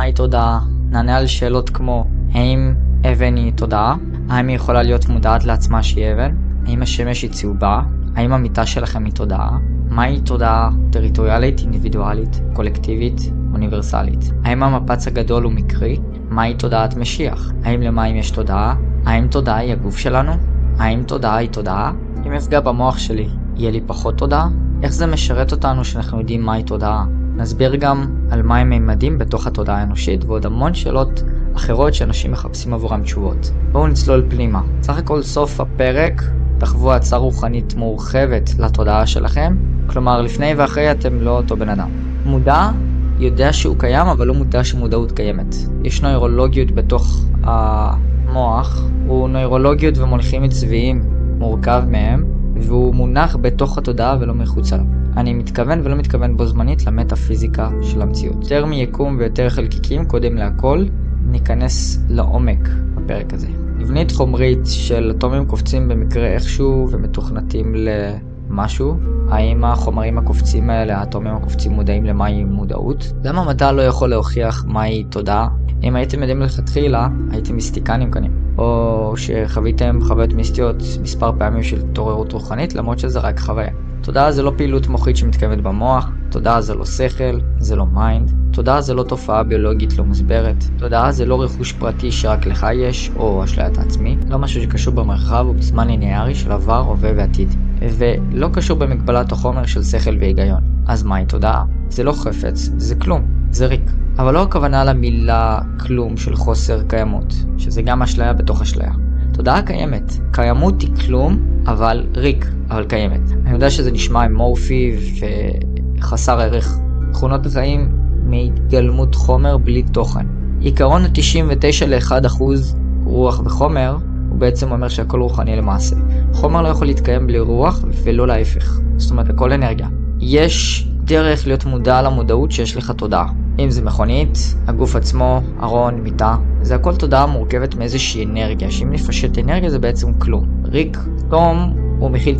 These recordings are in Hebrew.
מהי תודעה? נענה על שאלות כמו האם אבן היא תודעה? האם היא יכולה להיות מודעת לעצמה שהיא אבן? האם השמש היא צהובה? האם המיטה שלכם היא תודעה? מהי תודעה טריטוריאלית, אינדיבידואלית, קולקטיבית, אוניברסלית? האם המפץ הגדול הוא מקרי? מהי תודעת משיח? האם למים יש תודעה? האם תודעה היא הגוף שלנו? האם תודעה היא תודעה? אם אפגע במוח שלי, יהיה לי פחות תודעה? איך זה משרת אותנו שאנחנו יודעים מהי תודעה? נסביר גם על מהם מימדים בתוך התודעה האנושית ועוד המון שאלות אחרות שאנשים מחפשים עבורם תשובות. בואו נצלול פנימה. סך הכל סוף הפרק תחוו הצעה רוחנית מורחבת לתודעה שלכם, כלומר לפני ואחרי אתם לא אותו בן אדם. מודע יודע שהוא קיים אבל לא מודע שמודעות קיימת. יש נוירולוגיות בתוך המוח, הוא נוירולוגיות ומונחים עצביים מורכב מהם, והוא מונח בתוך התודעה ולא מחוצה לה. אני מתכוון ולא מתכוון בו זמנית למטאפיזיקה של המציאות. יותר מיקום ויותר חלקיקים קודם להכל, ניכנס לעומק בפרק הזה. מבנית חומרית של אטומים קופצים במקרה איכשהו ומתוכנתים למשהו, האם החומרים הקופצים האלה, האטומים הקופצים מודעים למהי מודעות? למה מדע לא יכול להוכיח מהי תודעה? אם הייתם יודעים לכתחילה, הייתם מיסטיקנים כנראה. או שחוויתם חוויות מיסטיות מספר פעמים של התעוררות רוחנית, למרות שזה רק חוויה. תודעה זה לא פעילות מוחית שמתקיימת במוח, תודעה זה לא שכל, זה לא mind, תודעה זה לא תופעה ביולוגית לא מוסברת, תודעה זה לא רכוש פרטי שרק לך יש, או אשליית העצמי, לא משהו שקשור במרחב או בזמן ליניארי של עבר, הווה ועתיד, ולא קשור במגבלת החומר של שכל והיגיון. אז מהי תודעה? זה לא חפץ, זה כלום, זה ריק. אבל לא הכוונה למילה כלום של חוסר קיימות, שזה גם אשליה בתוך אשליה. תודעה קיימת. קיימות היא כלום, אבל ריק, אבל קיימת. אני יודע שזה נשמע אמורפי וחסר ערך. תכונות החיים מהתגלמות חומר בלי תוכן. עיקרון ה-99 ל-1% רוח וחומר, הוא בעצם אומר שהכל רוחני למעשה. חומר לא יכול להתקיים בלי רוח ולא להפך. זאת אומרת, הכל אנרגיה. יש דרך להיות מודע למודעות שיש לך תודעה. אם זה מכונית, הגוף עצמו, ארון, מיטה, זה הכל תודעה מורכבת מאיזושהי אנרגיה, שאם נפשט אנרגיה זה בעצם כלום. ריק תום הוא מכיל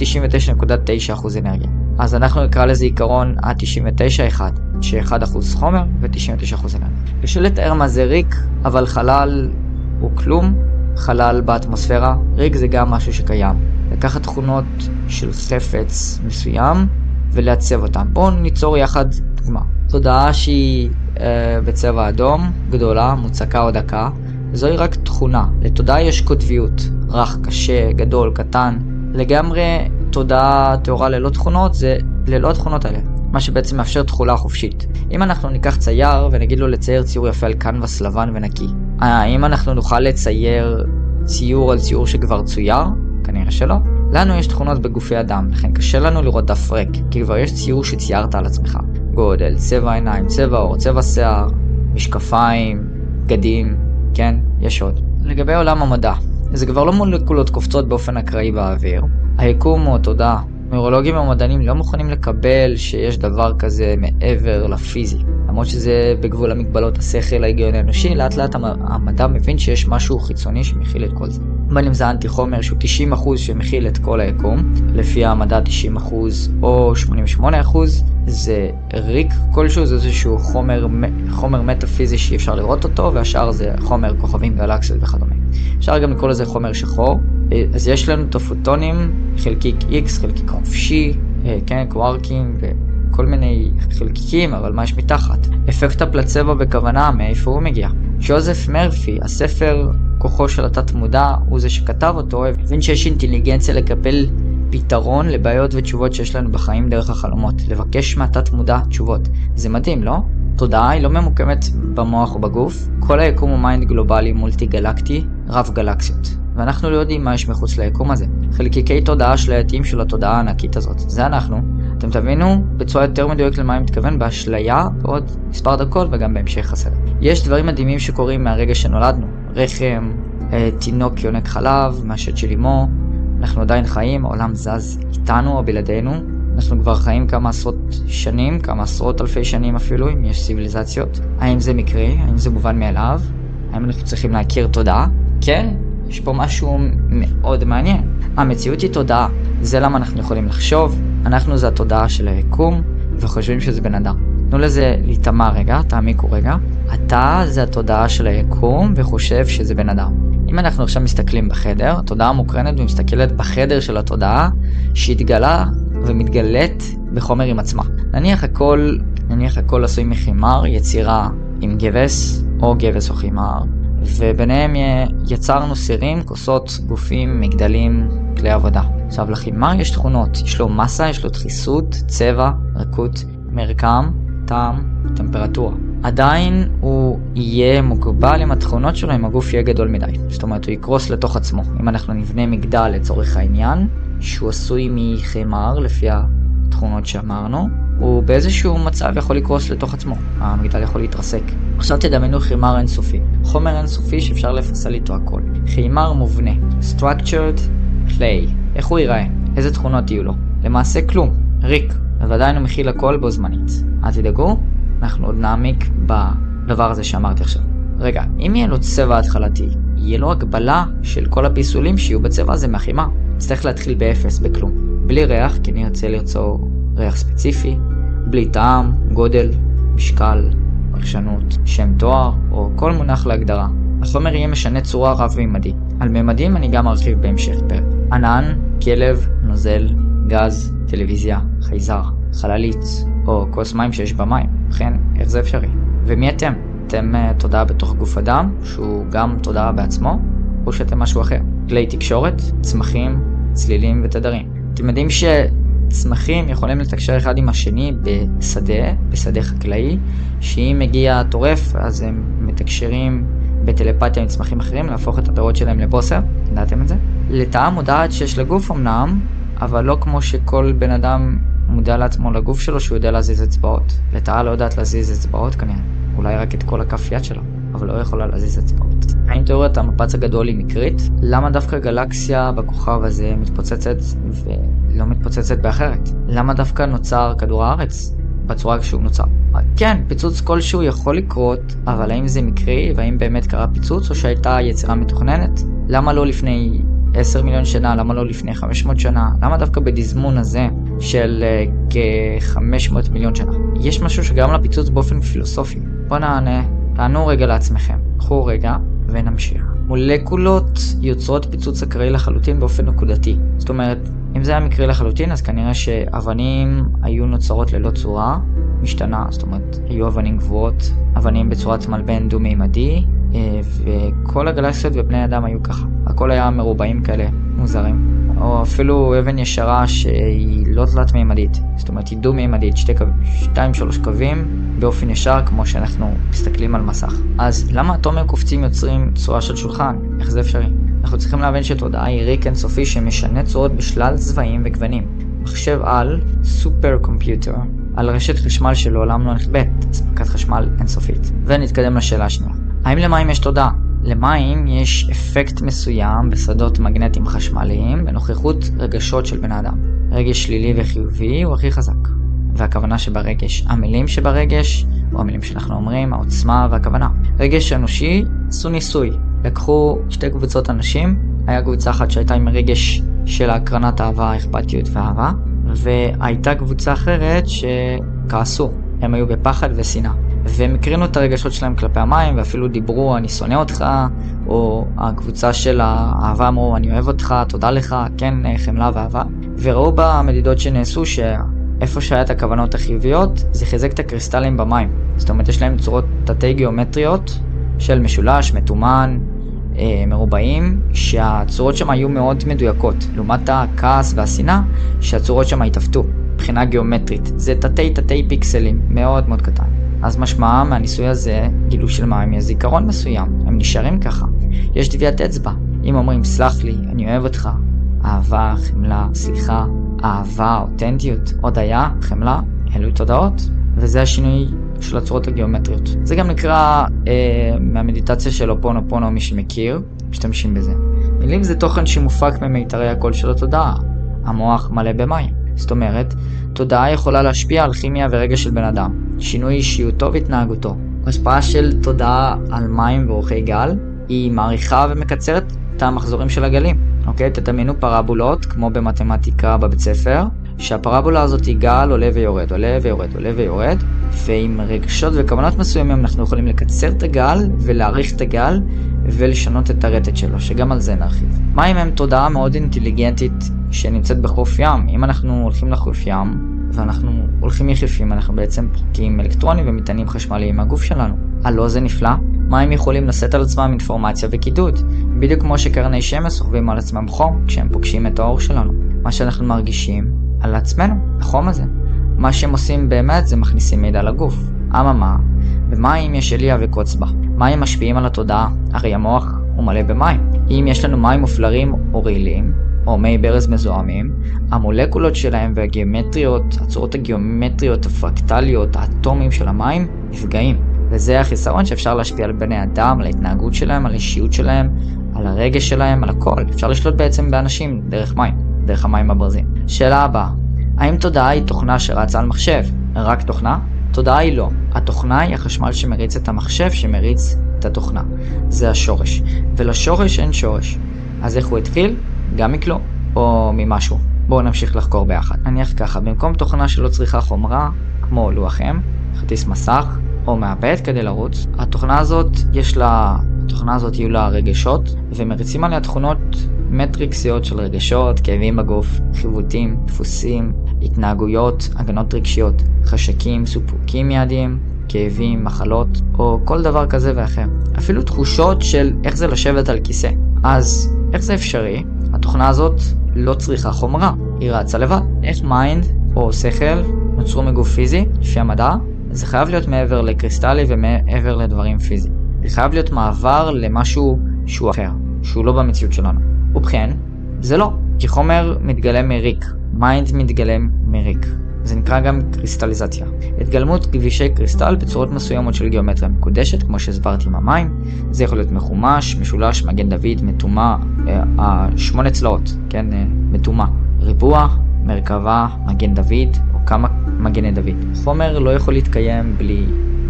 99.9% אנרגיה. אז אנחנו נקרא לזה עיקרון ה-99-1, ש-1% חומר ו-99% אנרגיה. קשה לתאר מה זה ריק, אבל חלל הוא כלום, חלל באטמוספירה, ריק זה גם משהו שקיים. לקחת תכונות של חפץ מסוים ולעצב אותם. בואו ניצור יחד דוגמה. תודעה שהיא אה, בצבע אדום, גדולה, מוצקה או דקה, זוהי רק תכונה. לתודעה יש קוטביות, רך, קשה, גדול, קטן. לגמרי תודעה טהורה ללא תכונות זה ללא התכונות האלה. מה שבעצם מאפשר תכולה חופשית. אם אנחנו ניקח צייר ונגיד לו לצייר ציור יפה על קנבס לבן ונקי, האם אנחנו נוכל לצייר ציור על ציור שכבר צויר? כנראה שלא. לנו יש תכונות בגופי אדם, לכן קשה לנו לראות דף ריק, כי כבר יש ציור שציירת על עצמך. גודל, צבע עיניים, צבע עור, צבע שיער, משקפיים, בגדים, כן, יש עוד. לגבי עולם המדע, זה כבר לא מולקולות קופצות באופן אקראי באוויר. היקום הוא התודעה. נוירולוגים ומדענים לא מוכנים לקבל שיש דבר כזה מעבר לפיזי. למרות שזה בגבול המגבלות השכל ההיגיון האנושי, לאט לאט המדע מבין שיש משהו חיצוני שמכיל את כל זה. בין אם זה אנטי חומר שהוא 90% שמכיל את כל היקום, לפי המדע 90% או 88% זה ריק כלשהו, זה איזשהו חומר, חומר מטאפיזי שאי אפשר לראות אותו, והשאר זה חומר כוכבים, גלקסיות וכדומה. אפשר גם לקרוא לזה חומר שחור. אז יש לנו את הפוטונים, חלקיק X, חלקיק חופשי, אה, כן, קווארקים וכל מיני חלקיקים, אבל מה יש מתחת? אפקט הפלצבו בכוונה, מאיפה הוא מגיע? ג'וזף מרפי, הספר כוחו של התת מודע, הוא זה שכתב אותו, הבין שיש אינטליגנציה לקבל פתרון לבעיות ותשובות שיש לנו בחיים דרך החלומות. לבקש מהתת מודע תשובות. זה מדהים, לא? תודעה היא לא ממוקמת במוח או בגוף, כל היקום הוא mind גלובלי מולטי גלקטי, רב גלקסיות. ואנחנו לא יודעים מה יש מחוץ ליקום הזה. חלקיקי תודעה אשלייתיים של התודעה הענקית הזאת. זה אנחנו. אתם תבינו בצורה יותר מדויקת למה אני מתכוון באשליה בעוד מספר דקות וגם בהמשך הסרט. יש דברים מדהימים שקורים מהרגע שנולדנו. רחם, אה, תינוק יונק חלב, מהשד של אמו, אנחנו עדיין חיים, העולם זז איתנו או בלעדינו. אנחנו כבר חיים כמה עשרות שנים, כמה עשרות אלפי שנים אפילו, אם יש ציוויליזציות. האם זה מקרי? האם זה מובן מאליו? האם אנחנו צריכים להכיר תודעה? כן, יש פה משהו מאוד מעניין. המציאות היא תודעה, זה למה אנחנו יכולים לחשוב, אנחנו זה התודעה של היקום, וחושבים שזה בן אדם. תנו לזה להיטמע רגע, תעמיקו רגע. אתה זה התודעה של היקום וחושב שזה בן אדם. אם אנחנו עכשיו מסתכלים בחדר, התודעה מוקרנת ומסתכלת בחדר של התודעה שהתגלה ומתגלית בחומר עם עצמה. נניח הכל, נניח הכל עשוי מחימר, יצירה עם גבס או גבס או חימר, וביניהם יצרנו סירים, כוסות, גופים, מגדלים, כלי עבודה. עכשיו לחימר יש תכונות, יש לו מסה, יש לו דחיסות, צבע, רכות, מרקם, טעם, טמפרטורה. עדיין הוא יהיה מוגבל עם התכונות שלו אם הגוף יהיה גדול מדי. זאת אומרת, הוא יקרוס לתוך עצמו. אם אנחנו נבנה מגדל לצורך העניין, שהוא עשוי מחמר לפי התכונות שאמרנו, הוא באיזשהו מצב יכול לקרוס לתוך עצמו. המגדל יכול להתרסק. עכשיו תדמיינו חימר אינסופי. חומר אינסופי שאפשר לפסל איתו הכל. חימר מובנה. Structured Clay. איך הוא ייראה? איזה תכונות יהיו לו? למעשה כלום. ריק. ועדיין הוא מכיל הכל בו זמנית. אל תדאגו, אנחנו עוד נעמיק בדבר הזה שאמרתי עכשיו. רגע, אם יהיה לו צבע התחלתי, יהיה לו הגבלה של כל הפיסולים שיהיו בצבע הזה מהחימה. נצטרך להתחיל באפס, בכלום. בלי ריח, כי אני ארצה לרצור ריח ספציפי, בלי טעם, גודל, משקל, פרשנות, שם תואר, או כל מונח להגדרה. החומר יהיה משנה צורה רב-מימדי. על ממדים אני גם ארחיב בהמשך פרק. ענן, כלב, נוזל, גז, טלוויזיה, חייזר, חללית, או כוס מים שיש במים. ובכן, איך זה אפשרי? ומי אתם? אתם uh, תודעה בתוך גוף אדם, שהוא גם תודעה בעצמו, או שאתם משהו אחר? כלי תקשורת, צמחים, צלילים ותדרים. אתם יודעים שצמחים יכולים לתקשר אחד עם השני בשדה, בשדה חקלאי, שאם מגיע טורף אז הם מתקשרים בטלפתיה עם צמחים אחרים להפוך את הפירות שלהם לבוסר, ידעתם את זה? לטעה מודעת שיש לגוף אמנם, אבל לא כמו שכל בן אדם מודע לעצמו לגוף שלו שהוא יודע להזיז אצבעות. לטעה לא יודעת להזיז אצבעות כנראה, אולי רק את כל הכף יד שלה, אבל לא יכולה להזיז אצבעות. האם תיאוריית המפץ הגדול היא מקרית? למה דווקא גלקסיה בכוכב הזה מתפוצצת ולא מתפוצצת באחרת? למה דווקא נוצר כדור הארץ בצורה שהוא נוצר? כן, פיצוץ כלשהו יכול לקרות, אבל האם זה מקרי, והאם באמת קרה פיצוץ, או שהייתה יצירה מתוכננת? למה לא לפני 10 מיליון שנה, למה לא לפני 500 שנה? למה דווקא בדזמון הזה של uh, כ-500 מיליון שנה? יש משהו שגרם לפיצוץ באופן פילוסופי. בואו נענה, תענו רגע לעצמכם. קחו רגע ונמשיך. מולקולות יוצרות פיצוץ אקראי לחלוטין באופן נקודתי. זאת אומרת, אם זה היה מקרי לחלוטין, אז כנראה שאבנים היו נוצרות ללא צורה משתנה, זאת אומרת, היו אבנים גבוהות, אבנים בצורת מלבן דו-מימדי, אה, וכל הגלקסיות ובני אדם היו ככה. הכל היה מרובעים כאלה, מוזרים. או אפילו אבן ישרה שהיא לא תלת מימדית, זאת אומרת היא דו מימדית, שתי קו... שתיים שלוש קווים באופן ישר כמו שאנחנו מסתכלים על מסך. אז למה אטומים קופצים יוצרים צורה של שולחן? איך זה אפשרי? אנחנו צריכים להבין שתודעה היא ריק אינסופי שמשנה צורות בשלל צבעים וגוונים. מחשב על, סופר קומפיוטר, על רשת חשמל שלעולם לא נכבדת, אספקת חשמל אינסופית. ונתקדם לשאלה השנייה. האם למים יש תודעה? למים יש אפקט מסוים בשדות מגנטיים חשמליים בנוכחות רגשות של בן אדם. רגש שלילי וחיובי הוא הכי חזק. והכוונה שברגש, המילים שברגש, או המילים שאנחנו אומרים, העוצמה והכוונה. רגש אנושי, עשו ניסוי. לקחו שתי קבוצות אנשים, היה קבוצה אחת שהייתה עם רגש של הקרנת אהבה, אכפתיות ואהבה, והייתה קבוצה אחרת שכעסו, הם היו בפחד ושנאה. והם הקרינו את הרגשות שלהם כלפי המים, ואפילו דיברו אני שונא אותך, או הקבוצה של האהבה אמרו אני אוהב אותך, תודה לך, כן, חמלה ואהבה. וראו במדידות שנעשו שאיפה שהיה את הכוונות החיוביות, זה חיזק את הקריסטלים במים. זאת אומרת, יש להם צורות תתי גיאומטריות של משולש, מתומן, אה, מרובעים, שהצורות שם היו מאוד מדויקות, לעומת הכעס והשנאה, שהצורות שם התעוותו, מבחינה גיאומטרית. זה תתי תתי פיקסלים, מאוד מאוד קטן. אז משמע מהניסוי הזה גילו של מים יש זיכרון מסוים, הם נשארים ככה. יש טביעת אצבע. אם אומרים סלח לי, אני אוהב אותך, אהבה, חמלה, סליחה, אהבה, אותנטיות, הודיה, חמלה, אלו תודעות, וזה השינוי של הצורות הגיאומטריות. זה גם נקרא אה, מהמדיטציה של אופונו פונו, מי שמכיר, משתמשים בזה. מילים זה תוכן שמופק ממיתרי הקול של התודעה. המוח מלא במים. זאת אומרת, תודעה יכולה להשפיע על כימיה ורגש של בן אדם, שינוי אישיותו והתנהגותו. השפעה של תודעה על מים ואורכי גל היא מעריכה ומקצרת את המחזורים של הגלים. אוקיי? תדמיינו פרבולות, כמו במתמטיקה בבית ספר, שהפרבולה הזאת היא גל עולה ויורד, עולה ויורד, עולה ויורד, ועם רגשות וכוונות מסוימים אנחנו יכולים לקצר את הגל ולהאריך את הגל ולשנות את הרטט שלו, שגם על זה נרחיב. מים הם תודעה מאוד אינטליגנטית שנמצאת בחוף ים. אם אנחנו הולכים לחוף ים ואנחנו הולכים יחפים, אנחנו בעצם פורקים אלקטרונים ומטענים חשמליים מהגוף שלנו. הלא זה נפלא? מים יכולים לשאת על עצמם אינפורמציה וקידוד, בדיוק כמו שקרני שמש סוחבים על עצמם חום כשהם פוגשים את האור שלנו. מה שאנחנו מרגישים על עצמנו, החום הזה. מה שהם עושים באמת זה מכניסים מידע לגוף. אממה, במים יש אליה וקוץ בה. מים משפיעים על התודעה, הרי המוח הוא מלא במים. אם יש לנו מים מופלרים או רעילים, או מי ברז מזוהמים, המולקולות שלהם והגיאומטריות, הצורות הגיאומטריות, הפרקטליות, האטומים של המים, נפגעים. וזה החיסרון שאפשר להשפיע על בני אדם, על ההתנהגות שלהם, על האישיות שלהם, על הרגש שלהם, על הכל. אפשר לשלוט בעצם באנשים דרך מים, דרך המים הברזים. שאלה הבאה, האם תודעה היא תוכנה שרצה על מחשב? רק תוכנה? תודעה היא לא. התוכנה היא החשמל שמריץ את המחשב שמריץ את התוכנה. זה השורש. ולשורש אין שורש. אז איך הוא התחיל? גם מכלום, או ממשהו. בואו נמשיך לחקור ביחד. נניח ככה, במקום תוכנה שלא צריכה חומרה, כמו לוח אם, כרטיס מסך, או מעבד כדי לרוץ, התוכנה הזאת, יש לה, התוכנה הזאת יהיו לה רגשות, ומריצים עליה תכונות מטריקסיות של רגשות, כאבים בגוף, חיווטים, דפוסים, התנהגויות, הגנות רגשיות, חשקים, סיפוקים מיידיים, כאבים, מחלות, או כל דבר כזה ואחר. אפילו תחושות של איך זה לשבת על כיסא. אז איך זה אפשרי? התוכנה הזאת לא צריכה חומרה, היא רצה לבד. איך mind או שכל נוצרו מגוף פיזי, לפי המדע? זה חייב להיות מעבר לקריסטלי ומעבר לדברים פיזיים. זה חייב להיות מעבר למשהו שהוא אחר, שהוא לא במציאות שלנו. ובכן, זה לא, כי חומר מתגלם מריק, mind מתגלם מריק. זה נקרא גם קריסטליזציה. התגלמות גבישי קריסטל בצורות מסוימות של גיאומטריה מקודשת, כמו שהסברתי עם המים. זה יכול להיות מחומש, משולש, מגן דוד, מתומן, אה, השמונה צלעות, כן, אה, מתומן. ריבוע, מרכבה, מגן דוד, או כמה מגני דוד. חומר לא יכול להתקיים בלי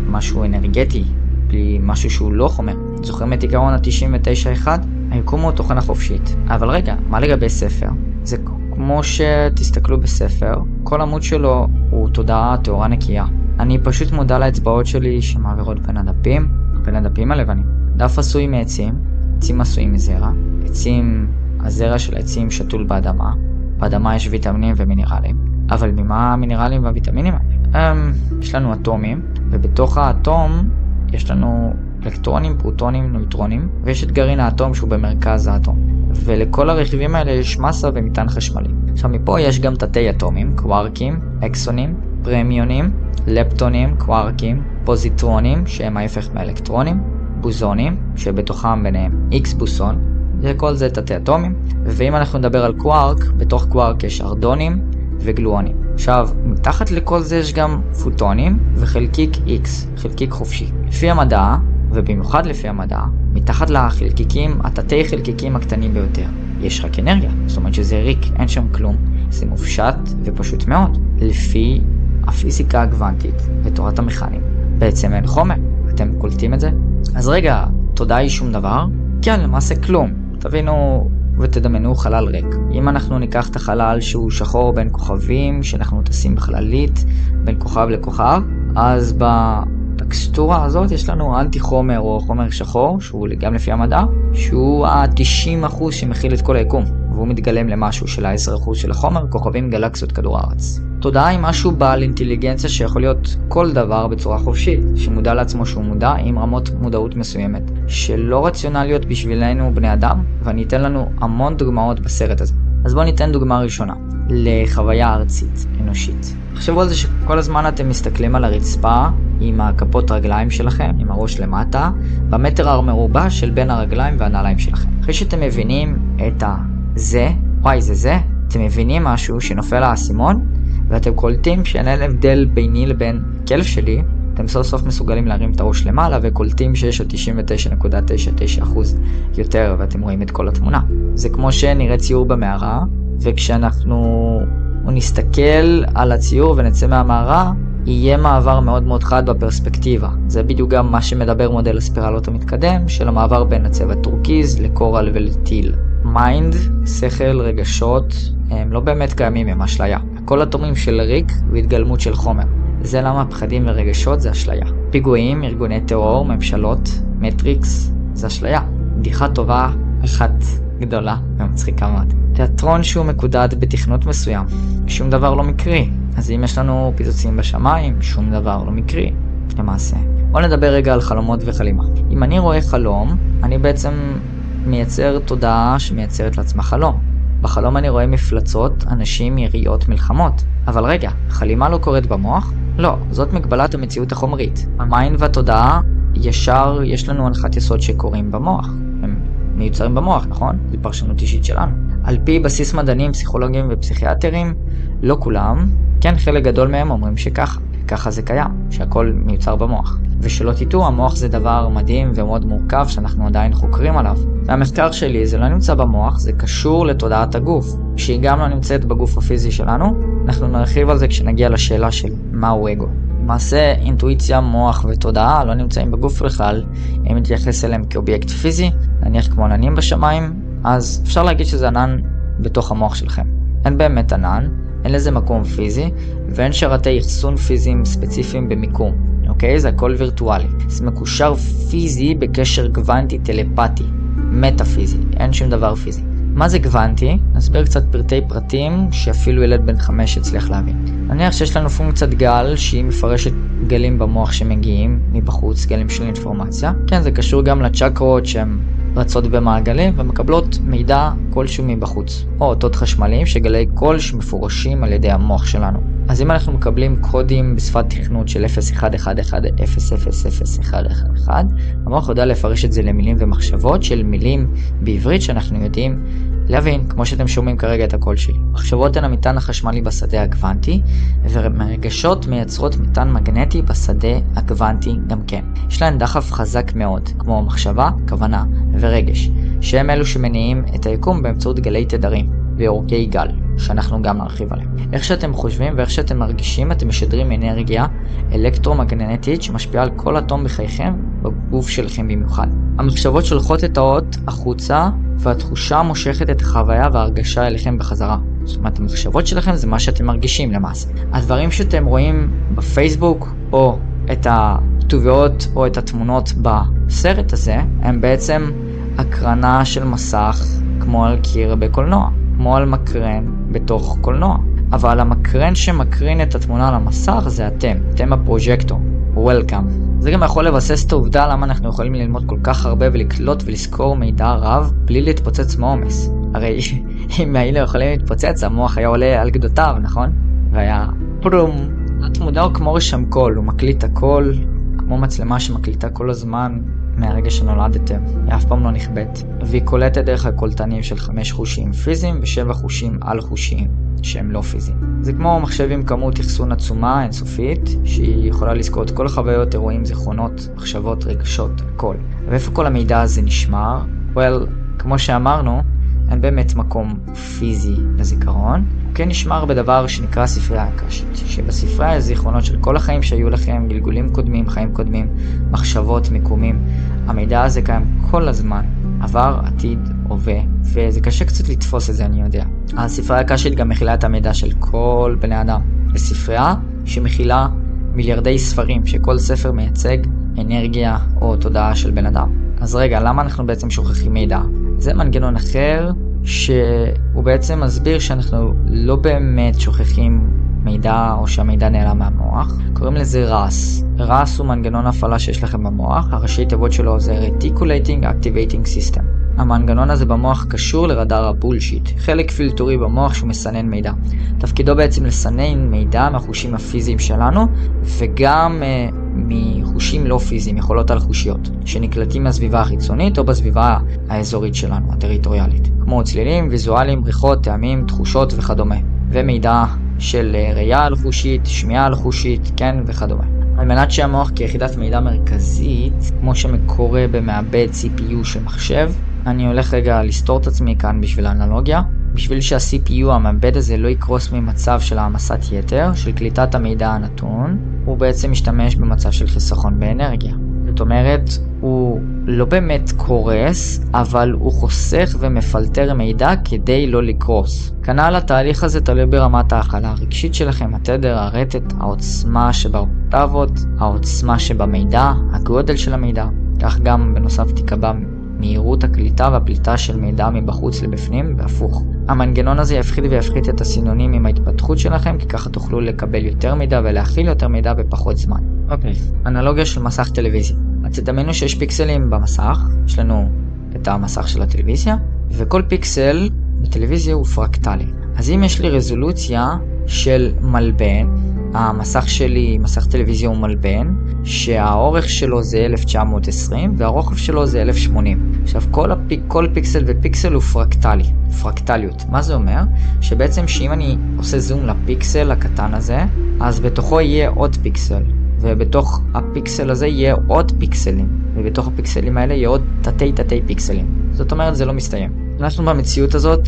משהו אנרגטי, בלי משהו שהוא לא חומר. זוכרים את עיקרון ה-99-1? היקום הוא תוכנה חופשית. אבל רגע, מה לגבי ספר? זה כמו שתסתכלו בספר, כל עמוד שלו הוא תודעה טהורה נקייה. אני פשוט מודע לאצבעות שלי שמעבירות בין הדפים, בין הדפים הלבנים. דף עשוי מעצים, עצים עשויים מזרע, עצים, הזרע של העצים שתול באדמה, באדמה יש ויטמינים ומינרלים, אבל ממה המינרלים והוויטמינים האלה? Um, יש לנו אטומים, ובתוך האטום יש לנו אלקטרונים, פרוטונים, נויטרונים, ויש את גרעין האטום שהוא במרכז האטום. ולכל הרכיבים האלה יש מסה ומטען חשמלי. עכשיו מפה יש גם תתי אטומים, קווארקים, אקסונים, פרמיונים, לפטונים, קווארקים, פוזיטרונים, שהם ההפך מאלקטרונים, בוזונים, שבתוכם ביניהם X בוסון, וכל זה תתי אטומים. ואם אנחנו נדבר על קווארק, בתוך קווארק יש ארדונים וגלואונים. עכשיו, מתחת לכל זה יש גם פוטונים וחלקיק X, חלקיק חופשי. לפי המדע, ובמיוחד לפי המדע, מתחת לחלקיקים, התתי חלקיקים הקטנים ביותר, יש רק אנרגיה, זאת אומרת שזה ריק, אין שם כלום. זה מופשט ופשוט מאוד. לפי הפיזיקה הגוונטית ותורת המכנים, בעצם אין חומר. אתם קולטים את זה? אז רגע, תודה היא שום דבר? כן, למעשה כלום. תבינו ותדמיינו חלל ריק. אם אנחנו ניקח את החלל שהוא שחור בין כוכבים, שאנחנו טסים בחללית בין כוכב לכוכב, אז ב... בטקסטורה הזאת יש לנו אנטי חומר או חומר שחור, שהוא גם לפי המדע, שהוא ה-90% שמכיל את כל היקום, והוא מתגלם למשהו של ה-10% של החומר, כוכבים, גלקסיות, כדור הארץ. תודעה היא משהו בעל אינטליגנציה שיכול להיות כל דבר בצורה חופשית, שמודע לעצמו שהוא מודע עם רמות מודעות מסוימת, שלא רציונליות בשבילנו בני אדם, ואני אתן לנו המון דוגמאות בסרט הזה. אז בואו ניתן דוגמה ראשונה, לחוויה ארצית, אנושית. תחשבו על זה שכל הזמן אתם מסתכלים על הרצפה עם הכפות רגליים שלכם, עם הראש למטה, במטר המרובע של בין הרגליים והנעליים שלכם. אחרי שאתם מבינים את הזה, וואי זה זה, אתם מבינים משהו שנופל האסימון, ואתם קולטים שאין הבדל ביני לבין כלב שלי, אתם סוף סוף מסוגלים להרים את הראש למעלה וקולטים שיש עוד 99.99% יותר ואתם רואים את כל התמונה. זה כמו שנראה ציור במערה, וכשאנחנו נסתכל על הציור ונצא מהמערה, יהיה מעבר מאוד מאוד חד בפרספקטיבה. זה בדיוק גם מה שמדבר מודל הספירלות המתקדם, של המעבר בין הצבע טורקיז ל coral ול teal. mind, שכל, רגשות, הם לא באמת קיימים, הם אשליה. הכל אטומים של ריק והתגלמות של חומר. זה למה פחדים ורגשות זה אשליה. פיגועים, ארגוני טרור, ממשלות, מטריקס, זה אשליה. בדיחה טובה אחת גדולה ומצחיקה מאוד. תיאטרון שהוא מקודד בתכנות מסוים, שום דבר לא מקרי. אז אם יש לנו פיצוצים בשמיים, שום דבר לא מקרי, למעשה. בואו נדבר רגע על חלומות וחלימה. אם אני רואה חלום, אני בעצם מייצר תודעה שמייצרת לעצמה חלום. בחלום אני רואה מפלצות, אנשים, יריות, מלחמות. אבל רגע, חלימה לא קורית במוח? לא, זאת מגבלת המציאות החומרית. ה mind והתודעה, ישר יש לנו הנחת יסוד שקורים במוח. הם מיוצרים במוח, נכון? זו פרשנות אישית שלנו. על פי בסיס מדענים, פסיכולוגים ופסיכיאטרים, לא כולם, כן חלק גדול מהם אומרים שככה. ככה זה קיים, שהכל מיוצר במוח. ושלא תטעו, המוח זה דבר מדהים ומאוד מורכב שאנחנו עדיין חוקרים עליו. והמחקר שלי זה לא נמצא במוח, זה קשור לתודעת הגוף, שהיא גם לא נמצאת בגוף הפיזי שלנו. אנחנו נרחיב על זה כשנגיע לשאלה של מהו אגו. למעשה, אינטואיציה, מוח ותודעה לא נמצאים בגוף בכלל, אם נתייחס אליהם כאובייקט פיזי, נניח כמו עננים בשמיים, אז אפשר להגיד שזה ענן בתוך המוח שלכם. אין באמת ענן, אין לזה מקום פיזי, ואין שרתי אחסון פיזיים ספציפיים במיקום, אוקיי? זה הכל וירטואלי. זה מקושר פיזי בקשר גוונטי טלפתי, מטאפיזי, אין שום דבר פיזי. מה זה גוונטי? נסביר קצת פרטי פרטים שאפילו ילד בן חמש יצליח להבין. נניח שיש לנו פונקציית גל שהיא מפרשת גלים במוח שמגיעים מבחוץ, גלים של אינפורמציה. כן, זה קשור גם לצ'קרות שהן רצות במעגלים ומקבלות מידע כלשהו מבחוץ, או אותות חשמליים שגלי קול שמפורשים על ידי המוח שלנו. אז אם אנחנו מקבלים קודים בשפת תכנות של 0111000111, המוח יודע לפרש את זה למילים ומחשבות של מילים בעברית שאנחנו יודעים להבין, כמו שאתם שומעים כרגע את הקול שלי. מחשבות הן המטען החשמלי בשדה הגוונטי, ורגשות מייצרות מטען מגנטי בשדה הגוונטי גם כן. יש להן דחף חזק מאוד, כמו מחשבה, כוונה ורגש, שהם אלו שמניעים את היקום באמצעות גלי תדרים, ואורכי גל, שאנחנו גם נרחיב עליהם. איך שאתם חושבים ואיך שאתם מרגישים, אתם משדרים אנרגיה אלקטרומגנטית שמשפיעה על כל אטום בחייכם, בגוף שלכם במיוחד. המחשבות שולחות את האות החוצה והתחושה מושכת את החוויה וההרגשה אליכם בחזרה. זאת אומרת, המחשבות שלכם זה מה שאתם מרגישים למעשה. הדברים שאתם רואים בפייסבוק, או את הכתוביות או את התמונות בסרט הזה, הם בעצם הקרנה של מסך כמו על קיר בקולנוע, כמו על מקרן בתוך קולנוע. אבל המקרן שמקרין את התמונה על המסך זה אתם, אתם הפרוג'קטור. Welcome. זה גם יכול לבסס את העובדה למה אנחנו יכולים ללמוד כל כך הרבה ולקלוט ולזכור מידע רב בלי להתפוצץ מעומס. הרי אם היינו יכולים להתפוצץ, המוח היה עולה על גדותיו, נכון? והיה פרום. התמודה הוא כמו רשם קול, הוא מקליט הכל, כמו מצלמה שמקליטה כל הזמן מהרגע שנולדתם, היא אף פעם לא נכבדת. והיא קולטת דרך הקולטנים של חמש חושים פיזיים ושבע חושים על-חושיים, שהם לא פיזיים. זה כמו מחשב עם כמות אחסון עצומה, אינסופית, שהיא יכולה לזכור את כל החוויות, אירועים, זיכרונות, מחשבות, רגשות, הכל. ואיפה כל המידע הזה נשמר? well, כמו שאמרנו, באמת מקום פיזי לזיכרון, הוא כן נשמר בדבר שנקרא ספרייה הקשית, שבספרייה יש זיכרונות של כל החיים שהיו לכם, גלגולים קודמים, חיים קודמים, מחשבות, מיקומים. המידע הזה קיים כל הזמן, עבר, עתיד, הווה, וזה קשה קצת לתפוס את זה, אני יודע. הספרייה הקשית גם מכילה את המידע של כל בני אדם. זו ספרייה שמכילה מיליארדי ספרים, שכל ספר מייצג אנרגיה או תודעה של בן אדם. אז רגע, למה אנחנו בעצם שוכחים מידע? זה מנגנון אחר שהוא בעצם מסביר שאנחנו לא באמת שוכחים מידע או שהמידע נעלם מהמוח. קוראים לזה RAS. RAS הוא מנגנון הפעלה שיש לכם במוח, הראשי תיבות שלו זה Reticulating Activating System. המנגנון הזה במוח קשור לרדאר הבולשיט, חלק פילטורי במוח שהוא מסנן מידע. תפקידו בעצם לסנן מידע מהחושים הפיזיים שלנו, וגם uh, מחושים לא פיזיים, יכולות על חושיות, שנקלטים מהסביבה החיצונית או בסביבה האזורית שלנו, הטריטוריאלית, כמו צלילים, ויזואלים, ריחות, טעמים, תחושות וכדומה, ומידע של אה, ראייה על חושית, שמיעה על חושית, כן, וכדומה. על מנת שהמוח כיחידת מידע מרכזית, כמו שמקורה במעבד CPU של מחשב, אני הולך רגע לסתור את עצמי כאן בשביל האנלוגיה. בשביל שה-CPU, המעבד הזה, לא יקרוס ממצב של העמסת יתר, של קליטת המידע הנתון, הוא בעצם משתמש במצב של חיסכון באנרגיה. זאת אומרת, הוא לא באמת קורס, אבל הוא חוסך ומפלטר מידע כדי לא לקרוס. כנ"ל התהליך הזה תלוי ברמת ההכלה הרגשית שלכם, התדר, הרטט, העוצמה שבאוקטבות, העוצמה שבמידע, הגודל של המידע. כך גם בנוסף תיקבע מהירות הקליטה והפליטה של מידע מבחוץ לבפנים, והפוך. המנגנון הזה יפחית ויפחית את הסינונים עם ההתפתחות שלכם, כי ככה תוכלו לקבל יותר מידע ולהכיל יותר מידע בפחות זמן. אוקיי, אנלוגיה של מסך טלוויזיה. אז תדמיינו שיש פיקסלים במסך, יש לנו את המסך של הטלוויזיה, וכל פיקסל בטלוויזיה הוא פרקטלי. אז אם יש לי רזולוציה של מלבן, המסך שלי, מסך טלוויזיה הוא מלבן, שהאורך שלו זה 1920 והרוחב שלו זה 1080. עכשיו כל, הפיק, כל פיקסל ופיקסל הוא פרקטלי, פרקטליות. מה זה אומר? שבעצם שאם אני עושה זום לפיקסל הקטן הזה, אז בתוכו יהיה עוד פיקסל, ובתוך הפיקסל הזה יהיה עוד פיקסלים, ובתוך הפיקסלים האלה יהיה עוד תתי תתי פיקסלים. זאת אומרת זה לא מסתיים. אנחנו במציאות הזאת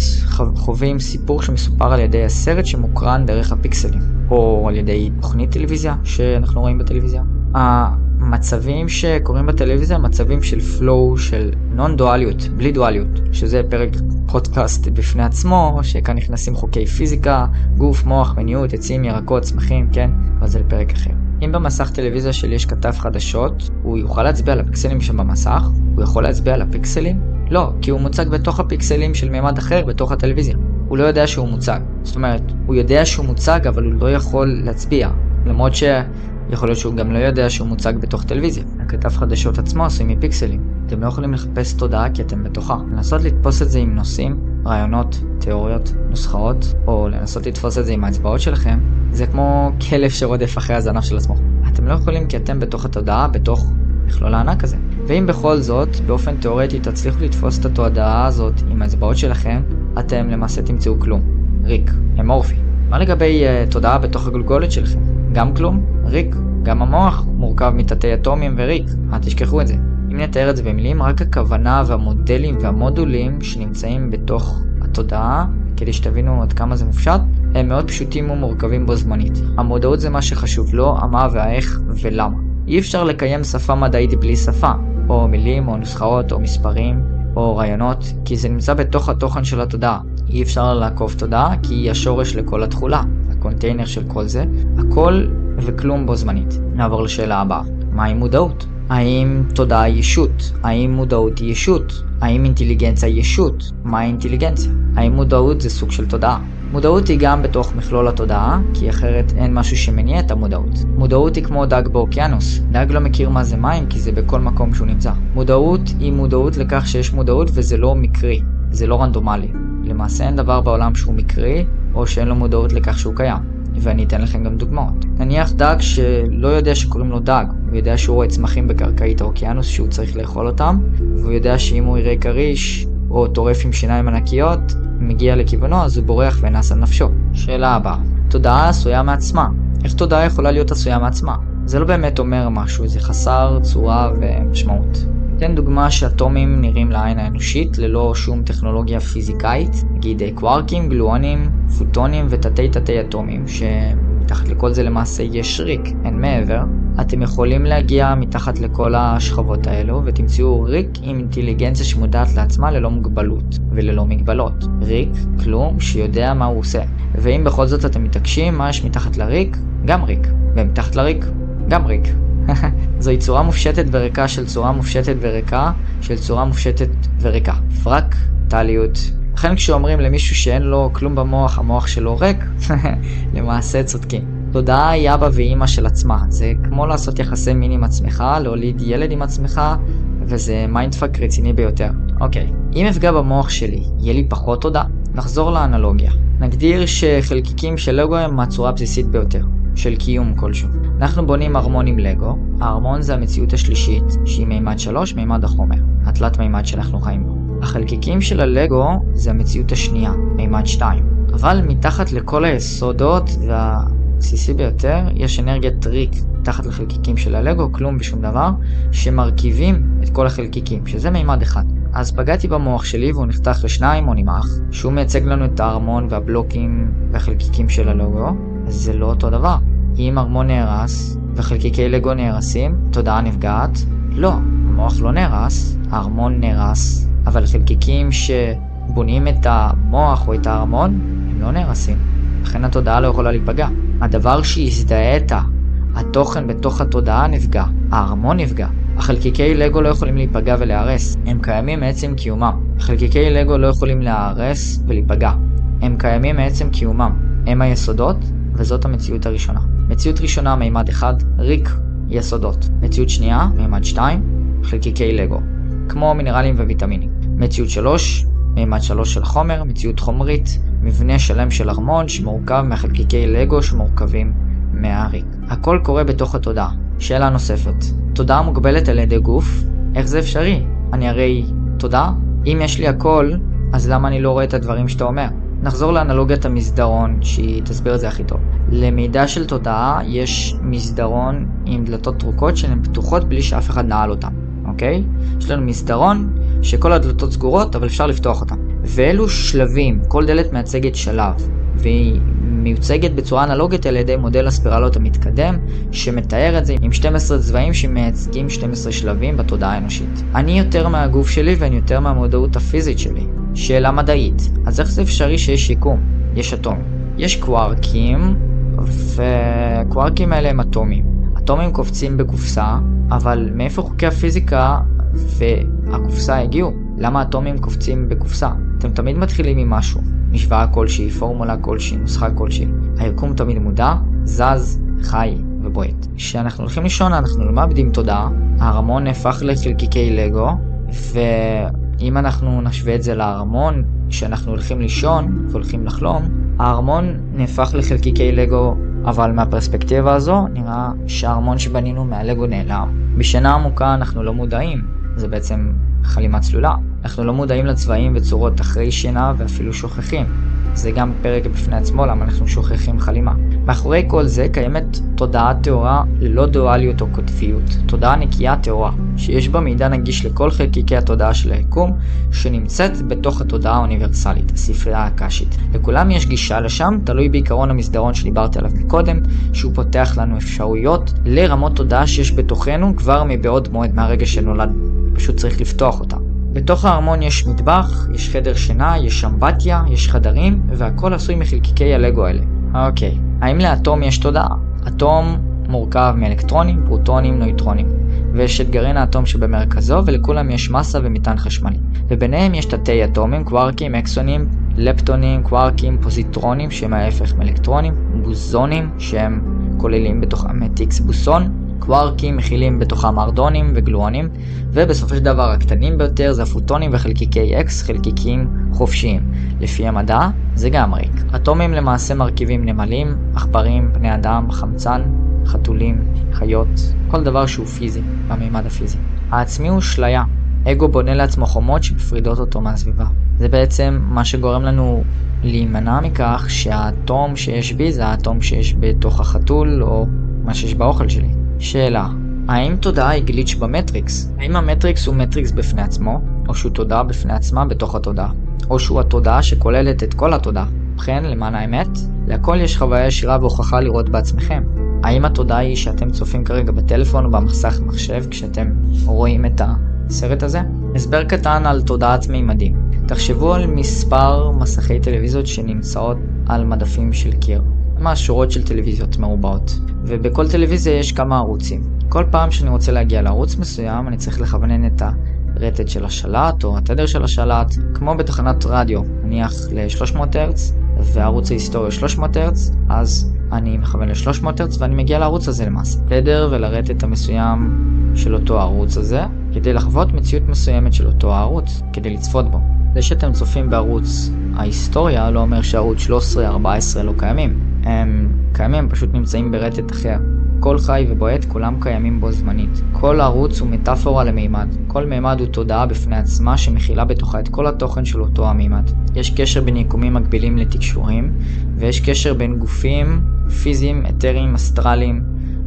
חווים סיפור שמסופר על ידי הסרט שמוקרן דרך הפיקסלים, או על ידי תוכנית טלוויזיה שאנחנו רואים בטלוויזיה. המצבים שקורים בטלוויזיה הם מצבים של flow של נון דואליות, בלי דואליות, שזה פרק פודקאסט בפני עצמו, שכאן נכנסים חוקי פיזיקה, גוף, מוח, מיניות, עצים, ירקות, צמחים, כן? אבל זה לפרק אחר. אם במסך טלוויזיה שלי יש כתב חדשות, הוא יוכל להצביע על הפיקסלים שבמסך, הוא יכול להצביע על הפיקסלים? לא, כי הוא מוצג בתוך הפיקסלים של מימד אחר בתוך הטלוויזיה. הוא לא יודע שהוא מוצג. זאת אומרת, הוא יודע שהוא מוצג, אבל הוא לא יכול להצביע. למרות שיכול להיות שהוא גם לא יודע שהוא מוצג בתוך טלוויזיה. הכתב חדשות עצמו עשוי מפיקסלים. אתם לא יכולים לחפש תודעה כי אתם בתוכה. לנסות לתפוס את זה עם נושאים, רעיונות, תיאוריות, נוסחאות, או לנסות לתפוס את זה עם האצבעות שלכם, זה כמו כלב שרודף אחרי הזנב של עצמו. אתם לא יכולים כי אתם בתוך התודעה, בתוך מכלול הענק הזה. ואם בכל זאת, באופן תאורטי תצליחו לתפוס את התודעה הזאת עם האצבעות שלכם, אתם למעשה תמצאו כלום. ריק, אמורפי. מה לגבי uh, תודעה בתוך הגולגולת שלכם? גם כלום? ריק. גם המוח מורכב מתתי אטומים וריק, אל תשכחו את זה. אם נתאר את זה במילים, רק הכוונה והמודלים והמודולים שנמצאים בתוך התודעה, כדי שתבינו עד כמה זה מופשט, הם מאוד פשוטים ומורכבים בו זמנית. המודעות זה מה שחשוב, לא המה והאיך ולמה. אי אפשר לקיים שפה מדעית בלי שפה, או מילים, או נוסחאות, או מספרים, או רעיונות, כי זה נמצא בתוך התוכן של התודעה. אי אפשר לעקוף תודעה, כי היא השורש לכל התכולה, הקונטיינר של כל זה, הכל וכלום בו זמנית. נעבור לשאלה הבאה, מהי מודעות? האם תודעה היא ישות? האם מודעות היא ישות? האם אינטליגנציה היא ישות? מהי אינטליגנציה? האם מודעות זה סוג של תודעה? מודעות היא גם בתוך מכלול התודעה, כי אחרת אין משהו שמניע את המודעות. מודעות היא כמו דג באוקיינוס. דג לא מכיר מה זה מים כי זה בכל מקום שהוא נמצא. מודעות היא מודעות לכך שיש מודעות וזה לא מקרי, זה לא רנדומלי. למעשה אין דבר בעולם שהוא מקרי, או שאין לו מודעות לכך שהוא קיים. ואני אתן לכם גם דוגמאות. נניח דג שלא יודע שקוראים לו דג, הוא יודע שהוא רואה צמחים בקרקעית האוקיינוס שהוא צריך לאכול אותם, והוא יודע שאם הוא יראה כריש, או טורף עם שיניים ענקיות, מגיע לכיוונו אז הוא בורח ונס על נפשו. שאלה הבאה, תודעה עשויה מעצמה. איך תודעה יכולה להיות עשויה מעצמה? זה לא באמת אומר משהו, זה חסר צורה ומשמעות. ניתן דוגמה שאטומים נראים לעין האנושית ללא שום טכנולוגיה פיזיקאית, נגיד קווארקים, גלואונים, פוטונים ותתי תתי אטומים, שמתחת לכל זה למעשה יש ריק, אין מעבר. אתם יכולים להגיע מתחת לכל השכבות האלו ותמצאו ריק עם אינטליגנציה שמודעת לעצמה ללא מוגבלות וללא מגבלות. ריק, כלום, שיודע מה הוא עושה. ואם בכל זאת אתם מתעקשים מה יש מתחת לריק, גם ריק. ומתחת לריק, גם ריק. זוהי צורה מופשטת וריקה של צורה מופשטת וריקה של צורה מופשטת וריקה. פרקטליות. לכן כשאומרים למישהו שאין לו כלום במוח, המוח שלו ריק, למעשה צודקים. תודעה היא אבא ואימא של עצמה. זה כמו לעשות יחסי מין עם עצמך, להוליד ילד עם עצמך, וזה mindfuck רציני ביותר. אוקיי, אם אפגע במוח שלי, יהיה לי פחות תודעה? נחזור לאנלוגיה. נגדיר שחלקיקים של לגו הם הצורה הבסיסית ביותר. של קיום כלשהו. אנחנו בונים ארמון עם לגו, הארמון זה המציאות השלישית, שהיא מימד 3, מימד החומר, התלת מימד שאנחנו חיים בו. החלקיקים של הלגו זה המציאות השנייה, מימד 2. אבל מתחת לכל היסודות והבסיסי ביותר, יש אנרגיית ריק מתחת לחלקיקים של הלגו, כלום ושום דבר, שמרכיבים את כל החלקיקים, שזה מימד אחד. אז פגעתי במוח שלי והוא נחתך לשניים או נמעך, שהוא מייצג לנו את הארמון והבלוקים והחלקיקים של הלוגו, זה לא אותו דבר. אם ארמון נהרס וחלקיקי לגו נהרסים, תודעה נפגעת? לא. המוח לא נהרס, הארמון נהרס, אבל חלקיקים שבונים את המוח או את הארמון, הם לא נהרסים. לכן התודעה לא יכולה להיפגע. הדבר שהזדהה איתה, התוכן בתוך התודעה נפגע, הארמון נפגע. החלקיקי לגו לא יכולים להיפגע ולהיהרס, הם קיימים מעצם קיומם. חלקיקי לגו לא יכולים להיהרס ולהיפגע, הם קיימים מעצם קיומם. הם היסודות, וזאת המציאות הראשונה. מציאות ראשונה, מימד אחד, ריק, יסודות. מציאות שנייה, מימד 2, חלקיקי לגו, כמו מינרלים וויטמינים. מציאות 3, מימד 3 של חומר, מציאות חומרית, מבנה שלם של ארמון שמורכב מחלקיקי לגו שמורכבים מהריק. הכל קורה בתוך התודעה. שאלה נוספת, תודעה מוגבלת על ידי גוף? איך זה אפשרי? אני הרי תודעה? אם יש לי הכל, אז למה אני לא רואה את הדברים שאתה אומר? נחזור לאנלוגיית המסדרון, שהיא תסביר את זה הכי טוב. למידע של תודעה יש מסדרון עם דלתות טרוקות שהן פתוחות בלי שאף אחד נעל אותן, אוקיי? יש לנו מסדרון שכל הדלתות סגורות אבל אפשר לפתוח אותן. ואלו שלבים, כל דלת מייצגת שלב, והיא מיוצגת בצורה אנלוגית על ידי מודל הספירלות המתקדם, שמתאר את זה עם 12 צבעים שמייצגים 12 שלבים בתודעה האנושית. אני יותר מהגוף שלי ואני יותר מהמודעות הפיזית שלי. שאלה מדעית, אז איך זה אפשרי שיש יקום? יש אטומים. יש קווארקים, וקווארקים האלה הם אטומים. אטומים קופצים בקופסה, אבל מאיפה חוקי הפיזיקה והקופסה הגיעו? למה אטומים קופצים בקופסה? אתם תמיד מתחילים עם משהו. משוואה כלשהי, פורמולה כלשהי, נוסחה כלשהי. היקום תמיד מודע, זז, חי ובועט. כשאנחנו הולכים לישון אנחנו לא מאבדים תודעה, הארמון נהפך לחלקיקי לגו, ואם אנחנו נשווה את זה לארמון, כשאנחנו הולכים לישון והולכים לחלום, הארמון נהפך לחלקיקי לגו, אבל מהפרספקטיבה הזו נראה שהארמון שבנינו מהלגו נעלם. בשינה עמוקה אנחנו לא מודעים, זה בעצם חלימה צלולה. אנחנו לא מודעים לצבעים וצורות אחרי שינה ואפילו שוכחים. זה גם פרק בפני עצמו למה אנחנו שוכחים חלימה. מאחורי כל זה קיימת תודעה טהורה ללא דואליות או קוטביות, תודעה נקייה טהורה, שיש בה מידע נגיש לכל חלקיקי התודעה של היקום, שנמצאת בתוך התודעה האוניברסלית, הספרייה הקשית. לכולם יש גישה לשם, תלוי בעיקרון המסדרון שדיברתי עליו מקודם, שהוא פותח לנו אפשרויות לרמות תודעה שיש בתוכנו כבר מבעוד מועד מהרגע שנולד. פשוט צריך לפתוח אותה. בתוך הארמון יש מטבח, יש חדר שינה, יש אמבטיה, יש חדרים, והכל עשוי מחלקיקי הלגו האלה. אוקיי, האם לאטום יש תודעה? אטום מורכב מאלקטרונים, פרוטונים, נויטרונים. ויש את גרעין האטום שבמרכזו, ולכולם יש מסה ומטען חשמלי. וביניהם יש תתי אטומים, קווארקים, אקסונים, לפטונים, קווארקים, פוזיטרונים, שהם ההפך מאלקטרונים, בוזונים, שהם כוללים בתוכם את איקס בוסון, קווארקים מכילים בתוכם ארדונים וגלואונים, ובסופו של דבר הקטנים ביותר זה הפוטונים וחלקיקי אקס, חלקיקים חופשיים. לפי המדע, זה גם ריק. אטומים למעשה מרכיבים נמלים, עכברים, בני אדם, חמצן, חתולים, חיות, כל דבר שהוא פיזי, במימד הפיזי. העצמי הוא שליה. אגו בונה לעצמו חומות שמפרידות אותו מהסביבה. זה בעצם מה שגורם לנו להימנע מכך שהאטום שיש בי זה האטום שיש בתוך החתול או מה שיש באוכל שלי. שאלה, האם תודעה היא glitch במטריקס? האם המטריקס הוא מטריקס בפני עצמו, או שהוא תודעה בפני עצמה בתוך התודעה? או שהוא התודעה שכוללת את כל התודעה? ובכן, למען האמת, להכל יש חוויה ישירה והוכחה לראות בעצמכם. האם התודעה היא שאתם צופים כרגע בטלפון או במסך מחשב כשאתם רואים את הסרט הזה? הסבר קטן על תודעת מימדים. תחשבו על מספר מסכי טלוויזיות שנמצאות על מדפים של קיר. ממש שורות של טלוויזיות מרובעות. ובכל טלוויזיה יש כמה ערוצים. כל פעם שאני רוצה להגיע לערוץ מסוים, אני צריך לכוונן את הרטט של השלט או התדר של השלט, כמו בתחנת רדיו, נניח ל-300 הרץ, וערוץ ההיסטוריה 300 הרץ, אז אני מכוון ל-300 הרץ ואני מגיע לערוץ הזה למעשה. תדר ולרטט המסוים של אותו הערוץ הזה, כדי לחוות מציאות מסוימת של אותו הערוץ, כדי לצפות בו. זה שאתם צופים בערוץ ההיסטוריה לא אומר שערוץ 13-14 לא קיימים. הם קיימים, פשוט נמצאים ברטט אחר. כל חי ובועט כולם קיימים בו זמנית. כל ערוץ הוא מטאפורה למימד. כל מימד הוא תודעה בפני עצמה שמכילה בתוכה את כל התוכן של אותו המימד. יש קשר בין יקומים מקבילים לתקשורים, ויש קשר בין גופים פיזיים, אתריים, אסטרליים,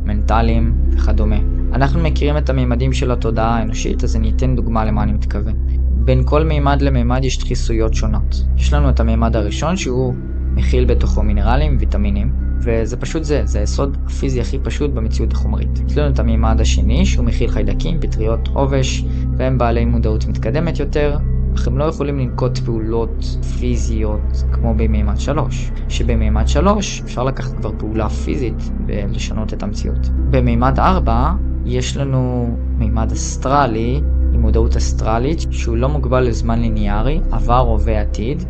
מנטליים וכדומה. אנחנו מכירים את המימדים של התודעה האנושית, אז אני אתן דוגמה למה אני מתכוון. בין כל מימד למימד יש דחיסויות שונות. יש לנו את המימד הראשון שהוא מכיל בתוכו מינרלים וויטמינים, וזה פשוט זה, זה היסוד הפיזי הכי פשוט במציאות החומרית. יש לנו את המימד השני, שהוא מכיל חיידקים, פטריות עובש, והם בעלי מודעות מתקדמת יותר, אך הם לא יכולים לנקוט פעולות פיזיות כמו במימד 3, שבמימד 3 אפשר לקחת כבר פעולה פיזית ולשנות את המציאות. במימד 4 יש לנו מימד אסטרלי עם מודעות אסטרלית שהוא לא מוגבל לזמן ליניארי, עבר, הווה, עתיד,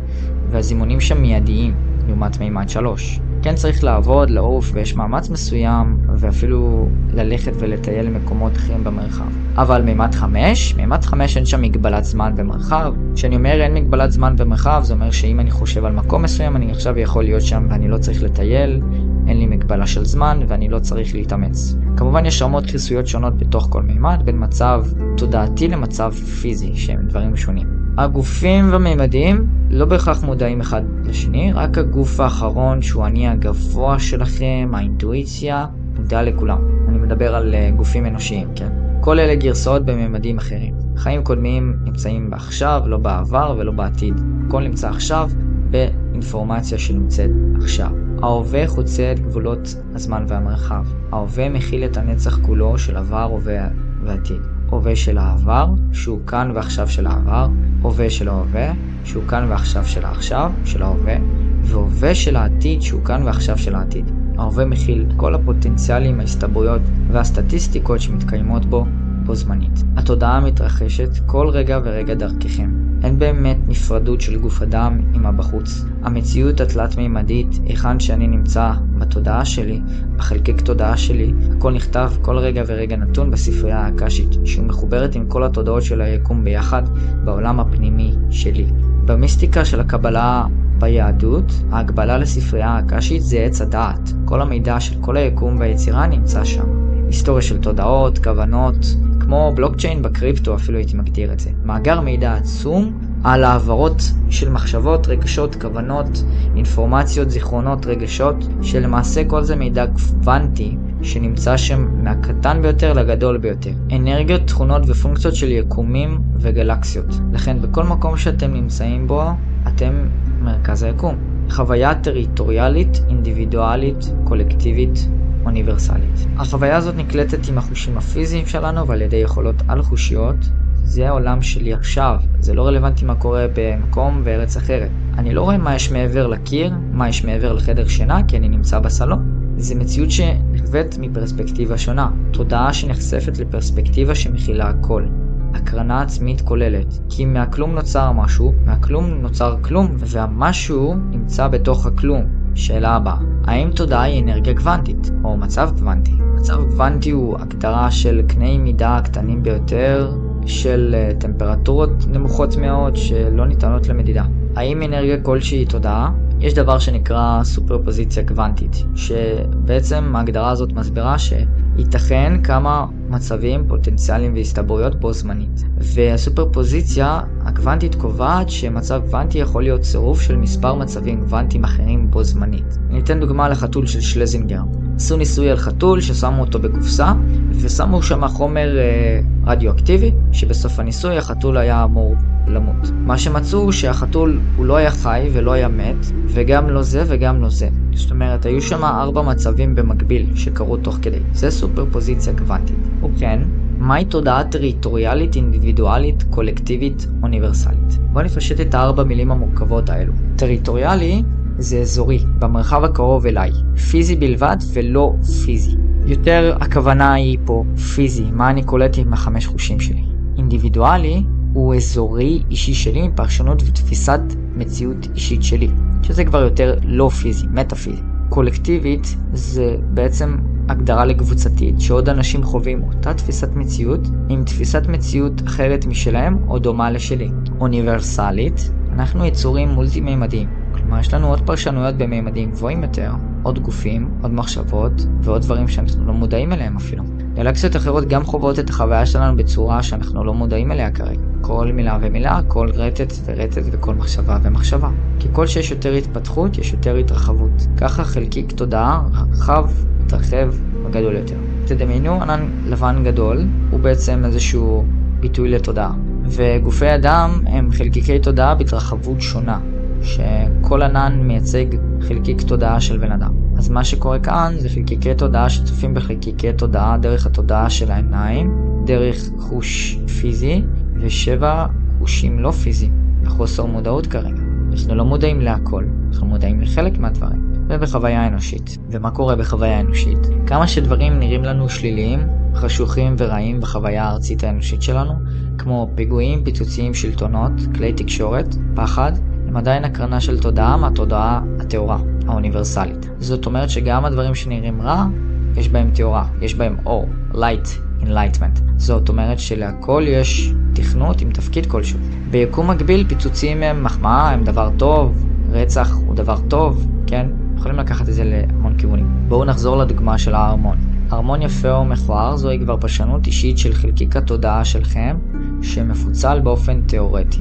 והזימונים שם מיידיים לעומת מימד 3. כן צריך לעבוד, לעוף, ויש מאמץ מסוים, ואפילו ללכת ולטייל למקומות אחרים במרחב. אבל מימד 5, מימד 5 אין שם מגבלת זמן ומרחב. כשאני אומר אין מגבלת זמן ומרחב, זה אומר שאם אני חושב על מקום מסוים, אני עכשיו יכול להיות שם ואני לא צריך לטייל, אין לי מגבלה של זמן ואני לא צריך להתאמץ. כמובן יש רמות כיסויות שונות בתוך כל מימד, בין מצב תודעתי למצב פיזי, שהם דברים שונים. הגופים והמימדים לא בהכרח מודעים אחד לשני, רק הגוף האחרון שהוא אני הגבוה שלכם, האינטואיציה, מודע לכולם. אני מדבר על uh, גופים אנושיים, כן? כל אלה גרסאות בממדים אחרים. חיים קודמים נמצאים בעכשיו, לא בעבר ולא בעתיד. הכל נמצא עכשיו באינפורמציה שנמצאת עכשיו. ההווה חוצה את גבולות הזמן והמרחב. ההווה מכיל את הנצח כולו של עבר, הווה ועתיד. הווה של העבר, שהוא כאן ועכשיו של העבר, הווה של ההווה, שהוא כאן ועכשיו של העכשיו, של ההווה, והווה של העתיד, שהוא כאן ועכשיו של העתיד. ההווה מכיל את כל הפוטנציאלים, ההסתברויות והסטטיסטיקות שמתקיימות בו בו זמנית. התודעה מתרחשת כל רגע ורגע דרככם. אין באמת נפרדות של גוף אדם עם הבחוץ. המציאות התלת-מימדית, היכן שאני נמצא, בתודעה שלי, בחלקיק תודעה שלי, הכל נכתב כל רגע ורגע נתון בספרייה האקשית, שהוא מחוברת עם כל התודעות של היקום ביחד, בעולם הפנימי שלי. במיסטיקה של הקבלה ביהדות, ההגבלה לספרייה האקשית זה עץ הדעת. כל המידע של כל היקום והיצירה נמצא שם. היסטוריה של תודעות, כוונות, כמו בלוקצ'יין בקריפטו אפילו הייתי מגדיר את זה. מאגר מידע עצום על העברות של מחשבות, רגשות, כוונות, אינפורמציות, זיכרונות, רגשות, שלמעשה כל זה מידע קוונטי שנמצא שם מהקטן ביותר לגדול ביותר. אנרגיות, תכונות ופונקציות של יקומים וגלקסיות. לכן בכל מקום שאתם נמצאים בו, אתם מרכז היקום. חוויה טריטוריאלית, אינדיבידואלית, קולקטיבית, אוניברסלית. החוויה הזאת נקלטת עם החושים הפיזיים שלנו ועל ידי יכולות על-חושיות. זה העולם שלי עכשיו, זה לא רלוונטי מה קורה במקום וארץ אחרת. אני לא רואה מה יש מעבר לקיר, מה יש מעבר לחדר שינה, כי אני נמצא בסלון. זה מציאות שנחווית מפרספקטיבה שונה, תודעה שנחשפת לפרספקטיבה שמכילה הכל. הקרנה עצמית כוללת, כי מהכלום נוצר משהו, מהכלום נוצר כלום, והמשהו נמצא בתוך הכלום. שאלה הבאה, האם תודעה היא אנרגיה קוונטית, או מצב קוונטי? מצב קוונטי הוא הגדרה של קני מידה הקטנים ביותר של אה, טמפרטורות נמוכות מאוד שלא ניתנות למדידה. האם אנרגיה כלשהי היא תודעה? יש דבר שנקרא סופרפוזיציה קוונטית, שבעצם ההגדרה הזאת מסבירה שייתכן כמה מצבים, פוטנציאליים והסתברויות בו זמנית. והסופרפוזיציה הקוונטית קובעת שמצב קוונטי יכול להיות צירוף של מספר מצבים קוונטיים אחרים בו זמנית. ניתן דוגמה לחתול של שלזינגר. עשו ניסוי על חתול ששמו אותו בקופסה ושמו שם חומר אה, רדיואקטיבי שבסוף הניסוי החתול היה אמור למות. מה שמצאו שהחתול הוא לא היה חי ולא היה מת וגם לא זה וגם לא זה. זאת אומרת היו שם ארבע מצבים במקביל שקרו תוך כדי. זה סופרפוזיציה קוונטית. ובכן, מהי תודעה טריטוריאלית, אינדיבידואלית, קולקטיבית, אוניברסלית? בואו נפשט את הארבע מילים המורכבות האלו. טריטוריאלי זה אזורי, במרחב הקרוב אליי. פיזי בלבד ולא פיזי. יותר הכוונה היא פה פיזי, מה אני קולט עם החמש חושים שלי. אינדיבידואלי הוא אזורי אישי שלי עם פרשנות ותפיסת מציאות אישית שלי, שזה כבר יותר לא פיזי, מטאפיזי. קולקטיבית זה בעצם הגדרה לקבוצתית, שעוד אנשים חווים אותה תפיסת מציאות עם תפיסת מציאות אחרת משלהם או דומה לשלי. אוניברסלית, אנחנו יצורים מולטי-מימדיים, כלומר יש לנו עוד פרשנויות במימדים גבוהים יותר, עוד גופים, עוד מחשבות ועוד דברים שאנחנו לא מודעים אליהם אפילו. גלקסיות אחרות גם חוות את החוויה שלנו בצורה שאנחנו לא מודעים אליה כרגע. כל מילה ומילה, כל רטט ורטט וכל מחשבה ומחשבה. ככל שיש יותר התפתחות, יש יותר התרחבות. ככה חלקיק תודעה רחב, מתרחב וגדול יותר. תדמיינו ענן לבן גדול, הוא בעצם איזשהו ביטוי לתודעה. וגופי אדם הם חלקיקי תודעה בהתרחבות שונה, שכל ענן מייצג חלקיק תודעה של בן אדם. אז מה שקורה כאן זה חלקיקי תודעה שצופים בחלקיקי תודעה דרך התודעה של העיניים, דרך חוש פיזי, ושבע חושים לא פיזיים, בחוסר מודעות כרגע. אנחנו לא מודעים להכל, אנחנו מודעים לחלק מהדברים. ובחוויה אנושית. ומה קורה בחוויה אנושית? כמה שדברים נראים לנו שליליים, חשוכים ורעים בחוויה הארצית האנושית שלנו, כמו פיגועים, פיצוצים, שלטונות, כלי תקשורת, פחד, הם עדיין הקרנה של תודעה מהתודעה הטהורה, האוניברסלית. זאת אומרת שגם הדברים שנראים רע, יש בהם טהורה, יש בהם אור, light, enlightenment. זאת אומרת שלהכל יש תכנות עם תפקיד כלשהו. ביקום מקביל פיצוצים הם מחמאה, הם דבר טוב, רצח הוא דבר טוב, כן? יכולים לקחת את זה להמון כיוונים. בואו נחזור לדוגמה של הארמון. ארמון יפה או מכוער זוהי כבר פרשנות אישית של חלקיק התודעה שלכם, שמפוצל באופן תאורטי,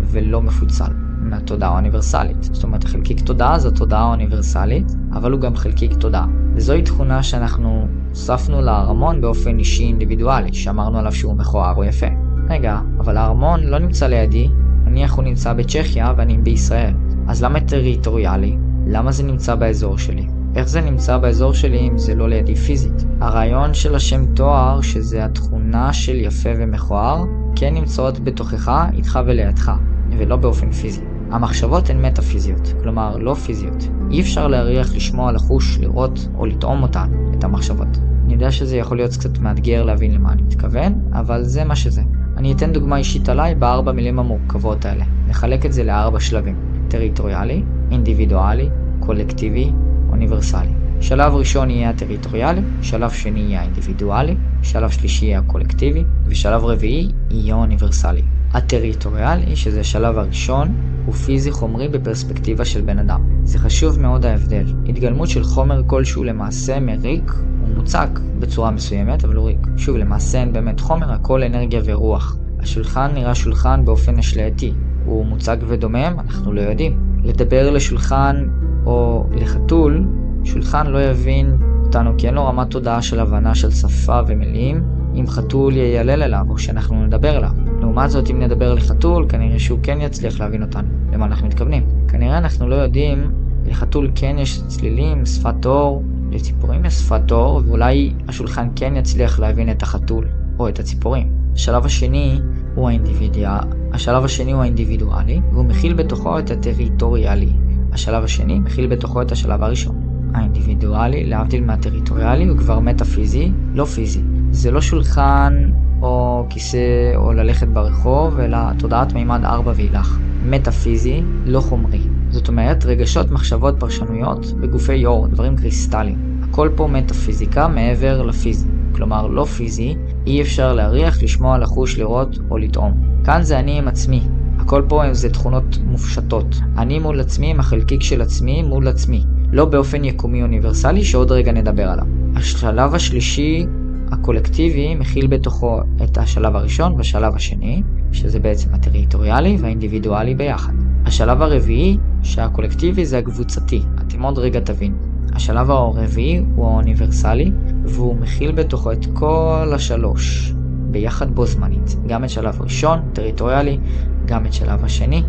ולא מפוצל מהתודעה האוניברסלית. זאת אומרת, החלקיק תודעה זו תודעה אוניברסלית, אבל הוא גם חלקיק תודעה. וזוהי תכונה שאנחנו הוספנו לארמון באופן אישי אינדיבידואלי, שאמרנו עליו שהוא מכוער או יפה. רגע, אבל הארמון לא נמצא לידי, נניח הוא נמצא בצ'כיה ואני בישראל. אז למה טריטוריאלי? למה זה נמצא באזור שלי? איך זה נמצא באזור שלי אם זה לא לידי פיזית? הרעיון של השם תואר, שזה התכונה של יפה ומכוער, כן נמצאות בתוכך, איתך ולידך, ולא באופן פיזי. המחשבות הן מטאפיזיות, כלומר לא פיזיות. אי אפשר להריח, לשמוע, לחוש, לראות או לטעום אותן, את המחשבות. אני יודע שזה יכול להיות קצת מאתגר להבין למה אני מתכוון, אבל זה מה שזה. אני אתן דוגמה אישית עליי בארבע מילים המורכבות האלה. נחלק את זה לארבע שלבים. טריטוריאלי, אינדיבידואלי, קולקטיבי, אוניברסלי. שלב ראשון יהיה הטריטוריאלי, שלב שני יהיה האינדיבידואלי, שלב שלישי יהיה הקולקטיבי, ושלב רביעי יהיה אוניברסלי. הטריטוריאלי, שזה השלב הראשון, הוא פיזי חומרי בפרספקטיבה של בן אדם. זה חשוב מאוד ההבדל. התגלמות של חומר כלשהו למעשה מריק, הוא מוצק בצורה מסוימת, אבל הוא ריק. שוב, למעשה אין באמת חומר, הכל אנרגיה ורוח. השולחן נראה שולחן באופן אשלייתי. הוא מוצג ודומם, אנחנו לא יודעים. לדבר לשולחן או לחתול, שולחן לא יבין אותנו כי אין לו רמת תודעה של הבנה של שפה ומילים, אם חתול יילל אליו או שאנחנו נדבר אליו. לעומת זאת, אם נדבר לחתול, כנראה שהוא כן יצליח להבין אותנו, למה אנחנו מתכוונים. כנראה אנחנו לא יודעים, לחתול כן יש צלילים, שפת אור, לציפורים יש שפת אור, ואולי השולחן כן יצליח להבין את החתול או את הציפורים. השלב השני הוא האינדיבידואל, השלב השני הוא האינדיבידואלי, והוא מכיל בתוכו את הטריטוריאלי. השלב השני מכיל בתוכו את השלב הראשון. האינדיבידואלי, להבדיל מהטריטוריאלי, הוא כבר מטאפיזי, לא פיזי. זה לא שולחן או כיסא או ללכת ברחוב, אלא תודעת מימד 4 ואילך. מטאפיזי, לא חומרי. זאת אומרת, רגשות, מחשבות, פרשנויות בגופי אור, דברים קריסטליים. הכל פה מטאפיזיקה מעבר לפיזי. כלומר, לא פיזי, אי אפשר להריח, לשמוע, לחוש, לראות או לטעום. כאן זה אני עם עצמי. הכל פה זה תכונות מופשטות. אני מול עצמי עם החלקיק של עצמי מול עצמי. לא באופן יקומי אוניברסלי שעוד רגע נדבר עליו. השלב השלישי, הקולקטיבי, מכיל בתוכו את השלב הראשון והשלב השני, שזה בעצם הטריטוריאלי והאינדיבידואלי ביחד. השלב הרביעי, שהקולקטיבי זה הקבוצתי. אתם עוד רגע תבין. השלב הרביעי הוא האוניברסלי, והוא מכיל בתוכו את כל השלוש, ביחד בו זמנית. גם את שלב ראשון, טריטוריאלי, גם את שלב השני,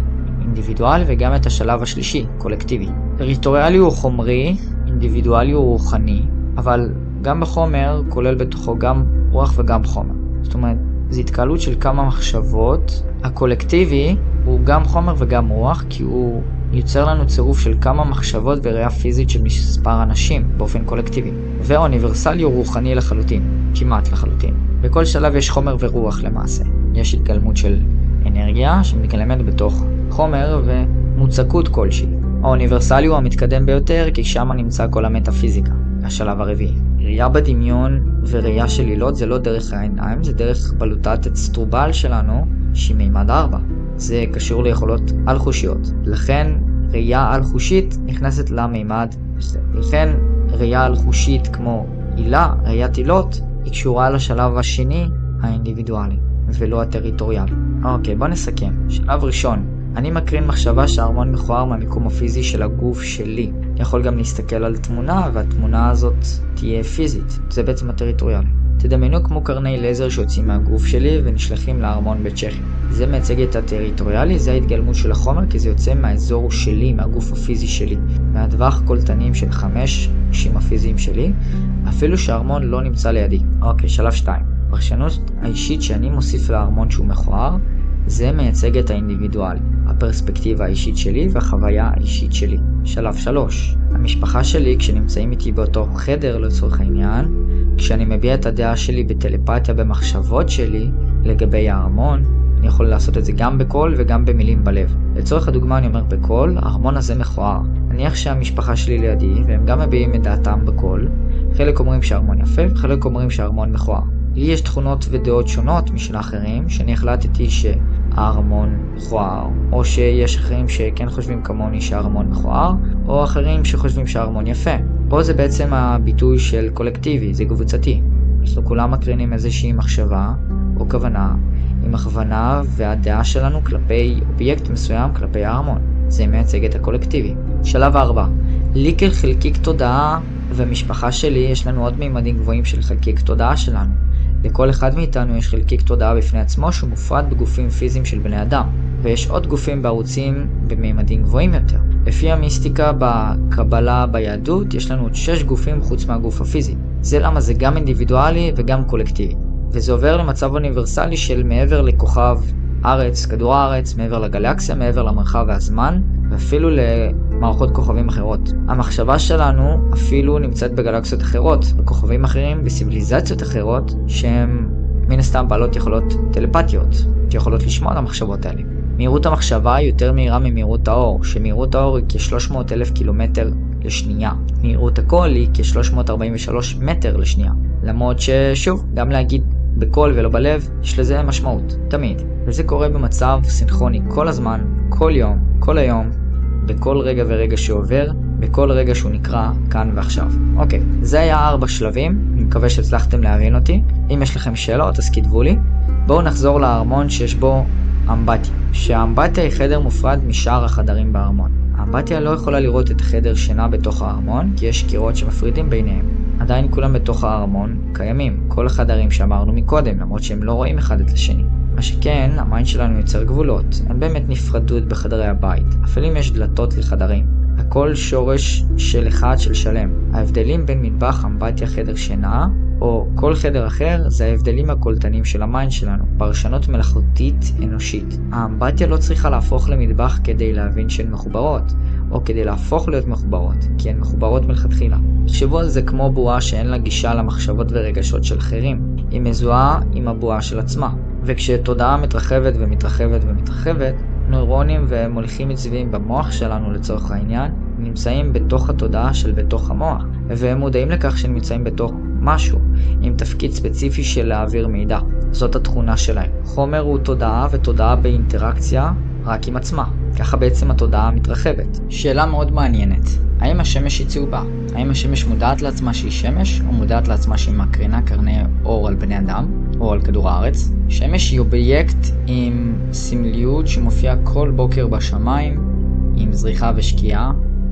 אינדיבידואלי, וגם את השלב השלישי, קולקטיבי. טריטוריאלי הוא חומרי, אינדיבידואלי הוא רוחני, אבל גם בחומר כולל בתוכו גם רוח וגם חומר. זאת אומרת, זו התקהלות של כמה מחשבות. הקולקטיבי הוא גם חומר וגם רוח, כי הוא יוצר לנו צירוף של כמה מחשבות וראייה פיזית של מספר אנשים באופן קולקטיבי. והאוניברסלי הוא רוחני לחלוטין, כמעט לחלוטין. בכל שלב יש חומר ורוח למעשה. יש התגלמות של אנרגיה שמתגלמת בתוך חומר ומוצקות כלשהי. האוניברסלי הוא המתקדם ביותר כי שם נמצא כל המטאפיזיקה, השלב הרביעי. ראייה בדמיון וראייה של עילות זה לא דרך העיניים, זה דרך בלוטת אצטרובל שלנו, שהיא מימד 4. זה קשור ליכולות על-חושיות. לכן ראייה על-חושית נכנסת למימד לכן ראייה על-חושית כמו עילה, ראיית עילות, היא קשורה לשלב השני, האינדיבידואלי, ולא הטריטוריאלי. אוקיי, בוא נסכם. שלב ראשון, אני מקרין מחשבה שהארמון מכוער מהמיקום הפיזי של הגוף שלי. אני יכול גם להסתכל על תמונה, והתמונה הזאת תהיה פיזית. זה בעצם הטריטוריאלי. תדמיינו כמו קרני לייזר שיוצאים מהגוף שלי ונשלחים לארמון בצ'כיה. זה מייצג את הטריטוריאלי, זה ההתגלמות של החומר, כי זה יוצא מהאזור שלי, מהגוף הפיזי שלי. מהטווח קולטנים של חמש אישים הפיזיים שלי, אפילו שהארמון לא נמצא לידי. אוקיי, שלב 2. הפרשנות האישית שאני מוסיף לארמון שהוא מכוער, זה מייצג את האינדיבידואל, הפרספקטיבה האישית שלי והחוויה האישית שלי. שלב 3. המשפחה שלי, כשנמצאים איתי באותו חדר לצורך העניין, כשאני מביע את הדעה שלי בטלפתיה במחשבות שלי לגבי הארמון, אני יכול לעשות את זה גם בקול וגם במילים בלב. לצורך הדוגמה אני אומר בקול, הארמון הזה מכוער. נניח שהמשפחה שלי לידי, והם גם מביעים את דעתם בקול, חלק אומרים שהארמון יפה וחלק אומרים שהארמון מכוער. לי יש תכונות ודעות שונות משל האחרים, שאני החלטתי שהארמון מכוער, או שיש אחרים שכן חושבים כמוני שהארמון מכוער, או אחרים שחושבים שהארמון יפה. פה זה בעצם הביטוי של קולקטיבי, זה קבוצתי. אנחנו כולם מקרינים איזושהי מחשבה או כוונה, עם הכוונה והדעה שלנו כלפי אובייקט מסוים, כלפי הארמון. זה מייצג את הקולקטיבי. שלב 4. לי כחלקיק תודעה ומשפחה שלי יש לנו עוד מימדים גבוהים של חלקיק תודעה שלנו. לכל אחד מאיתנו יש חלקיק תודעה בפני עצמו שהוא מופרד בגופים פיזיים של בני אדם, ויש עוד גופים בערוצים במימדים גבוהים יותר. לפי המיסטיקה בקבלה ביהדות, יש לנו עוד 6 גופים חוץ מהגוף הפיזי. זה למה זה גם אינדיבידואלי וגם קולקטיבי. וזה עובר למצב אוניברסלי של מעבר לכוכב ארץ, כדור הארץ, מעבר לגלקסיה, מעבר למרחב והזמן, ואפילו למערכות כוכבים אחרות. המחשבה שלנו אפילו נמצאת בגלקסיות אחרות, בכוכבים אחרים, בסיביליזציות אחרות, שהן מן הסתם בעלות יכולות טלפתיות, שיכולות לשמוע על המחשבות האלה. מהירות המחשבה היא יותר מהירה ממהירות האור, שמהירות האור היא כ-300 אלף קילומטר לשנייה. מהירות הקול היא כ-343 מטר לשנייה. למרות ששוב, גם להגיד בקול ולא בלב, יש לזה משמעות, תמיד. וזה קורה במצב סינכרוני כל הזמן, כל יום, כל היום, בכל רגע ורגע שעובר, בכל רגע שהוא נקרא כאן ועכשיו. אוקיי, זה היה ארבע שלבים, אני מקווה שהצלחתם להבין אותי. אם יש לכם שאלות אז כתבו לי. בואו נחזור לארמון שיש בו אמבטיה, שהאמבטיה היא חדר מופרד משאר החדרים בארמון. האמבטיה לא יכולה לראות את חדר שינה בתוך הארמון, כי יש קירות שמפרידים ביניהם. עדיין כולם בתוך הארמון קיימים, כל החדרים שאמרנו מקודם, למרות שהם לא רואים אחד את השני. מה שכן, ה mind שלנו יוצר גבולות, אין באמת נפרדות בחדרי הבית, אפילו אם יש דלתות לחדרים. הכל שורש של אחד של שלם. ההבדלים בין מטבח, אמבטיה, חדר שינה, או כל חדר אחר, זה ההבדלים הקולטניים של ה mind שלנו, פרשנות מלאכותית אנושית. האמבטיה לא צריכה להפוך למטבח כדי להבין שהן מחוברות, או כדי להפוך להיות מחוברות, כי הן מחוברות מלכתחילה. תחשבו על זה כמו בועה שאין לה גישה למחשבות ורגשות של אחרים, היא מזוהה עם הבועה של עצמה. וכשתודעה מתרחבת ומתרחבת ומתרחבת, נוירונים ומוליכים עצביים במוח שלנו לצורך העניין, נמצאים בתוך התודעה של בתוך המוח, והם מודעים לכך שהם נמצאים בתוך משהו, עם תפקיד ספציפי של להעביר מידע. זאת התכונה שלהם. חומר הוא תודעה ותודעה באינטראקציה רק עם עצמה. ככה בעצם התודעה מתרחבת. שאלה מאוד מעניינת, האם השמש היא צהובה? האם השמש מודעת לעצמה שהיא שמש, או מודעת לעצמה שהיא מקרינה קרני אור על בני אדם, או על כדור הארץ? שמש היא אובייקט עם סמליות שמופיע כל בוקר בשמיים, עם זריחה ושקיעה,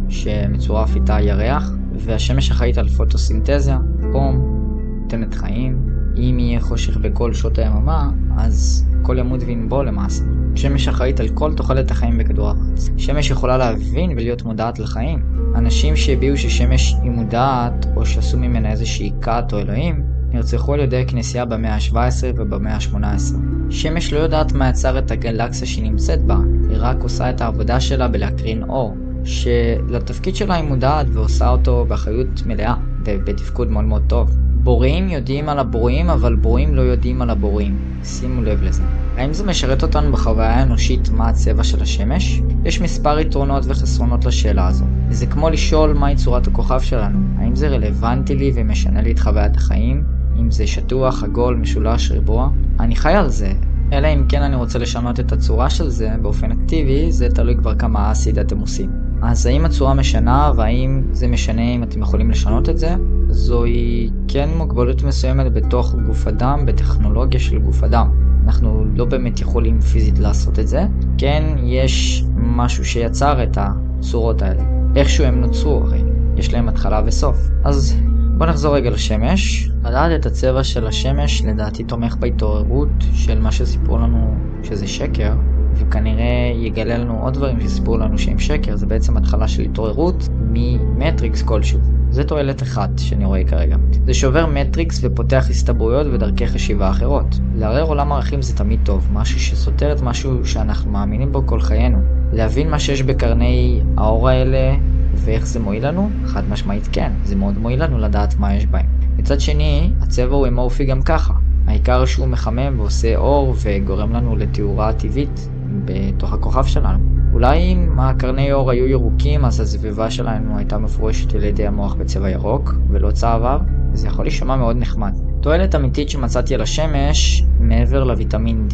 שמצורף איתה ירח, והשמש אחראית על פוטוסינתזה, חום, נותנת חיים. אם יהיה חושך בכל שעות היממה, אז הכל ימות וינבול למעשה. שמש אחראית על כל תוחלת החיים בכדור הארץ. שמש יכולה להבין ולהיות מודעת לחיים. אנשים שהביעו ששמש היא מודעת, או שעשו ממנה איזושהי כת או אלוהים, נרצחו על ידי הכנסייה במאה ה-17 ובמאה ה-18. שמש לא יודעת מה יצר את הגלקסיה שהיא נמצאת בה, היא רק עושה את העבודה שלה בלהקרין אור, שלתפקיד שלה היא מודעת ועושה אותו באחריות מלאה, ובתפקוד מאוד מאוד טוב. בוראים יודעים על הבוראים, אבל בוראים לא יודעים על הבוראים. שימו לב לזה. האם זה משרת אותנו בחוויה האנושית מה הצבע של השמש? יש מספר יתרונות וחסרונות לשאלה הזו. זה כמו לשאול מהי צורת הכוכב שלנו. האם זה רלוונטי לי ומשנה לי את חוויית החיים? אם זה שטוח, עגול, משולש, ריבוע? אני חי על זה. אלא אם כן אני רוצה לשנות את הצורה של זה באופן אקטיבי, זה תלוי כבר כמה אסיד אתם עושים. אז האם הצורה משנה, והאם זה משנה אם אתם יכולים לשנות את זה? זוהי כן מוגבלות מסוימת בתוך גוף אדם, בטכנולוגיה של גוף אדם. אנחנו לא באמת יכולים פיזית לעשות את זה. כן, יש משהו שיצר את הצורות האלה. איכשהו הם נוצרו הרי, יש להם התחלה וסוף. אז בוא נחזור רגע לשמש. לדעת את הצבע של השמש לדעתי תומך בהתעוררות של מה שסיפרו לנו שזה שקר, וכנראה יגלה לנו עוד דברים שסיפרו לנו שהם שקר, זה בעצם התחלה של התעוררות ממטריקס כלשהו. זה תועלת אחת שאני רואה כרגע. זה שובר מטריקס ופותח הסתברויות ודרכי חשיבה אחרות. לערער עולם ערכים זה תמיד טוב, משהו שסותר את משהו שאנחנו מאמינים בו כל חיינו. להבין מה שיש בקרני האור האלה ואיך זה מועיל לנו? חד משמעית כן, זה מאוד מועיל לנו לדעת מה יש בהם. מצד שני, הצבע הוא אמורפי גם ככה. העיקר שהוא מחמם ועושה אור וגורם לנו לתאורה טבעית בתוך הכוכב שלנו. אולי אם הקרני אור היו ירוקים אז הסביבה שלנו הייתה מפורשת על ידי המוח בצבע ירוק ולא צהבהב, זה יכול להישמע מאוד נחמד. תועלת אמיתית שמצאתי על השמש, מעבר לויטמין D,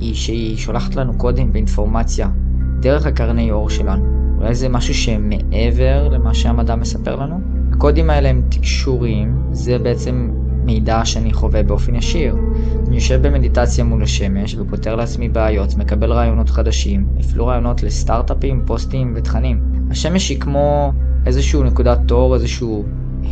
היא שהיא שולחת לנו קודים ואינפורמציה דרך הקרני אור שלנו. אולי זה משהו שמעבר למה שהמדע מספר לנו? הקודים האלה הם תקשוריים, זה בעצם מידע שאני חווה באופן ישיר. אני יושב במדיטציה מול השמש ופותר לעצמי בעיות, מקבל רעיונות חדשים, אפילו רעיונות לסטארט-אפים, פוסטים ותכנים. השמש היא כמו איזשהו נקודת אור, איזשהו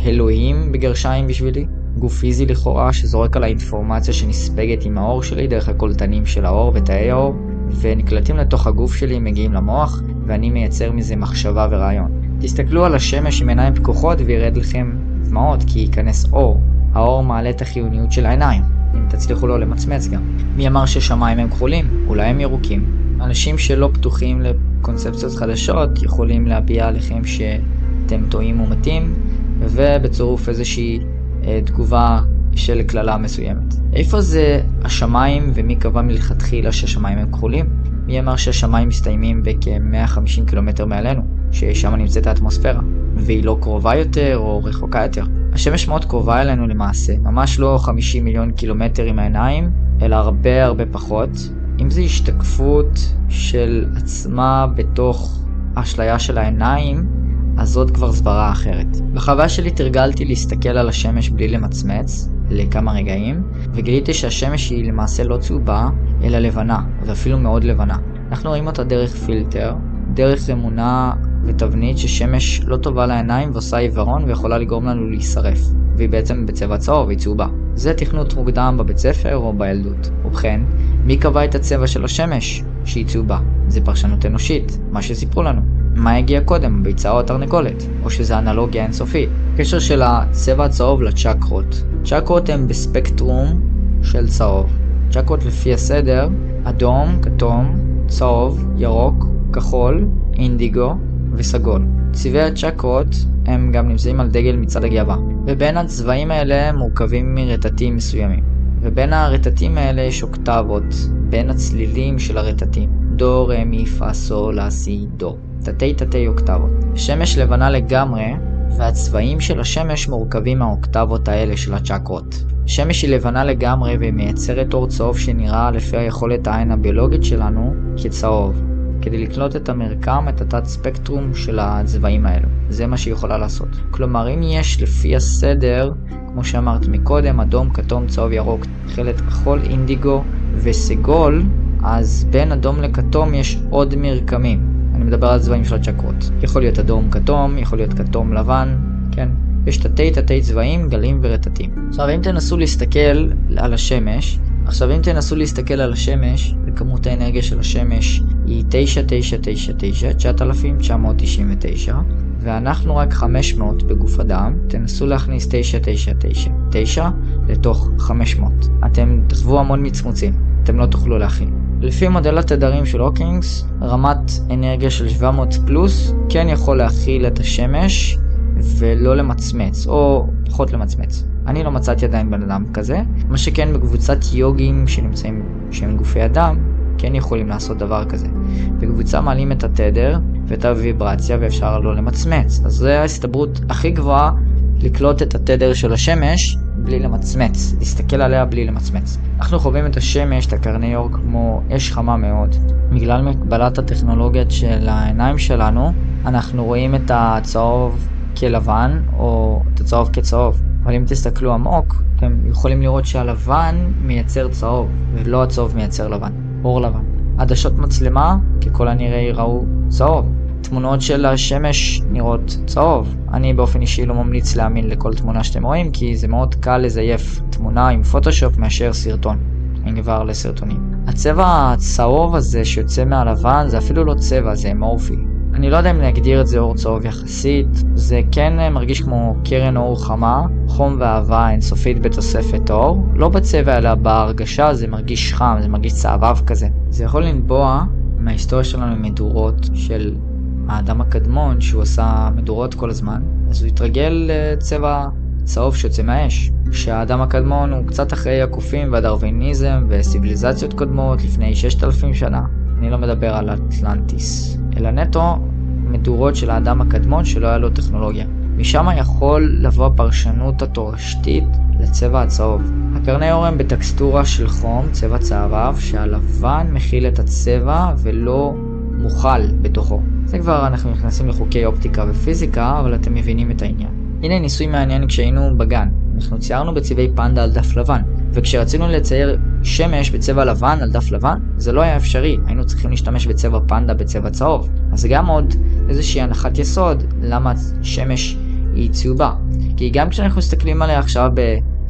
אלוהים בגרשיים בשבילי, גוף פיזי לכאורה שזורק על האינפורמציה שנספגת עם האור שלי דרך הקולטנים של האור ותאי האור, ונקלטים לתוך הגוף שלי, מגיעים למוח, ואני מייצר מזה מחשבה ורעיון. תסתכלו על השמש עם עיניים פקוחות וירד לכם דמעות כי ייכנס אור. האור מעלה את החיוניות של העיניים, אם תצליחו לא למצמץ גם. מי אמר ששמיים הם כחולים? אולי הם ירוקים. אנשים שלא פתוחים לקונספציות חדשות יכולים להביע עליכם שאתם טועים ומתים, ובצירוף איזושהי אה, תגובה של קללה מסוימת. איפה זה השמיים ומי קבע מלכתחילה שהשמיים הם כחולים? מי אמר שהשמיים מסתיימים בכ-150 קילומטר מעלינו, ששם נמצאת האטמוספירה, והיא לא קרובה יותר או רחוקה יותר? השמש מאוד קרובה אלינו למעשה, ממש לא 50 מיליון קילומטר עם העיניים, אלא הרבה הרבה פחות. אם זה השתקפות של עצמה בתוך האשליה של העיניים, אז זאת כבר סברה אחרת. בחוויה שלי תרגלתי להסתכל על השמש בלי למצמץ, לכמה רגעים, וגיליתי שהשמש היא למעשה לא צהובה, אלא לבנה, ואפילו מאוד לבנה. אנחנו רואים אותה דרך פילטר, דרך אמונה ותבנית ששמש לא טובה לעיניים ועושה עיוורון ויכולה לגרום לנו להישרף, והיא בעצם בצבע צהוב, והיא צהובה. זה תכנות מוקדם בבית ספר או בילדות. ובכן, מי קבע את הצבע של השמש? שהיא צהובה. זה פרשנות אנושית, מה שסיפרו לנו. מה הגיע קודם, ביצה או התרנגולת? או שזה אנלוגיה אינסופית? קשר של הצבע הצהוב לצ'קרות. צ'קרות הן בספקטרום של צהוב. צ'קרות לפי הסדר, אדום, כתום, צהוב, ירוק, כחול, אינדיגו וסגול. צבעי הצ'קרות הם גם נמצאים על דגל מצד הגאווה, ובין הצבעים האלה מורכבים מרטטים מסוימים. ובין הרטטים האלה יש אוקטבות, בין הצלילים של הרטטים. דו, רה, מי, פה, סו, לה, סי, דו. תתי תתי אוקטבות. שמש לבנה לגמרי, והצבעים של השמש מורכבים מהאוקטבות האלה של הצ'קרות. שמש היא לבנה לגמרי ומייצרת אור צהוב שנראה לפי היכולת העין הביולוגית שלנו כצהוב, כדי לקלוט את המרקם, את התת ספקטרום של הצבעים האלו. זה מה שהיא יכולה לעשות. כלומר, אם יש לפי הסדר, כמו שאמרת מקודם, אדום, כתום, צהוב, ירוק, תכלת כחול, אינדיגו וסגול, אז בין אדום לכתום יש עוד מרקמים. אני מדבר על צבעים של הצ'קרות. יכול להיות אדום כתום, יכול להיות כתום לבן, כן? יש תתי תתי צבעים, גלים ורטטים. עכשיו אם תנסו להסתכל על השמש, עכשיו אם תנסו להסתכל על השמש, וכמות האנרגיה של השמש היא 9999, 9999, ואנחנו רק 500 בגוף אדם, תנסו להכניס 9999 לתוך 500. אתם תחוו המון מצמוצים, אתם לא תוכלו להכין. לפי מודל התדרים של הוקינגס, רמת אנרגיה של 700 פלוס כן יכול להכיל את השמש ולא למצמץ, או פחות למצמץ. אני לא מצאתי עדיין בן אדם כזה, מה שכן בקבוצת יוגים שנמצאים שהם גופי אדם, כן יכולים לעשות דבר כזה. בקבוצה מעלים את התדר ואת הוויברציה ואפשר לא למצמץ. אז זו ההסתברות הכי גבוהה לקלוט את התדר של השמש בלי למצמץ, להסתכל עליה בלי למצמץ. אנחנו חווים את השמש, את הקרני אור, כמו אש חמה מאוד. בגלל מגבלת הטכנולוגיות של העיניים שלנו, אנחנו רואים את הצהוב כלבן, או את הצהוב כצהוב. אבל אם תסתכלו עמוק, אתם יכולים לראות שהלבן מייצר צהוב, ולא הצהוב מייצר לבן, אור לבן. עדשות מצלמה, ככל הנראה יראו צהוב. תמונות של השמש נראות צהוב. אני באופן אישי לא ממליץ להאמין לכל תמונה שאתם רואים, כי זה מאוד קל לזייף תמונה עם פוטושופ מאשר סרטון. אם כבר לסרטונים. הצבע הצהוב הזה שיוצא מהלבן זה אפילו לא צבע, זה אמורפי. אני לא יודע אם להגדיר את זה אור צהוב יחסית, זה כן אה, מרגיש כמו קרן אור חמה, חום ואהבה אינסופית בתוספת אור, לא בצבע אלא בהרגשה זה מרגיש חם, זה מרגיש צהבהב כזה. זה יכול לנבוע מההיסטוריה שלנו עם מדורות של האדם הקדמון שהוא עשה מדורות כל הזמן, אז הוא התרגל לצבע צהוב שיוצא מהאש. שהאדם הקדמון הוא קצת אחרי הקופים והדרוויניזם וסיביליזציות קודמות לפני 6,000 שנה. אני לא מדבר על אטלנטיס, אלא נטו מדורות של האדם הקדמון שלא היה לו טכנולוגיה. משם יכול לבוא הפרשנות התורשתית לצבע הצהוב. הקרני אור הם בטקסטורה של חום, צבע צהבהב, שהלבן מכיל את הצבע ולא מוכל בתוכו. זה כבר אנחנו נכנסים לחוקי אופטיקה ופיזיקה, אבל אתם מבינים את העניין. הנה ניסוי מעניין כשהיינו בגן. אנחנו ציירנו בצבעי פנדה על דף לבן, וכשרצינו לצייר שמש בצבע לבן על דף לבן, זה לא היה אפשרי, היינו צריכים להשתמש בצבע פנדה בצבע צהוב. אז זה גם עוד איזושהי הנחת יסוד למה שמש היא צהובה. כי גם כשאנחנו מסתכלים עליה עכשיו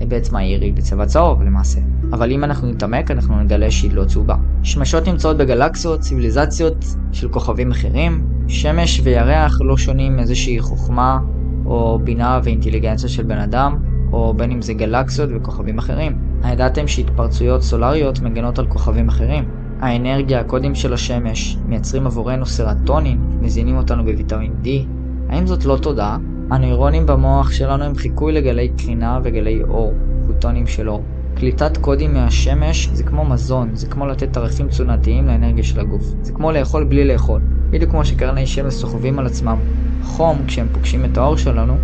בעצם העיר היא בצבע צהוב למעשה. אבל אם אנחנו נתעמק אנחנו נגלה שהיא לא צהובה. שמשות נמצאות בגלקסיות, ציוויליזציות של כוכבים אחרים. שמש וירח לא שונים מאיזושהי חוכמה או בינה ואינטליגנציה של בן אדם, או בין אם זה גלקסיות וכוכבים אחרים. הידעתם שהתפרצויות סולריות מגנות על כוכבים אחרים? האנרגיה, הקודים של השמש, מייצרים עבורנו סרטונין, מזינים אותנו בוויטמין D. האם זאת לא תודעה? הנוירונים במוח שלנו הם חיכוי לגלי קרינה וגלי אור, פוטונים של אור. קליטת קודים מהשמש זה כמו מזון, זה כמו לתת ערכים תזונתיים לאנרגיה של הגוף. זה כמו לאכול בלי לאכול. בדיוק כמו שקרני שמש סוחבים על עצמם חום כשהם פוגשים את האור שלנו,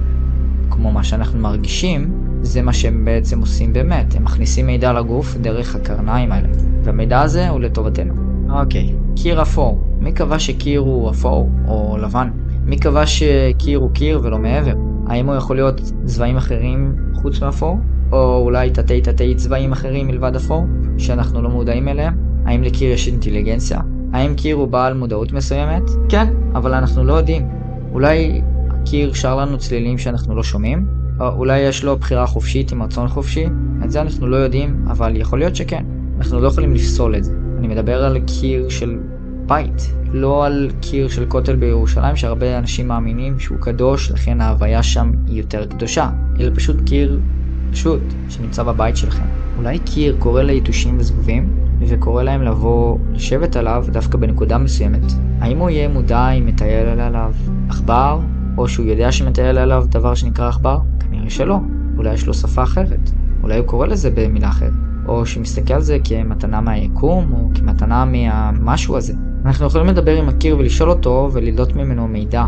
כמו מה שאנחנו מרגישים, זה מה שהם בעצם עושים באמת. הם מכניסים מידע לגוף דרך הקרניים האלה. והמידע הזה הוא לטובתנו. אוקיי, קיר אפור. מי קבע שקיר הוא אפור או לבן? מי קבע שקיר הוא קיר ולא מעבר? האם הוא יכול להיות צבעים אחרים חוץ מאפור? או אולי תתי תתי צבעים אחרים מלבד אפור, שאנחנו לא מודעים אליהם? האם לקיר יש אינטליגנציה? האם קיר הוא בעל מודעות מסוימת? כן, אבל אנחנו לא יודעים. אולי הקיר שר לנו צלילים שאנחנו לא שומעים? או אולי יש לו בחירה חופשית עם רצון חופשי? את זה אנחנו לא יודעים, אבל יכול להיות שכן. אנחנו לא יכולים לפסול את זה. אני מדבר על קיר של בית, לא על קיר של כותל בירושלים שהרבה אנשים מאמינים שהוא קדוש, לכן ההוויה שם היא יותר קדושה, אלא פשוט קיר פשוט שנמצא בבית שלכם. אולי קיר קורא ליתושים וזבובים, וקורא להם לבוא לשבת עליו דווקא בנקודה מסוימת. האם הוא יהיה מודע אם מטייל עליו עכבר, או שהוא יודע שמטייל עליו דבר שנקרא עכבר? כנראה שלא. אולי יש לו שפה אחרת. אולי הוא קורא לזה במילה אחרת. או שמסתכל על זה כמתנה מהיקום, או כמתנה מהמשהו הזה. אנחנו יכולים לדבר עם הקיר ולשאול אותו ולדלות ממנו מידע.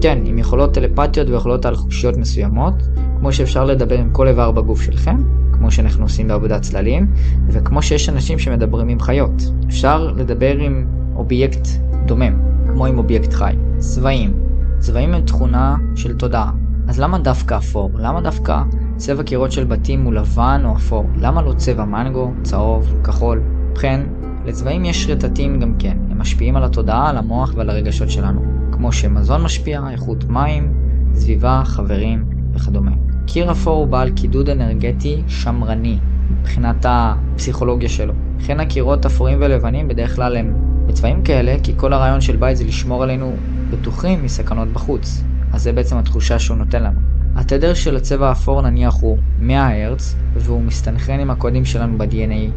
כן, עם יכולות טלפתיות ויכולות על חושיות מסוימות, כמו שאפשר לדבר עם כל איבר בגוף שלכם, כמו שאנחנו עושים בעבודת צללים, וכמו שיש אנשים שמדברים עם חיות. אפשר לדבר עם אובייקט דומם, כמו עם אובייקט חי. צבעים. צבעים הם תכונה של תודעה. אז למה דווקא אפור? למה דווקא צבע קירות של בתים הוא לבן או אפור? למה לא צבע מנגו, צהוב, כחול? ובכן, לצבעים יש רטטים גם כן. הם משפיעים על התודעה, על המוח ועל הרגשות שלנו. כמו שמזון משפיע, איכות מים, סביבה, חברים וכדומה. קיר אפור הוא בעל קידוד אנרגטי שמרני, מבחינת הפסיכולוגיה שלו. לכן הקירות אפורים ולבנים בדרך כלל הם בצבעים כאלה, כי כל הרעיון של בית זה לשמור עלינו בטוחים מסכנות בחוץ. אז זה בעצם התחושה שהוא נותן לנו. התדר של הצבע האפור נניח הוא 100 הרץ, והוא מסתנכרן עם הקודים שלנו ב-DNA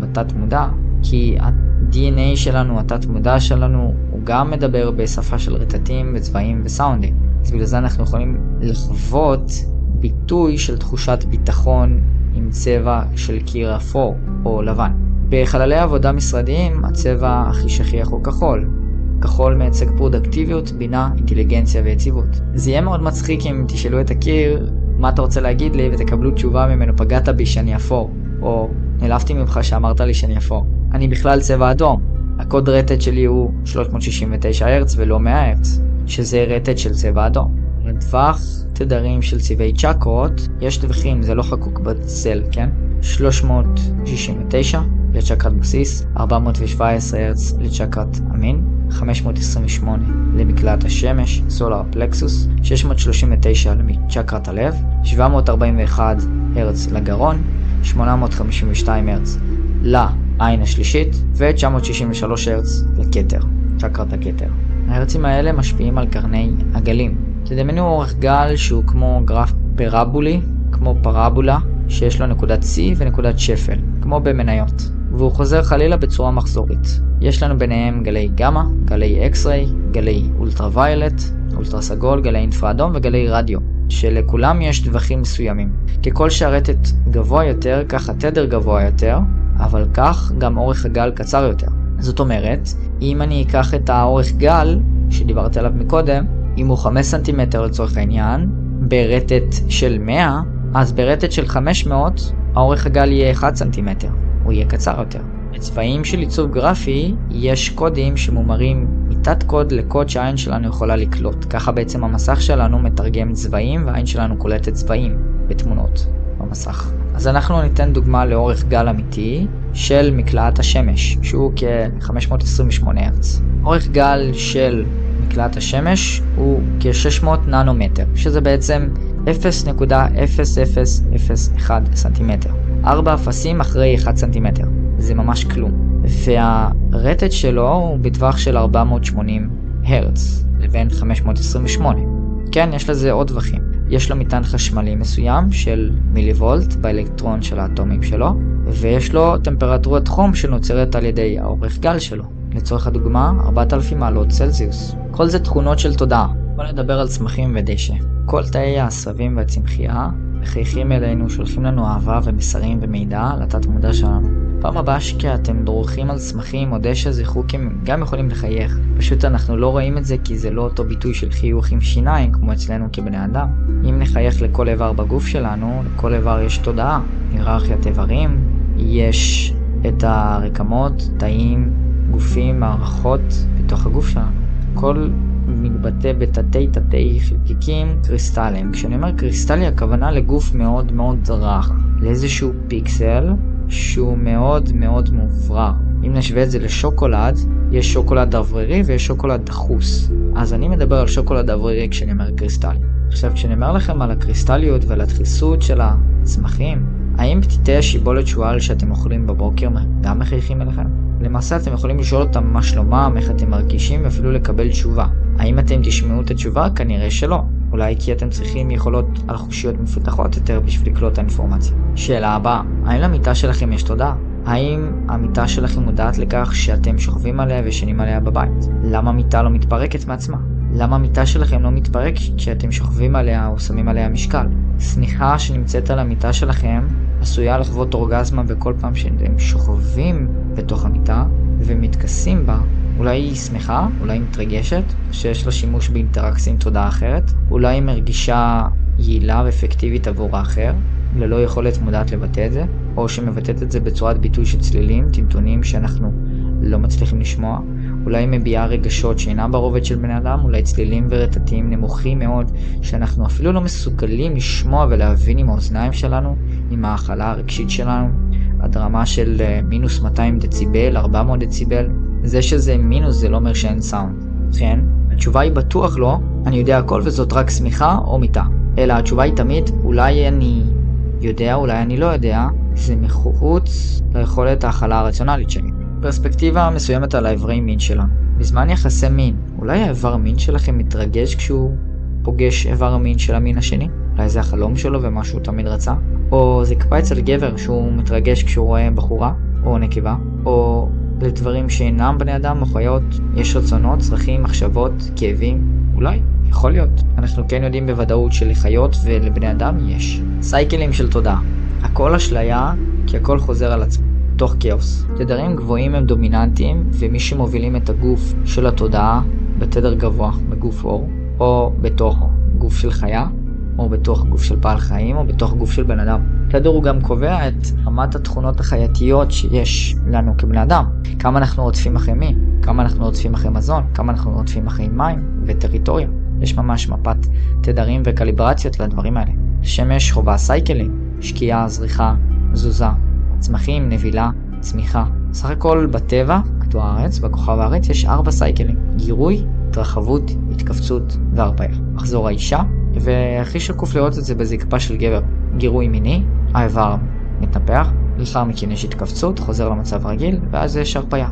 בתת מודע, כי ה-DNA שלנו, התת מודע שלנו, הוא גם מדבר בשפה של רטטים וצבעים וסאונדים. אז בגלל זה אנחנו יכולים לחוות ביטוי של תחושת ביטחון עם צבע של קיר אפור או לבן. בחללי עבודה משרדיים הצבע הכי שכיח הוא כחול. כחול מייצג פרודקטיביות, בינה, אינטליגנציה ויציבות. זה יהיה מאוד מצחיק אם תשאלו את הקיר מה אתה רוצה להגיד לי ותקבלו תשובה ממנו פגעת בי שאני אפור, או נעלבתי ממך שאמרת לי שאני אפור. אני בכלל צבע אדום. הקוד רטט שלי הוא 369 הרץ ולא 100 הרץ, שזה רטט של צבע אדום. לטווח תדרים של צבעי צ'קרות, יש טווחים, זה לא חקוק בצל, כן? 369 לצ'קרת בסיס, 417 הרץ לצ'קרת המין, 528 למקלט השמש, סולר פלקסוס, 639 לצ'קרת הלב, 741 הרץ לגרון, 852 הרץ לעין השלישית, ו-963 הרץ לכתר, צ'קרת הכתר. ההרצים האלה משפיעים על קרני הגלים. תדמיינו אורך גל שהוא כמו גרף פרבולי, כמו פרבולה, שיש לו נקודת שיא ונקודת שפל, כמו במניות, והוא חוזר חלילה בצורה מחזורית. יש לנו ביניהם גלי גמא, גלי אקס-ריי, גלי אולטרה ויולט, אולטרה סגול, גלי אינפרה אדום וגלי רדיו, שלכולם יש טווחים מסוימים. ככל שהרטט גבוה יותר, כך התדר גבוה יותר, אבל כך גם אורך הגל קצר יותר. זאת אומרת, אם אני אקח את האורך גל, שדיברתי עליו מקודם, אם הוא 5 סנטימטר לצורך העניין, ברטט של 100, אז ברטט של 500, האורך הגל יהיה 1 סנטימטר, הוא יהיה קצר יותר. בצבעים של עיצוב גרפי, יש קודים שמומרים מתת קוד לקוד שהעין שלנו יכולה לקלוט. ככה בעצם המסך שלנו מתרגם צבעים והעין שלנו קולטת צבעים בתמונות במסך. אז אנחנו ניתן דוגמה לאורך גל אמיתי של מקלעת השמש, שהוא כ-528 הרץ. אורך גל של מקלעת השמש הוא כ-600 ננומטר, שזה בעצם 0.0001 סנטימטר. 4 אפסים אחרי 1 סנטימטר. זה ממש כלום. והרטט שלו הוא בטווח של 480 הרץ, לבין 528. כן, יש לזה עוד טווחים. יש לו מטען חשמלי מסוים של מיליוולט באלקטרון של האטומים שלו, ויש לו טמפרטורת חום שנוצרת על ידי האורך גל שלו. לצורך הדוגמה, 4,000 מעלות צלזיוס. כל זה תכונות של תודעה. בוא נדבר על צמחים ודשא. כל תאי העשבים והצמחייה מחייכים אלינו, שולחים לנו אהבה ומסרים ומידע לתת מודע שלנו. פעם הבאה שכאתם דורכים על צמחים או דשא זכרו כי הם גם יכולים לחייך. פשוט אנחנו לא רואים את זה כי זה לא אותו ביטוי של חיוך עם שיניים כמו אצלנו כבני אדם. אם נחייך לכל איבר בגוף שלנו, לכל איבר יש תודעה. היררכיית איברים, יש את הרקמות, תאים, גופים, מערכות בתוך הגוף שלנו. כל מתבטא בתתי תתי חלקיקים קריסטליים. כשאני אומר קריסטלי הכוונה לגוף מאוד מאוד רך, לאיזשהו פיקסל שהוא מאוד מאוד מוברר. אם נשווה את זה לשוקולד, יש שוקולד דברירי ויש שוקולד דחוס. אז אני מדבר על שוקולד דברירי כשאני אומר קריסטלי. עכשיו, כשאני אומר לכם על הקריסטליות ועל הדחיסות של הצמחים, האם פתיתי השיבולת שועל שאתם אוכלים בבוקר גם מחייכים אליכם? למעשה אתם יכולים לשאול אותם מה שלומם, איך אתם מרגישים, ואפילו לקבל תשובה. האם אתם תשמעו את התשובה? כנראה שלא. אולי כי אתם צריכים יכולות אלחושיות מפותחות יותר בשביל לקלוט את האינפורמציה. שאלה הבאה, האם למיטה שלכם יש תודעה? האם המיטה שלכם מודעת לכך שאתם שוכבים עליה וישנים עליה בבית? למה המיטה לא מתפרקת מעצמה? למה המיטה שלכם לא מתפרקת כשאתם שוכבים עליה או שמים עליה משקל? שמיכה שנמצאת על המיטה שלכם עשויה לחוות אורגזמה בכל פעם שאתם שוכבים בתוך המיטה ומתכסים בה. אולי היא שמחה, אולי היא מתרגשת, שיש לה שימוש באינטראקציה עם תודעה אחרת, אולי היא מרגישה יעילה ואפקטיבית עבור האחר, ללא יכולת מודעת לבטא את זה, או שמבטאת את זה בצורת ביטוי של צלילים, טמטונים שאנחנו לא מצליחים לשמוע, אולי מביעה רגשות שאינם ברובד של בני אדם, אולי צלילים ורטטים נמוכים מאוד, שאנחנו אפילו לא מסוגלים לשמוע ולהבין עם האוזניים שלנו, עם ההכלה הרגשית שלנו, עד רמה של אה, מינוס 200 דציבל, 400 דציבל. זה שזה מינוס זה לא אומר שאין סאונד. כן? התשובה היא בטוח לא, אני יודע הכל וזאת רק שמיכה או מיטה. אלא התשובה היא תמיד, אולי אני יודע, אולי אני לא יודע, זה מחוץ ליכולת ההכלה הרציונלית שלי. פרספקטיבה מסוימת על האיברי מין שלנו. בזמן יחסי מין, אולי האיבר מין שלכם מתרגש כשהוא פוגש איבר מין של המין השני? אולי זה החלום שלו ומה שהוא תמיד רצה? או זה קפה אצל גבר שהוא מתרגש כשהוא רואה בחורה, או נקבה, או לדברים שאינם בני אדם או חיות, יש רצונות, צרכים, מחשבות, כאבים? אולי, יכול להיות. אנחנו כן יודעים בוודאות שלחיות ולבני אדם יש. סייקלים של תודעה. הכל אשליה, כי הכל חוזר על עצמו. תוך כאוס. תדרים גבוהים הם דומיננטיים, ומי שמובילים את הגוף של התודעה בתדר גבוה, בגוף אור, או בתוך גוף של חיה, או בתוך גוף של בעל חיים, או בתוך גוף של בן אדם. תדר הוא גם קובע את רמת התכונות החייתיות שיש לנו כבני אדם. כמה אנחנו רודפים אחרי מי, כמה אנחנו רודפים אחרי מזון, כמה אנחנו רודפים אחרי מים וטריטוריה. יש ממש מפת תדרים וקליברציות לדברים האלה. שמש חובה סייקלים, שקיעה, זריחה, תזוזה, צמחים, נבילה, צמיחה. סך הכל בטבע, כדור הארץ, בכוכב הארץ, יש ארבע סייקלים. גירוי, התרחבות, התכווצות והרפאיה. מחזור האישה, והכי שקוף לראות את זה בזקפה של גבר. גירוי מיני, האיבר מתנפח, לאחר מכן יש התכווצות, חוזר למצב רגיל, ואז יש הרפאיה.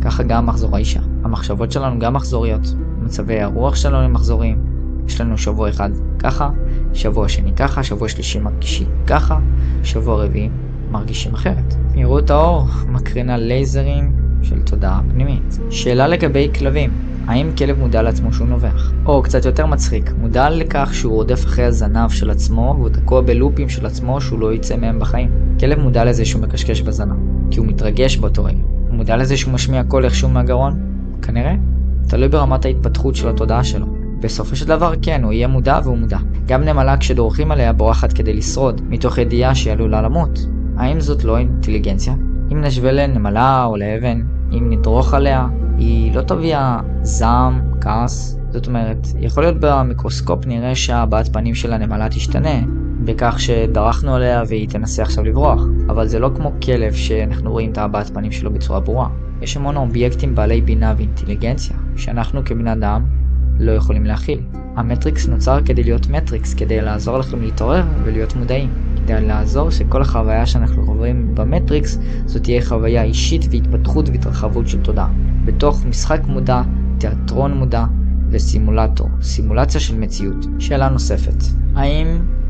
ככה גם מחזור האישה. המחשבות שלנו גם מחזוריות, מצבי הרוח שלנו הם מחזוריים. יש לנו שבוע אחד ככה, שבוע שני ככה, שבוע שלישי מרגישים ככה, שבוע רביעי מרגישים אחרת. מהירות האור מקרינה לייזרים של תודעה פנימית. שאלה לגבי כלבים, האם כלב מודע לעצמו שהוא נובח? או קצת יותר מצחיק, מודע לכך שהוא רודף אחרי הזנב של עצמו והוא תקוע בלופים של עצמו שהוא לא יצא מהם בחיים. כלב מודע לזה שהוא מקשקש בזנב, כי הוא מתרגש באותו רגע. הוא מודע לזה שהוא משמיע קול איכשהו מהגרון? כנראה. תלוי ברמת ההתפתחות של התודעה שלו. בסופו של דבר כן, הוא יהיה מודע והוא מודע. גם נמלה כשדורכים עליה בורחת כדי לשרוד, מתוך ידיעה שהיא עלולה למות. האם זאת לא אינטליגנציה? אם נשווה לנמלה או לאבן, אם נדרוך עליה, היא לא תביע זעם, כעס. זאת אומרת, יכול להיות במיקרוסקופ נראה שהבעת פנים של הנמלה תשתנה, בכך שדרכנו עליה והיא תנסה עכשיו לברוח, אבל זה לא כמו כלב שאנחנו רואים את הבעת פנים שלו בצורה ברורה. יש המון אובייקטים בעלי בינה ואינטליגנציה, שאנחנו כבני אדם לא יכולים להכיל. המטריקס נוצר כדי להיות מטריקס, כדי לעזור לכם להתעורר ולהיות מודעים. כדי לעזור שכל החוויה שאנחנו עוברים במטריקס, זאת תהיה חוויה אישית והתפתחות והתרחבות של תודעה. בתוך משחק מודע, תיאטרון מודע וסימולטור, סימולציה של מציאות. שאלה נוספת, האם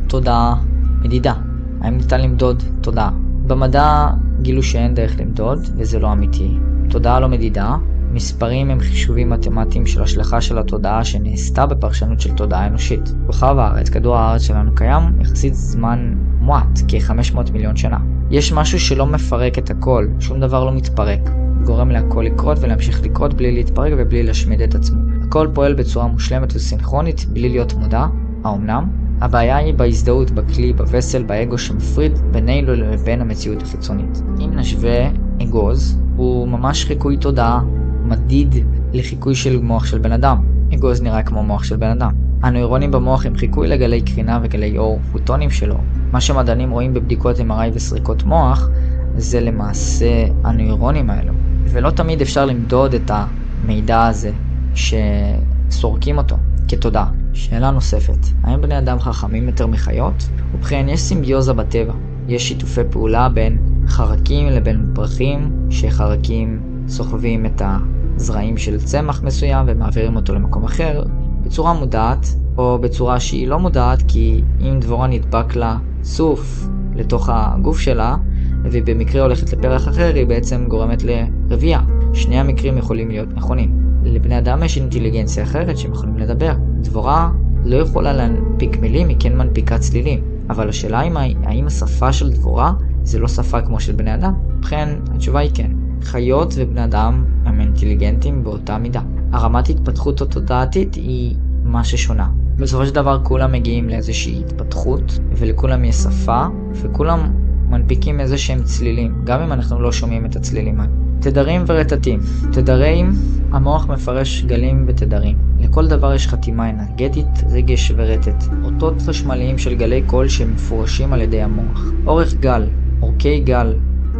תודעה מדידה? האם ניתן למדוד תודעה? במדע גילו שאין דרך למדוד, וזה לא אמיתי. תודעה לא מדידה, מספרים הם חישובים מתמטיים של השלכה של התודעה שנעשתה בפרשנות של תודעה אנושית. כוכב הארץ, כדור הארץ שלנו קיים יחסית זמן מועט, כ-500 מיליון שנה. יש משהו שלא מפרק את הכל, שום דבר לא מתפרק. גורם להכל לקרות ולהמשיך לקרות בלי להתפרק ובלי להשמיד את עצמו. הכל פועל בצורה מושלמת וסינכרונית בלי להיות מודע, האומנם? הבעיה היא בהזדהות, בכלי, בווסל, באגו שמפריד בינינו לבין המציאות החיצונית. אם נשווה אגוז, הוא ממש חיקוי תודעה מדיד לחיקוי של מוח של בן אדם. אגוז נראה כמו מוח של בן אדם. הנוירונים במוח הם חיקוי לגלי קרינה וגלי אור, פוטונים שלו. מה שמדענים רואים בבדיקות MRI וסריקות מוח, זה למעשה הנוירונים האלו. ולא תמיד אפשר למדוד את המידע הזה שסורקים אותו כתודעה. שאלה נוספת, האם בני אדם חכמים יותר מחיות? ובכן, יש סימביוזה בטבע. יש שיתופי פעולה בין חרקים לבין פרחים, שחרקים סוחבים את הזרעים של צמח מסוים ומעבירים אותו למקום אחר בצורה מודעת, או בצורה שהיא לא מודעת, כי אם דבורה נדבק לה סוף לתוך הגוף שלה, והיא במקרה הולכת לפרח אחר, היא בעצם גורמת לרבייה. שני המקרים יכולים להיות נכונים. לבני אדם יש אינטליגנציה אחרת שהם יכולים לדבר. דבורה לא יכולה להנפיק מילים, היא כן מנפיקה צלילים. אבל השאלה היא האם השפה של דבורה זה לא שפה כמו של בני אדם? ובכן, התשובה היא כן. חיות ובני אדם הם אינטליגנטים באותה מידה. הרמת התפתחות התודעתית היא מה ששונה. בסופו של דבר כולם מגיעים לאיזושהי התפתחות, ולכולם יש שפה, וכולם מנפיקים איזה שהם צלילים, גם אם אנחנו לא שומעים את הצלילים האלה. תדרים ורטטים. תדרים, המוח מפרש גלים ותדרים. לכל דבר יש חתימה אנרגטית, רגש ורטט. אותות חשמליים של גלי קול שמפורשים על ידי המוח. אורך גל, אורכי גל,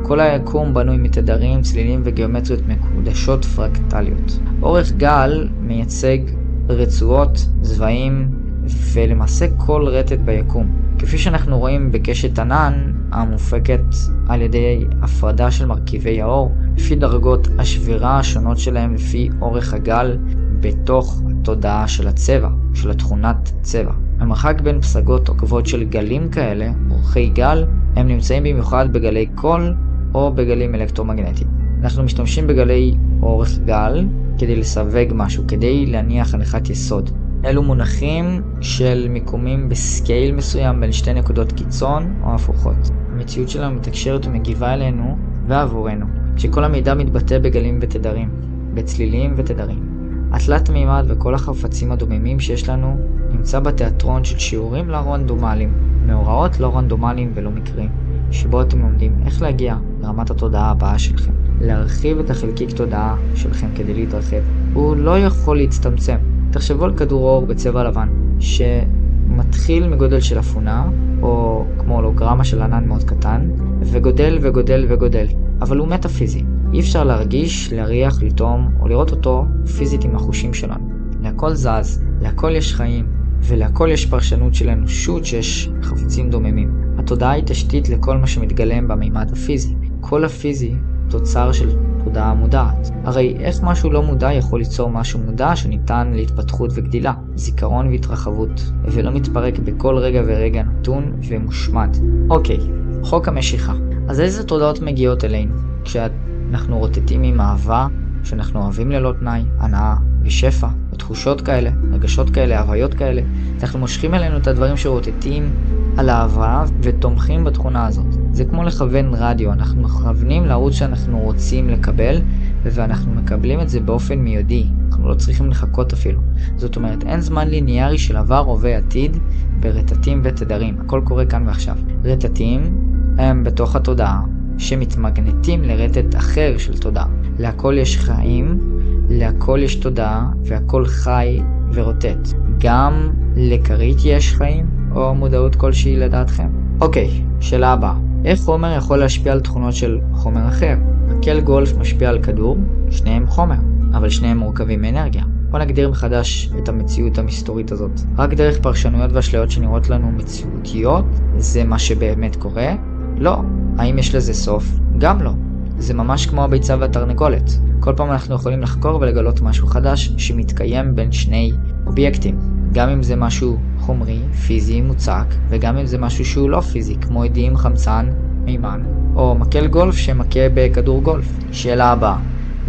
כל היקום בנוי מתדרים, צלילים וגיאומטריות מקודשות פרקטליות. אורך גל מייצג רצועות, זבעים ולמעשה כל רטט ביקום. כפי שאנחנו רואים בקשת ענן המופקת על ידי הפרדה של מרכיבי האור, לפי דרגות השבירה השונות שלהם לפי אורך הגל בתוך התודעה של הצבע, של התכונת צבע. המרחק בין פסגות עוקבות של גלים כאלה, אורכי גל, הם נמצאים במיוחד בגלי קול או בגלים אלקטרומגנטיים. אנחנו משתמשים בגלי אורך גל כדי לסווג משהו, כדי להניח הנחת יסוד. אלו מונחים של מיקומים בסקייל מסוים בין שתי נקודות קיצון או הפוכות. המציאות שלנו מתקשרת ומגיבה אלינו ועבורנו, כשכל המידע מתבטא בגלים ותדרים, בצלילים ותדרים. התלת מימד וכל החפצים הדוממים שיש לנו נמצא בתיאטרון של שיעורים לא רנדומליים, מאורעות לא רנדומליים ולא מקרים. שבו אתם לומדים איך להגיע לרמת התודעה הבאה שלכם. להרחיב את החלקיק תודעה שלכם כדי להתרחב. הוא לא יכול להצטמצם. תחשבו על כדור אור בצבע לבן, שמתחיל מגודל של אפונה, או כמו הולוגרמה של ענן מאוד קטן, וגודל וגודל וגודל, אבל הוא מטאפיזי. אי אפשר להרגיש, להריח, לטעום, או לראות אותו פיזית עם החושים שלנו. להכל זז, להכל יש חיים, ולהכל יש פרשנות של אנושות שיש חפצים דוממים. התודעה היא תשתית לכל מה שמתגלם במימד הפיזי. כל הפיזי תוצר של תודעה מודעת. הרי איך משהו לא מודע יכול ליצור משהו מודע שניתן להתפתחות וגדילה, זיכרון והתרחבות, ולא מתפרק בכל רגע ורגע נתון ומושמד. אוקיי, חוק המשיכה. אז איזה תודעות מגיעות אלינו? כשאנחנו רוטטים עם אהבה, כשאנחנו אוהבים ללא תנאי, הנאה ושפע, ותחושות כאלה, רגשות כאלה, הוויות כאלה, אנחנו מושכים אלינו את הדברים שרוטטים על אהבה ותומכים בתכונה הזאת. זה כמו לכוון רדיו, אנחנו מכוונים לערוץ שאנחנו רוצים לקבל, ואנחנו מקבלים את זה באופן מיידי. אנחנו לא צריכים לחכות אפילו. זאת אומרת, אין זמן ליניארי של עבר, הווה, עתיד, ברטטים ותדרים. הכל קורה כאן ועכשיו. רטטים הם בתוך התודעה, שמתמגנטים לרטט אחר של תודעה. להכל יש חיים, להכל יש תודעה, והכל חי ורוטט. גם לכרית יש חיים, או מודעות כלשהי לדעתכם? אוקיי, שאלה הבאה. איך חומר יכול להשפיע על תכונות של חומר אחר? מקל גולף משפיע על כדור, שניהם חומר, אבל שניהם מורכבים מאנרגיה. בוא נגדיר מחדש את המציאות המסתורית הזאת. רק דרך פרשנויות ואשליות שנראות לנו מציאותיות, זה מה שבאמת קורה? לא. האם יש לזה סוף? גם לא. זה ממש כמו הביצה והתרנגולת. כל פעם אנחנו יכולים לחקור ולגלות משהו חדש שמתקיים בין שני אובייקטים. גם אם זה משהו חומרי, פיזי, מוצק, וגם אם זה משהו שהוא לא פיזי, כמו עדים, חמצן, מימן, או מקל גולף שמכה בכדור גולף. שאלה הבאה,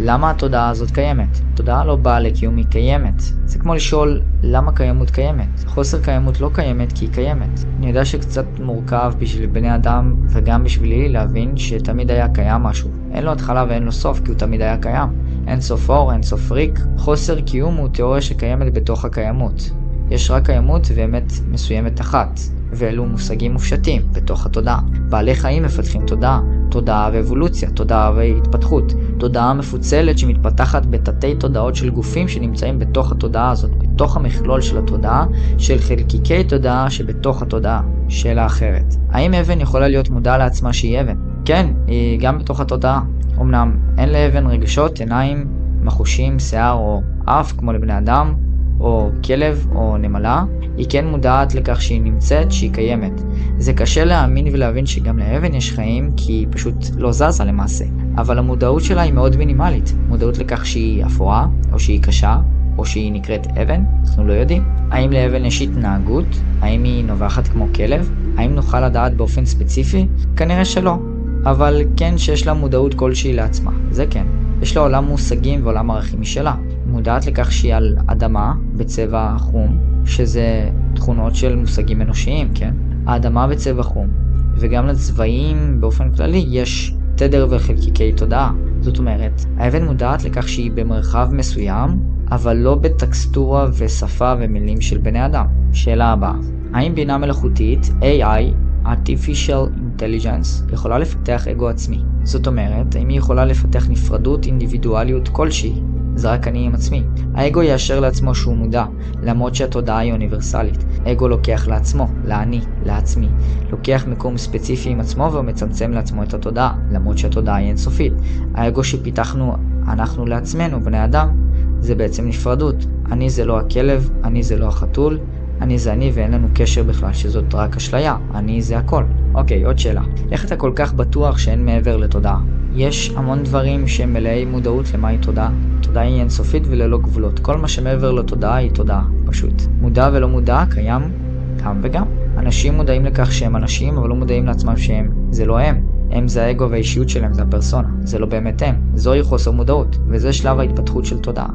למה התודעה הזאת קיימת? תודעה לא באה לקיום, היא קיימת. זה כמו לשאול למה קיימות קיימת. חוסר קיימות לא קיימת כי היא קיימת. אני יודע שקצת מורכב בשביל בני אדם וגם בשבילי להבין שתמיד היה קיים משהו. אין לו התחלה ואין לו סוף כי הוא תמיד היה קיים. אין סוף אור, אין סוף ריק. חוסר קיום הוא תיאוריה שקיימת בתוך הקיימות. יש רק קיימות ואמת מסוימת אחת, ואלו מושגים מופשטים בתוך התודעה. בעלי חיים מפתחים תודעה, תודעה ואבולוציה, תודעה והתפתחות, תודעה מפוצלת שמתפתחת בתתי תודעות של גופים שנמצאים בתוך התודעה הזאת, בתוך המכלול של התודעה, של חלקיקי תודעה שבתוך התודעה. שאלה אחרת, האם אבן יכולה להיות מודעה לעצמה שהיא אבן? כן, היא גם בתוך התודעה. אמנם אין לאבן רגשות, עיניים, מחושים, שיער או אף כמו לבני אדם, או כלב או נמלה, היא כן מודעת לכך שהיא נמצאת, שהיא קיימת. זה קשה להאמין ולהבין שגם לאבן יש חיים, כי היא פשוט לא זזה למעשה. אבל המודעות שלה היא מאוד מינימלית. מודעות לכך שהיא אפורה, או שהיא קשה, או שהיא נקראת אבן, אנחנו לא יודעים. האם לאבן יש התנהגות? האם היא נובחת כמו כלב? האם נוכל לדעת באופן ספציפי? כנראה שלא. אבל כן שיש לה מודעות כלשהי לעצמה, זה כן. יש לה עולם מושגים ועולם ערכים משלה. מודעת לכך שהיא על אדמה בצבע חום, שזה תכונות של מושגים אנושיים, כן? האדמה בצבע חום, וגם לצבעים באופן כללי יש תדר וחלקיקי תודעה. זאת אומרת, האבן מודעת לכך שהיא במרחב מסוים, אבל לא בטקסטורה ושפה ומילים של בני אדם. שאלה הבאה, האם בינה מלאכותית, AI, artificial intelligence, יכולה לפתח אגו עצמי? זאת אומרת, האם היא יכולה לפתח נפרדות, אינדיבידואליות כלשהי? זה רק אני עם עצמי. האגו יאשר לעצמו שהוא מודע, למרות שהתודעה היא אוניברסלית. אגו לוקח לעצמו, לאני, לעצמי. לוקח מקום ספציפי עם עצמו ומצמצם לעצמו את התודעה, למרות שהתודעה היא אינסופית. האגו שפיתחנו אנחנו לעצמנו, בני אדם, זה בעצם נפרדות. אני זה לא הכלב, אני זה לא החתול, אני זה אני ואין לנו קשר בכלל שזאת רק אשליה, אני זה הכל. אוקיי, עוד שאלה. איך אתה כל כך בטוח שאין מעבר לתודעה? יש המון דברים שהם מלאי מודעות למהי תודעה. תודעה היא אינסופית וללא גבולות. כל מה שמעבר לתודעה היא תודעה, פשוט. מודע ולא מודע קיים גם וגם. אנשים מודעים לכך שהם אנשים, אבל לא מודעים לעצמם שהם. זה לא הם. הם זה האגו והאישיות שלהם, זה הפרסונה. זה לא באמת הם. זוהי חוסר מודעות, וזה שלב ההתפתחות של תודעה.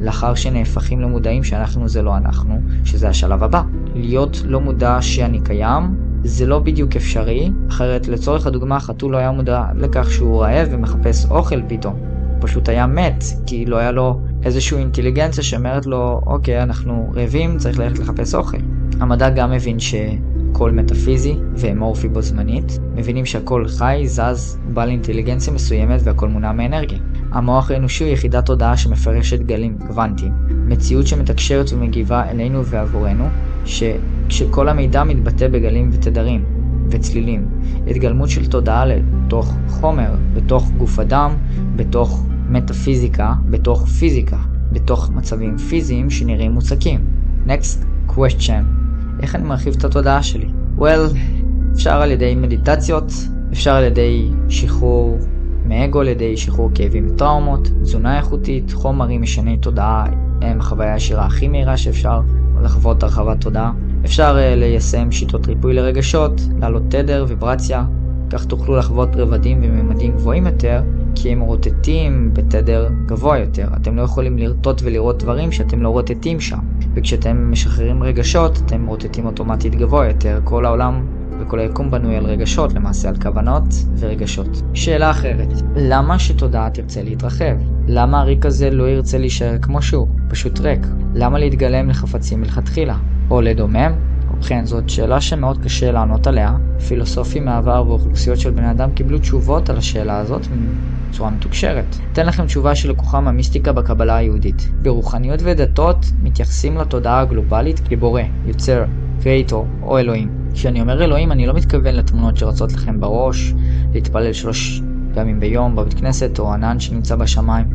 לאחר שנהפכים למודעים שאנחנו זה לא אנחנו, שזה השלב הבא. להיות לא מודע שאני קיים, זה לא בדיוק אפשרי, אחרת לצורך הדוגמה חתול לא היה מודע לכך שהוא רעב ומחפש אוכל פתאום. פשוט היה מת, כי לא היה לו איזושהי אינטליגנציה שאומרת לו, אוקיי, אנחנו רעבים, צריך ללכת לחפש אוכל. המדע גם מבין שהכל מטאפיזי ואמורפי בו זמנית, מבינים שהכל חי, זז, בעל אינטליגנציה מסוימת והכל מונע מאנרגיה. המוח האנושי הוא יחידת תודעה שמפרשת גלים קוונטיים, מציאות שמתקשרת ומגיבה אלינו ועבורנו, שכשכל המידע מתבטא בגלים ותדרים וצלילים, התגלמות של תודעה לתוך חומר, בתוך גוף אדם, בתוך מטאפיזיקה, בתוך פיזיקה, בתוך מצבים פיזיים שנראים מוצקים. Next question איך אני מרחיב את התודעה שלי? well, אפשר על ידי מדיטציות, אפשר על ידי שחרור מאגו, על ידי שחרור כאבים וטראומות, תזונה איכותית, חומרים משני תודעה הם החוויה הישירה הכי מהירה שאפשר לחוות הרחבת תודעה. אפשר uh, ליישם שיטות ריפוי לרגשות, להעלות תדר, ויברציה, כך תוכלו לחוות רבדים וממדים גבוהים יותר, כי הם רוטטים בתדר גבוה יותר. אתם לא יכולים לרטוט ולראות דברים שאתם לא רוטטים שם. וכשאתם משחררים רגשות, אתם רוטטים אוטומטית גבוה יותר. כל העולם וכל היקום בנוי על רגשות, למעשה על כוונות ורגשות. שאלה אחרת, למה שתודעה תרצה להתרחב? למה הריק הזה לא ירצה להישאר כמו שהוא? פשוט ריק. למה להתגלם לחפצים מלכתחילה? או לדומם? ובכן, זאת שאלה שמאוד קשה לענות עליה. פילוסופים מהעבר ואוכלוסיות של בני אדם קיבלו תשובות על השאלה הזאת בצורה מתוקשרת. אתן לכם תשובה שלקוחה מהמיסטיקה בקבלה היהודית. ברוחניות ודתות מתייחסים לתודעה הגלובלית כבורא, יוצר, קרייטור או אלוהים. כשאני אומר אלוהים אני לא מתכוון לתמונות שרצות לכם בראש, להתפלל שלוש פעמים ביום בבית כנסת או ענן שנמצא בשמיים,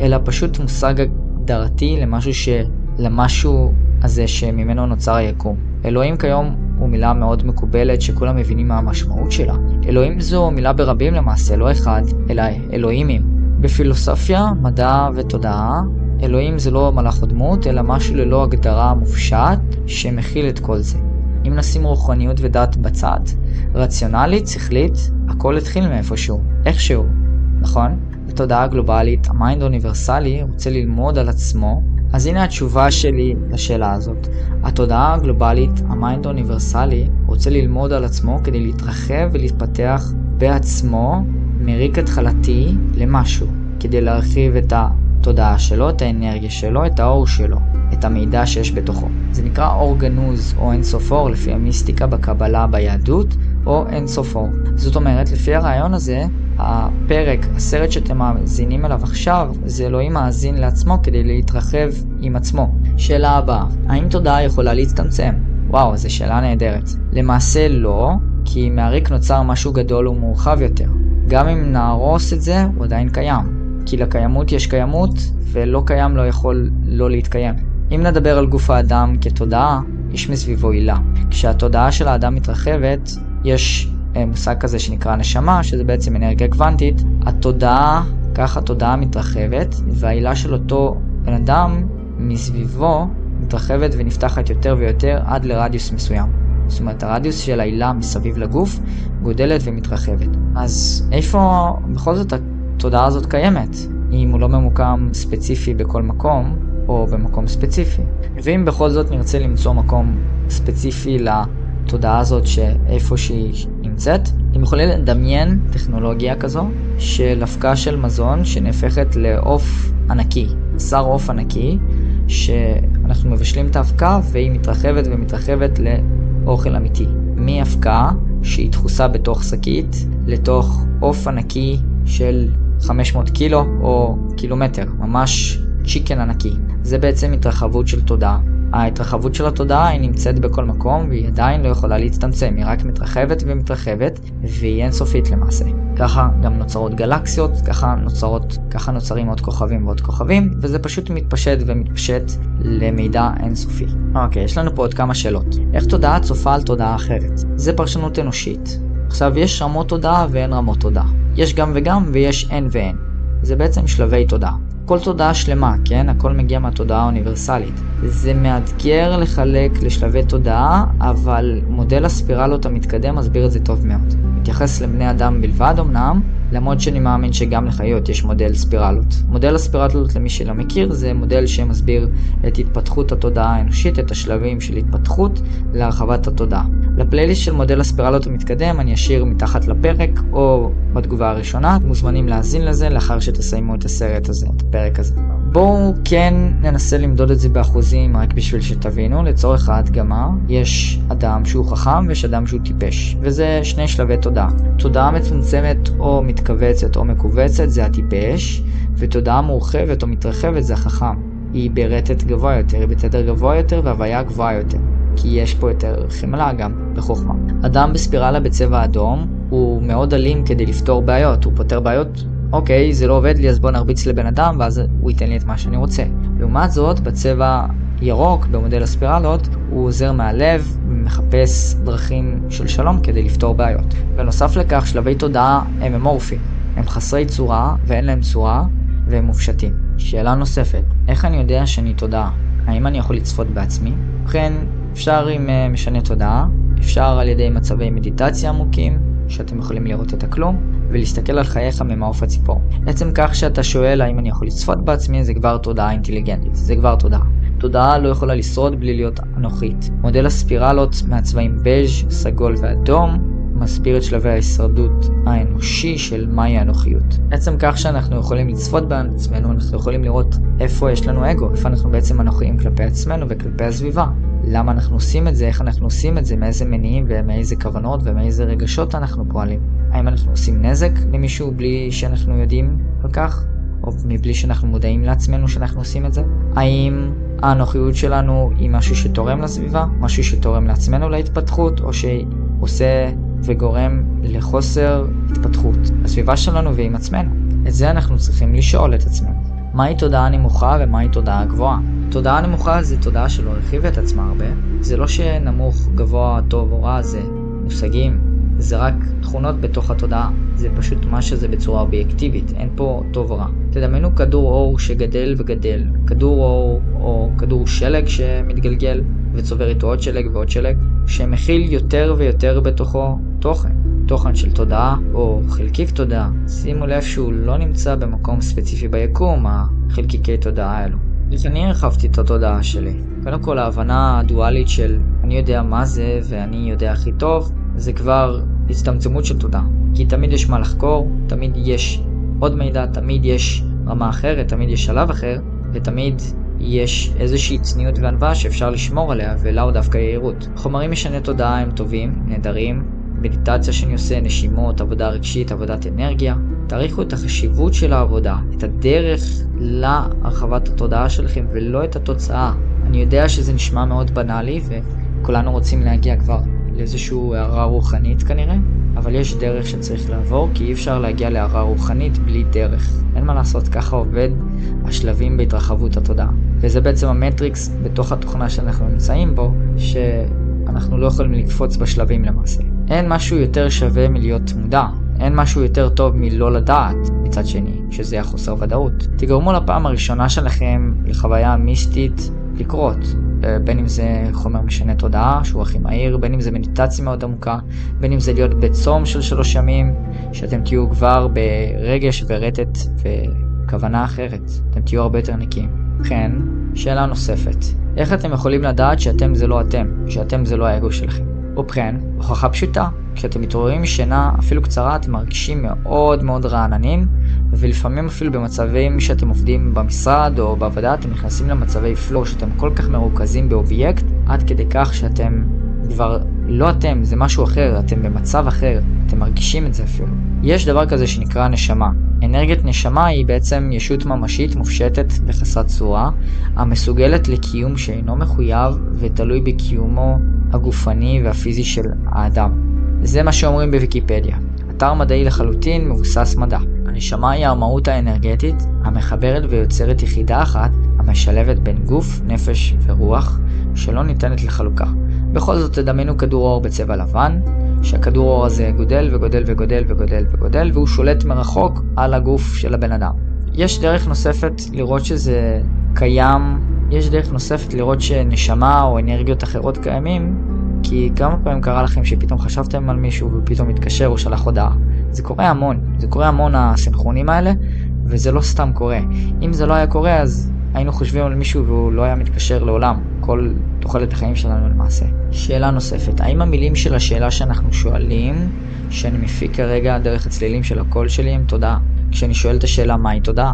אלא פשוט מושג הגדרתי למשהו ש... למשהו הזה שממנו נוצר היקום. אלוהים כיום הוא מילה מאוד מקובלת שכולם מבינים מה המשמעות שלה. אלוהים זו מילה ברבים למעשה, לא אחד, אלא אלוהימים. בפילוסופיה, מדע ותודעה, אלוהים זה לא מלאך או דמות, אלא משהו ללא הגדרה מופשט שמכיל את כל זה. אם נשים רוחניות ודת בצד, רציונלית, שכלית, הכל התחיל מאיפשהו, איכשהו, נכון? בתודעה הגלובלית, ה mind האוניברסלי רוצה ללמוד על עצמו אז הנה התשובה שלי לשאלה הזאת. התודעה הגלובלית, ה mind האוניברסלי, רוצה ללמוד על עצמו כדי להתרחב ולהתפתח בעצמו מריק התחלתי למשהו, כדי להרחיב את התודעה שלו, את האנרגיה שלו, את האור שלו, את המידע שיש בתוכו. זה נקרא אור גנוז או אינסוף אור לפי המיסטיקה בקבלה ביהדות, או אינסוף אור. זאת אומרת, לפי הרעיון הזה, הפרק, הסרט שאתם מאזינים אליו עכשיו, זה אלוהים מאזין לעצמו כדי להתרחב עם עצמו. שאלה הבאה, האם תודעה יכולה להצטמצם? וואו, זו שאלה נהדרת. למעשה לא, כי מהריק נוצר משהו גדול ומורחב יותר. גם אם נהרוס את זה, הוא עדיין קיים. כי לקיימות יש קיימות, ולא קיים לא יכול לא להתקיים. אם נדבר על גוף האדם כתודעה, יש מסביבו עילה. כשהתודעה של האדם מתרחבת, יש אה, מושג כזה שנקרא נשמה, שזה בעצם אנרגיה קוונטית, התודעה, ככה התודעה מתרחבת, והעילה של אותו בן אדם מסביבו מתרחבת ונפתחת יותר ויותר עד לרדיוס מסוים. זאת אומרת, הרדיוס של העילה מסביב לגוף גודלת ומתרחבת. אז איפה בכל זאת התודעה הזאת קיימת? אם הוא לא ממוקם ספציפי בכל מקום, או במקום ספציפי. ואם בכל זאת נרצה למצוא מקום ספציפי לתודעה הזאת שאיפה שהיא נמצאת, אתם יכולים לדמיין טכנולוגיה כזו של הפקה של מזון שנהפכת לעוף ענקי, בשר עוף ענקי, שאנחנו מבשלים את ההפקה והיא מתרחבת ומתרחבת לאוכל אמיתי. מהפקה שהיא דחוסה בתוך שקית לתוך עוף ענקי של 500 קילו או קילומטר, ממש צ'יקן ענקי. זה בעצם התרחבות של תודעה. ההתרחבות של התודעה היא נמצאת בכל מקום והיא עדיין לא יכולה להצטמצם, היא רק מתרחבת ומתרחבת והיא אינסופית למעשה. ככה גם נוצרות גלקסיות, ככה נוצרות, ככה נוצרים עוד כוכבים ועוד כוכבים, וזה פשוט מתפשט ומתפשט למידע אינסופי. אוקיי, יש לנו פה עוד כמה שאלות. איך תודעה צופה על תודעה אחרת? זה פרשנות אנושית. עכשיו, יש רמות תודעה ואין רמות תודעה. יש גם וגם ויש אין ואין. זה בעצם שלבי תודעה. כל תודעה שלמה, כן? הכל מגיע מהתודעה האוניברסלית. זה מאתגר לחלק לשלבי תודעה, אבל מודל הספירלות המתקדם מסביר את זה טוב מאוד. מתייחס לבני אדם בלבד אמנם, למרות שאני מאמין שגם לחיות יש מודל ספירלות. מודל הספירלות, למי שלא מכיר, זה מודל שמסביר את התפתחות התודעה האנושית, את השלבים של התפתחות להרחבת התודעה. לפלייליסט של מודל הספירלות המתקדם אני אשאיר מתחת לפרק או בתגובה הראשונה, מוזמנים להאזין לזה לאחר שתסיימו את הסרט הזה, את הפרק הזה. בואו כן ננסה למדוד את זה באחוזים רק בשביל שתבינו, לצורך ההדגמה, יש אדם שהוא חכם ויש אדם שהוא טיפש, וזה שני שלבי תודעה. תודעה מצומצמת או מתכווצת או מכווצת זה הטיפש, ותודעה מורחבת או מתרחבת זה החכם. היא ברטט גבוה יותר, היא בתדר גבוה יותר והוויה גבוהה יותר. כי יש פה יותר חמלה גם בחוכמה. אדם בספירלה בצבע אדום הוא מאוד אלים כדי לפתור בעיות, הוא פותר בעיות אוקיי, זה לא עובד לי, אז בוא נרביץ לבן אדם, ואז הוא ייתן לי את מה שאני רוצה. לעומת זאת, בצבע ירוק, במודל הספירלות, הוא עוזר מהלב ומחפש דרכים של שלום כדי לפתור בעיות. בנוסף לכך, שלבי תודעה הם אמורפיים. הם חסרי צורה ואין להם צורה, והם מופשטים. שאלה נוספת, איך אני יודע שאני תודעה? האם אני יכול לצפות בעצמי? ובכן, אפשר עם uh, משנה תודעה, אפשר על ידי מצבי מדיטציה עמוקים, שאתם יכולים לראות את הכלום, ולהסתכל על חייך ממעוף הציפור. עצם כך שאתה שואל האם אני יכול לצפות בעצמי זה כבר תודעה אינטליגנטית, זה כבר תודעה. תודעה לא יכולה לשרוד בלי להיות אנוכית. מודל הספירלות מהצבעים בז', סגול ואדום מסביר את שלבי ההישרדות האנושי של מהי האנוכיות. עצם כך שאנחנו יכולים לצפות בעצמנו, אנחנו יכולים לראות איפה יש לנו אגו, איפה אנחנו בעצם אנוכיים כלפי עצמנו וכלפי הסביבה. למה אנחנו עושים את זה, איך אנחנו עושים את זה, מאיזה מניעים ומאיזה כוונות ומאיזה רגשות אנחנו פועלים. האם אנחנו עושים נזק למישהו בלי שאנחנו יודעים על כך? או מבלי שאנחנו מודעים לעצמנו שאנחנו עושים את זה? האם האנוכיות שלנו היא משהו שתורם לסביבה, משהו שתורם לעצמנו להתפתחות, או שעושה וגורם לחוסר התפתחות בסביבה שלנו ועם עצמנו? את זה אנחנו צריכים לשאול את עצמנו. מהי תודעה נמוכה ומהי תודעה גבוהה? תודעה נמוכה זה תודעה שלא הרחיבה את עצמה הרבה. זה לא שנמוך, גבוה, טוב או רע, זה מושגים, זה רק תכונות בתוך התודעה. זה פשוט מה שזה בצורה אובייקטיבית, אין פה טוב או רע. תדמיינו כדור אור שגדל וגדל. כדור אור או כדור שלג שמתגלגל וצובר איתו עוד שלג ועוד שלג, שמכיל יותר ויותר בתוכו תוכן. תוכן של תודעה או חלקיק תודעה. שימו לב שהוא לא נמצא במקום ספציפי ביקום, החלקיקי תודעה האלו. איך אני הרחבתי את התודעה שלי? קודם כל ההבנה הדואלית של אני יודע מה זה ואני יודע הכי טוב, זה כבר הצטמצמות של תודעה. כי תמיד יש מה לחקור, תמיד יש עוד מידע, תמיד יש רמה אחרת, תמיד יש שלב אחר, ותמיד יש איזושהי צניעות וענווה שאפשר לשמור עליה, ולאו דווקא יהירות. חומרים משני תודעה הם טובים, נהדרים, מדיטציה שאני עושה, נשימות, עבודה רגשית, עבודת אנרגיה. תעריכו את החשיבות של העבודה, את הדרך להרחבת התודעה שלכם ולא את התוצאה. אני יודע שזה נשמע מאוד בנאלי וכולנו רוצים להגיע כבר לאיזושהי הערה רוחנית כנראה, אבל יש דרך שצריך לעבור כי אי אפשר להגיע להערה רוחנית בלי דרך. אין מה לעשות, ככה עובד השלבים בהתרחבות התודעה. וזה בעצם המטריקס בתוך התוכנה שאנחנו נמצאים בו, שאנחנו לא יכולים לקפוץ בשלבים למעשה. אין משהו יותר שווה מלהיות מודע. אין משהו יותר טוב מלא לדעת מצד שני, שזה החוסר ודאות. תגרמו לפעם הראשונה שלכם לחוויה מיסטית לקרות. אה, בין אם זה חומר משנה תודעה, שהוא הכי מהיר, בין אם זה מדיטציה מאוד עמוקה, בין אם זה להיות בצום של שלוש ימים, שאתם תהיו כבר ברגש ורטט וכוונה אחרת. אתם תהיו הרבה יותר נקיים. ובכן, שאלה נוספת. איך אתם יכולים לדעת שאתם זה לא אתם, שאתם זה לא האגו שלכם? ובכן, הוכחה פשוטה, כשאתם מתעוררים משינה אפילו קצרה אתם מרגישים מאוד מאוד רעננים ולפעמים אפילו במצבים שאתם עובדים במשרד או בעבודה אתם נכנסים למצבי פלואו שאתם כל כך מרוכזים באובייקט עד כדי כך שאתם כבר לא אתם, זה משהו אחר, אתם במצב אחר, אתם מרגישים את זה אפילו. יש דבר כזה שנקרא נשמה. אנרגיית נשמה היא בעצם ישות ממשית מופשטת וחסרת צורה, המסוגלת לקיום שאינו מחויב ותלוי בקיומו הגופני והפיזי של האדם. זה מה שאומרים בוויקיפדיה. אתר מדעי לחלוטין מבוסס מדע. הנשמה היא המהות האנרגטית המחברת ויוצרת יחידה אחת המשלבת בין גוף, נפש ורוח שלא ניתנת לחלוקה. בכל זאת תדמיינו כדור אור בצבע לבן, שהכדור אור הזה גודל וגודל וגודל וגודל וגודל והוא שולט מרחוק על הגוף של הבן אדם. יש דרך נוספת לראות שזה קיים, יש דרך נוספת לראות שנשמה או אנרגיות אחרות קיימים, כי כמה פעמים קרה לכם שפתאום חשבתם על מישהו ופתאום מתקשר או שלח הודעה. זה קורה המון, זה קורה המון הסנכרונים האלה, וזה לא סתם קורה. אם זה לא היה קורה אז היינו חושבים על מישהו והוא לא היה מתקשר לעולם, כל תוחלת החיים שלנו למעשה. שאלה נוספת, האם המילים של השאלה שאנחנו שואלים, שאני מפיק כרגע דרך הצלילים של הקול שלי הם תודעה? כשאני שואל את השאלה מהי תודעה?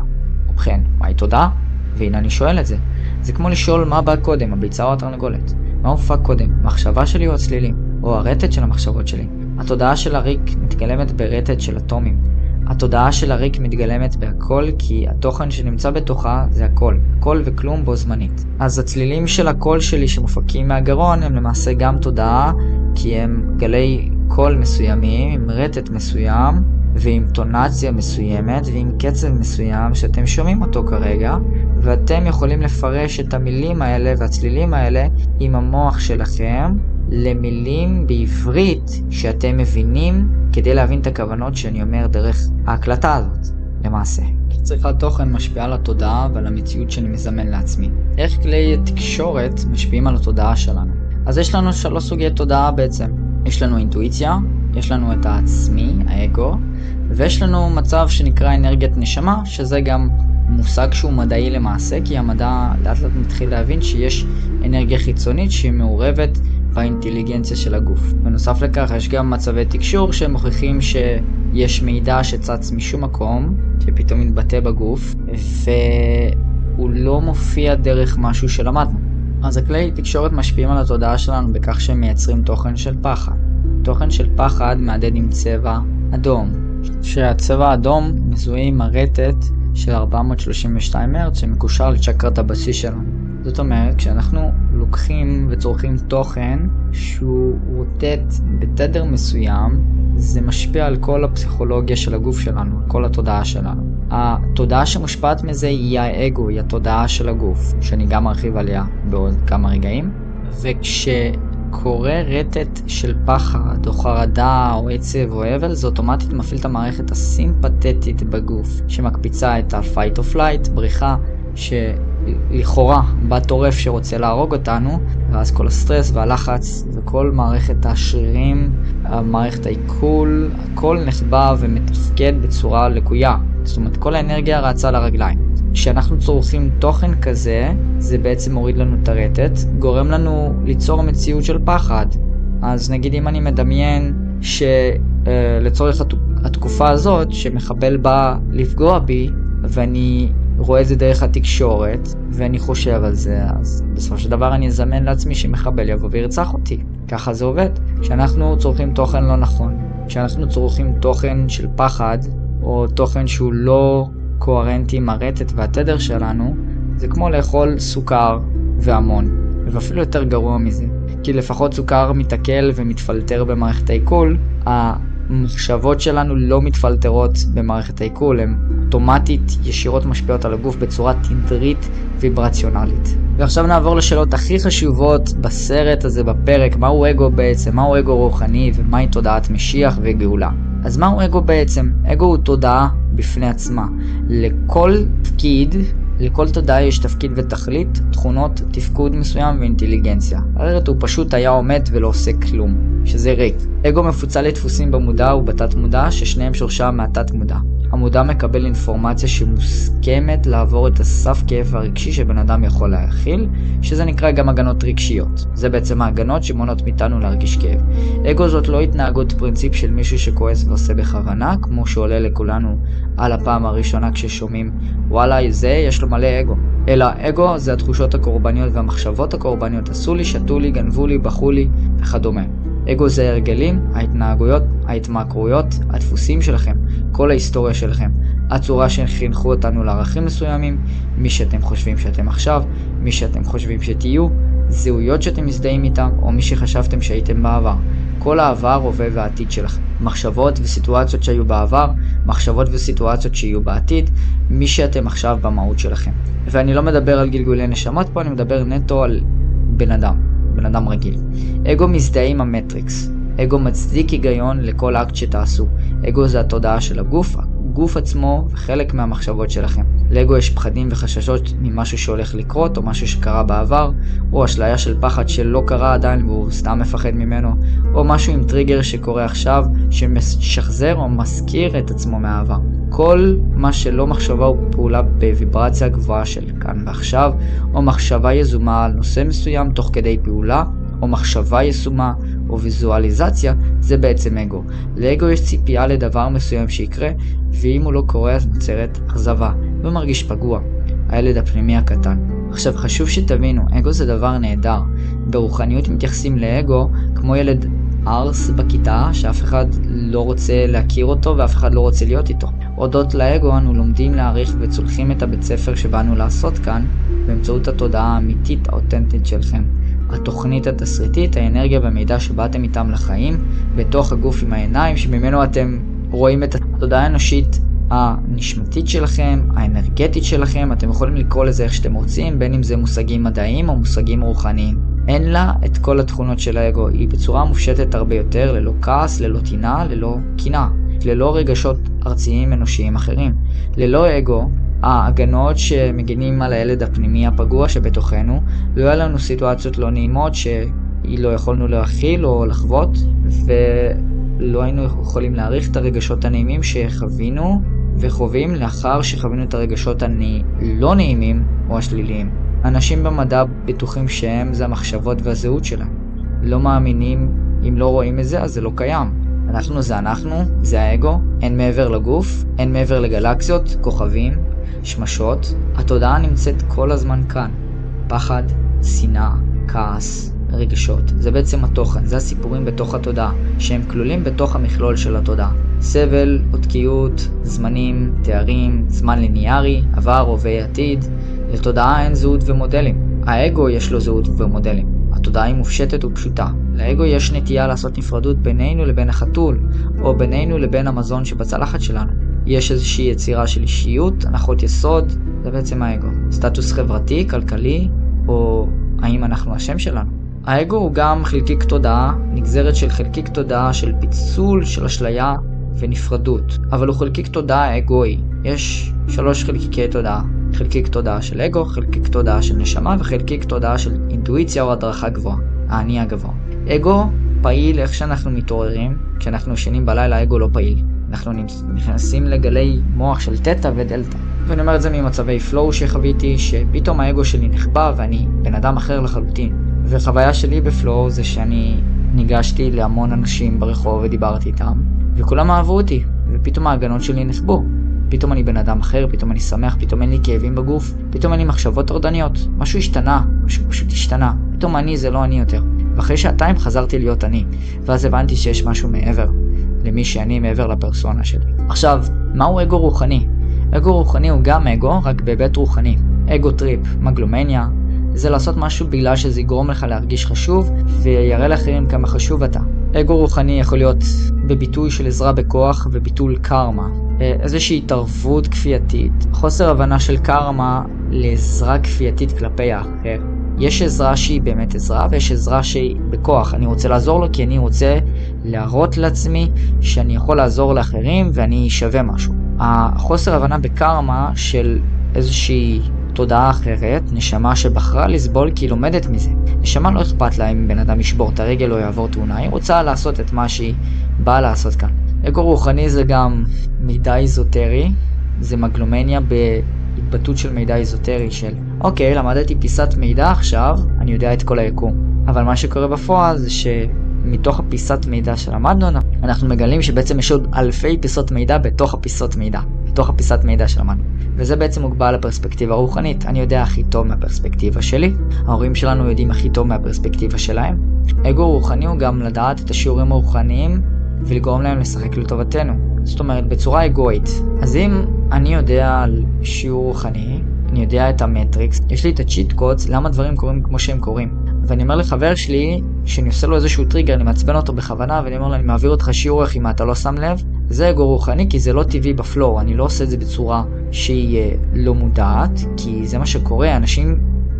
ובכן, מהי תודעה? והנה אני שואל את זה. זה כמו לשאול מה בא קודם, הביצה או התרנגולת. מה הופק קודם, המחשבה שלי או הצלילים, או הרטט של המחשבות שלי. התודעה של הריק מתגלמת ברטט של אטומים. התודעה של הריק מתגלמת בהכל כי התוכן שנמצא בתוכה זה הכל, הכל וכלום בו זמנית. אז הצלילים של הקול שלי שמופקים מהגרון הם למעשה גם תודעה כי הם גלי קול מסוימים עם רטט מסוים ועם טונציה מסוימת ועם קצב מסוים שאתם שומעים אותו כרגע ואתם יכולים לפרש את המילים האלה והצלילים האלה עם המוח שלכם למילים בעברית שאתם מבינים כדי להבין את הכוונות שאני אומר דרך ההקלטה הזאת, למעשה. צריכת תוכן משפיעה על התודעה ועל המציאות שאני מזמן לעצמי. איך כלי תקשורת משפיעים על התודעה שלנו? אז יש לנו שלוש סוגי תודעה בעצם. יש לנו אינטואיציה, יש לנו את העצמי, האגו, ויש לנו מצב שנקרא אנרגיית נשמה, שזה גם מושג שהוא מדעי למעשה, כי המדע לאט לאט מתחיל להבין שיש אנרגיה חיצונית שהיא מעורבת באינטליגנציה של הגוף. בנוסף לכך יש גם מצבי תקשור שמוכיחים שיש מידע שצץ משום מקום, שפתאום מתבטא בגוף, והוא לא מופיע דרך משהו שלמדנו. אז הכלי תקשורת משפיעים על התודעה שלנו בכך שהם מייצרים תוכן של פחד. תוכן של פחד מהדהד עם צבע אדום, שהצבע האדום מזוהה עם הרטט של 432 מרץ שמקושר לצ'קרת הבסיס שלנו. זאת אומרת, כשאנחנו לוקחים וצורכים תוכן שהוא רוטט בתדר מסוים, זה משפיע על כל הפסיכולוגיה של הגוף שלנו, כל התודעה שלנו. התודעה שמושפעת מזה היא האגו, היא התודעה של הגוף, שאני גם ארחיב עליה בעוד כמה רגעים. וכשקורה רטט של פחד, או חרדה, או עצב, או אבל, זה אוטומטית מפעיל את המערכת הסימפתטית בגוף, שמקפיצה את ה-fight or flight, בריחה, ש... לכאורה בא טורף שרוצה להרוג אותנו, ואז כל הסטרס והלחץ וכל מערכת השרירים, מערכת העיכול, הכל נחבא ומתפקד בצורה לקויה. זאת אומרת, כל האנרגיה רצה לרגליים. כשאנחנו צורכים תוכן כזה, זה בעצם מוריד לנו את הרטט, גורם לנו ליצור מציאות של פחד. אז נגיד אם אני מדמיין שלצורך התקופה הזאת, שמחבל בא לפגוע בי, ואני רואה את זה דרך התקשורת, ואני חושב על זה, אז בסופו של דבר אני אזמן לעצמי שמחבל יבוא וירצח אותי. ככה זה עובד. כשאנחנו צורכים תוכן לא נכון, כשאנחנו צורכים תוכן של פחד, או תוכן שהוא לא קוהרנטי עם הרטט והתדר שלנו, זה כמו לאכול סוכר והמון, ואפילו יותר גרוע מזה. כי לפחות סוכר מתעכל ומתפלטר במערכת העיכול, המחשבות שלנו לא מתפלטרות במערכת העיכול, הן אוטומטית ישירות משפיעות על הגוף בצורה תדרית ויברציונלית. ועכשיו נעבור לשאלות הכי חשובות בסרט הזה, בפרק, מהו אגו בעצם, מהו אגו רוחני ומהי תודעת משיח וגאולה. אז מהו אגו בעצם? אגו הוא תודעה בפני עצמה. לכל תפקיד לכל תודעה יש תפקיד ותכלית, תכונות, תפקוד מסוים ואינטליגנציה. אחרת הוא פשוט היה עומד ולא עושה כלום, שזה ריק. אגו מפוצל לדפוסים במודע ובתת מודע, ששניהם שורשם מהתת מודע. המודע מקבל אינפורמציה שמוסכמת לעבור את הסף כאב הרגשי שבן אדם יכול להכיל, שזה נקרא גם הגנות רגשיות. זה בעצם ההגנות שמונעות מאיתנו להרגיש כאב. אגו זאת לא התנהגות פרינציפ של מישהו שכועס ועושה בכוונה, כמו שעולה לכולנו על הפעם הראשונה כששומעים וואלה זה יש לו מלא אגו. אלא אגו זה התחושות הקורבניות והמחשבות הקורבניות עשו לי, שתו לי, גנבו לי, בכו לי וכדומה. אגו זה הרגלים, ההתנהגויות, ההתמכרויות, הדפוסים שלכם, כל ההיסטוריה שלכם, הצורה שחינכו אותנו לערכים מסוימים, מי שאתם חושבים שאתם עכשיו, מי שאתם חושבים שתהיו, זהויות שאתם מזדהים איתם, או מי שחשבתם שהייתם בעבר. כל העבר, הווה והעתיד שלכם. מחשבות וסיטואציות שהיו בעבר, מחשבות וסיטואציות שיהיו בעתיד, מי שאתם עכשיו במהות שלכם. ואני לא מדבר על גלגולי נשמות פה, אני מדבר נטו על בן אדם. בן אדם רגיל. אגו מזדהה עם המטריקס. אגו מצדיק היגיון לכל אקט שתעשו. אגו זה התודעה של הגוף, הגוף עצמו וחלק מהמחשבות שלכם. לאגו יש פחדים וחששות ממשהו שהולך לקרות, או משהו שקרה בעבר, או אשליה של פחד שלא קרה עדיין והוא סתם מפחד ממנו, או משהו עם טריגר שקורה עכשיו, שמשחזר או מזכיר את עצמו מהעבר. כל מה שלא מחשבה הוא פעולה בוויברציה גבוהה של כאן ועכשיו, או מחשבה יזומה על נושא מסוים תוך כדי פעולה, או מחשבה יזומה, או ויזואליזציה, זה בעצם אגו. לאגו יש ציפייה לדבר מסוים שיקרה, ואם הוא לא קורה אז נוצרת אכזבה, ומרגיש פגוע. הילד הפנימי הקטן. עכשיו חשוב שתבינו, אגו זה דבר נהדר. ברוחניות מתייחסים לאגו כמו ילד ארס בכיתה שאף אחד לא רוצה להכיר אותו ואף אחד לא רוצה להיות איתו. הודות לאגו אנו לומדים להעריך וצולחים את הבית ספר שבאנו לעשות כאן באמצעות התודעה האמיתית האותנטית שלכם. התוכנית התסריטית, האנרגיה והמידע שבאתם איתם לחיים, בתוך הגוף עם העיניים שממנו אתם רואים את התודעה האנושית הנשמתית שלכם, האנרגטית שלכם, אתם יכולים לקרוא לזה איך שאתם רוצים, בין אם זה מושגים מדעיים או מושגים רוחניים. אין לה את כל התכונות של האגו, היא בצורה מופשטת הרבה יותר, ללא כעס, ללא טינה, ללא קינה, ללא רגשות ארציים אנושיים אחרים. ללא אגו, ההגנות שמגינים על הילד הפנימי הפגוע שבתוכנו, לא היה לנו סיטואציות לא נעימות שלא יכולנו להכיל או לחוות, ולא היינו יכולים להעריך את הרגשות הנעימים שחווינו וחווים לאחר שחווינו את הרגשות הלא נעימים או השליליים. אנשים במדע בטוחים שהם זה המחשבות והזהות שלהם. לא מאמינים, אם לא רואים את זה, אז זה לא קיים. אנחנו זה אנחנו, זה האגו, אין מעבר לגוף, אין מעבר לגלקסיות, כוכבים, שמשות. התודעה נמצאת כל הזמן כאן. פחד, שנאה, כעס, רגשות. זה בעצם התוכן, זה הסיפורים בתוך התודעה, שהם כלולים בתוך המכלול של התודעה. סבל, עותקיות, זמנים, תארים, זמן ליניארי, עבר, הווה, עתיד. לתודעה אין זהות ומודלים. האגו יש לו זהות ומודלים. התודעה היא מופשטת ופשוטה. לאגו יש נטייה לעשות נפרדות בינינו לבין החתול, או בינינו לבין המזון שבצלחת שלנו. יש איזושהי יצירה של אישיות, הנחות יסוד, זה בעצם האגו. סטטוס חברתי, כלכלי, או האם אנחנו השם שלנו. האגו הוא גם חלקיק תודעה, נגזרת של חלקיק תודעה של פיצול, של אשליה ונפרדות, אבל הוא חלקיק תודעה אגואי. יש שלוש חלקיקי תודעה, חלקיק תודעה של אגו, חלקיק תודעה של נשמה וחלקיק תודעה של אינטואיציה או הדרכה גבוהה, האני הגבוה. אגו פעיל איך שאנחנו מתעוררים, כשאנחנו ישנים בלילה אגו לא פעיל. אנחנו נכנסים לגלי מוח של תטא ודלתא. ואני אומר את זה ממצבי פלואו שחוויתי, שפתאום האגו שלי נחבא ואני בן אדם אחר לחלוטין. וחוויה שלי בפלואו זה שאני ניגשתי להמון אנשים ברחוב ודיברתי איתם, וכולם אהבו אותי, ופתאום ההגנות שלי נחבו. פתאום אני בן אדם אחר, פתאום אני שמח, פתאום אין לי כאבים בגוף, פתאום אין לי מחשבות טורדניות. משהו השתנה, משהו פשוט השתנה. פתאום אני זה לא אני יותר. ואחרי שעתיים חזרתי להיות אני, ואז הבנתי שיש משהו מעבר למי שאני, מעבר לפרסונה שלי. עכשיו, מהו אגו רוחני? אגו רוחני הוא גם אגו, רק בהיבט רוחני. ego trip, מגלומניה, זה לעשות משהו בגלל שזה יגרום לך להרגיש חשוב, ויראה לאחרים כמה חשוב אתה. אגו רוחני יכול להיות בביטוי של עזרה בכוח וביטול קרמה. אה, איזושהי התערבות כפייתית, חוסר הבנה של קרמה לעזרה כפייתית כלפי האחר. יש עזרה שהיא באמת עזרה, ויש עזרה שהיא בכוח. אני רוצה לעזור לו כי אני רוצה להראות לעצמי שאני יכול לעזור לאחרים ואני שווה משהו. החוסר הבנה בקרמה של איזושהי תודעה אחרת, נשמה שבחרה לסבול כי היא לומדת מזה. נשמה לא אכפת לה אם בן אדם ישבור את הרגל או יעבור תאונה, היא רוצה לעשות את מה שהיא באה לעשות כאן. אגו רוחני זה גם מידע איזוטרי, זה מגלומניה בהתבטאות של מידע איזוטרי של אוקיי, למדתי פיסת מידע עכשיו, אני יודע את כל היקום. אבל מה שקורה בפועל זה שמתוך הפיסת מידע שלמדנו, אנחנו מגלים שבעצם יש עוד אלפי פיסות מידע בתוך הפיסות מידע, בתוך הפיסת מידע שלמדנו. וזה בעצם מוגבל לפרספקטיבה הרוחנית. אני יודע הכי טוב מהפרספקטיבה שלי, ההורים שלנו יודעים הכי טוב מהפרספקטיבה שלהם. אגו רוחני הוא גם לדעת את השיעורים הרוחניים ולגרום להם לשחק לטובתנו. זאת אומרת, בצורה אגואית. אז אם אני יודע על שיעור רוחני, אני יודע את המטריקס, יש לי את ה cheat codes, למה דברים קורים כמו שהם קורים. ואני אומר לחבר שלי, שאני עושה לו איזשהו טריגר, אני מעצבן אותו בכוונה, ואני אומר לו, אני מעביר אותך שיעור איך אם אתה לא שם לב, זה אגו רוחני, כי זה לא טבעי ב flow, אני לא עושה את זה בצורה שהיא אה, לא מודעת, כי זה מה שקורה, אנשים,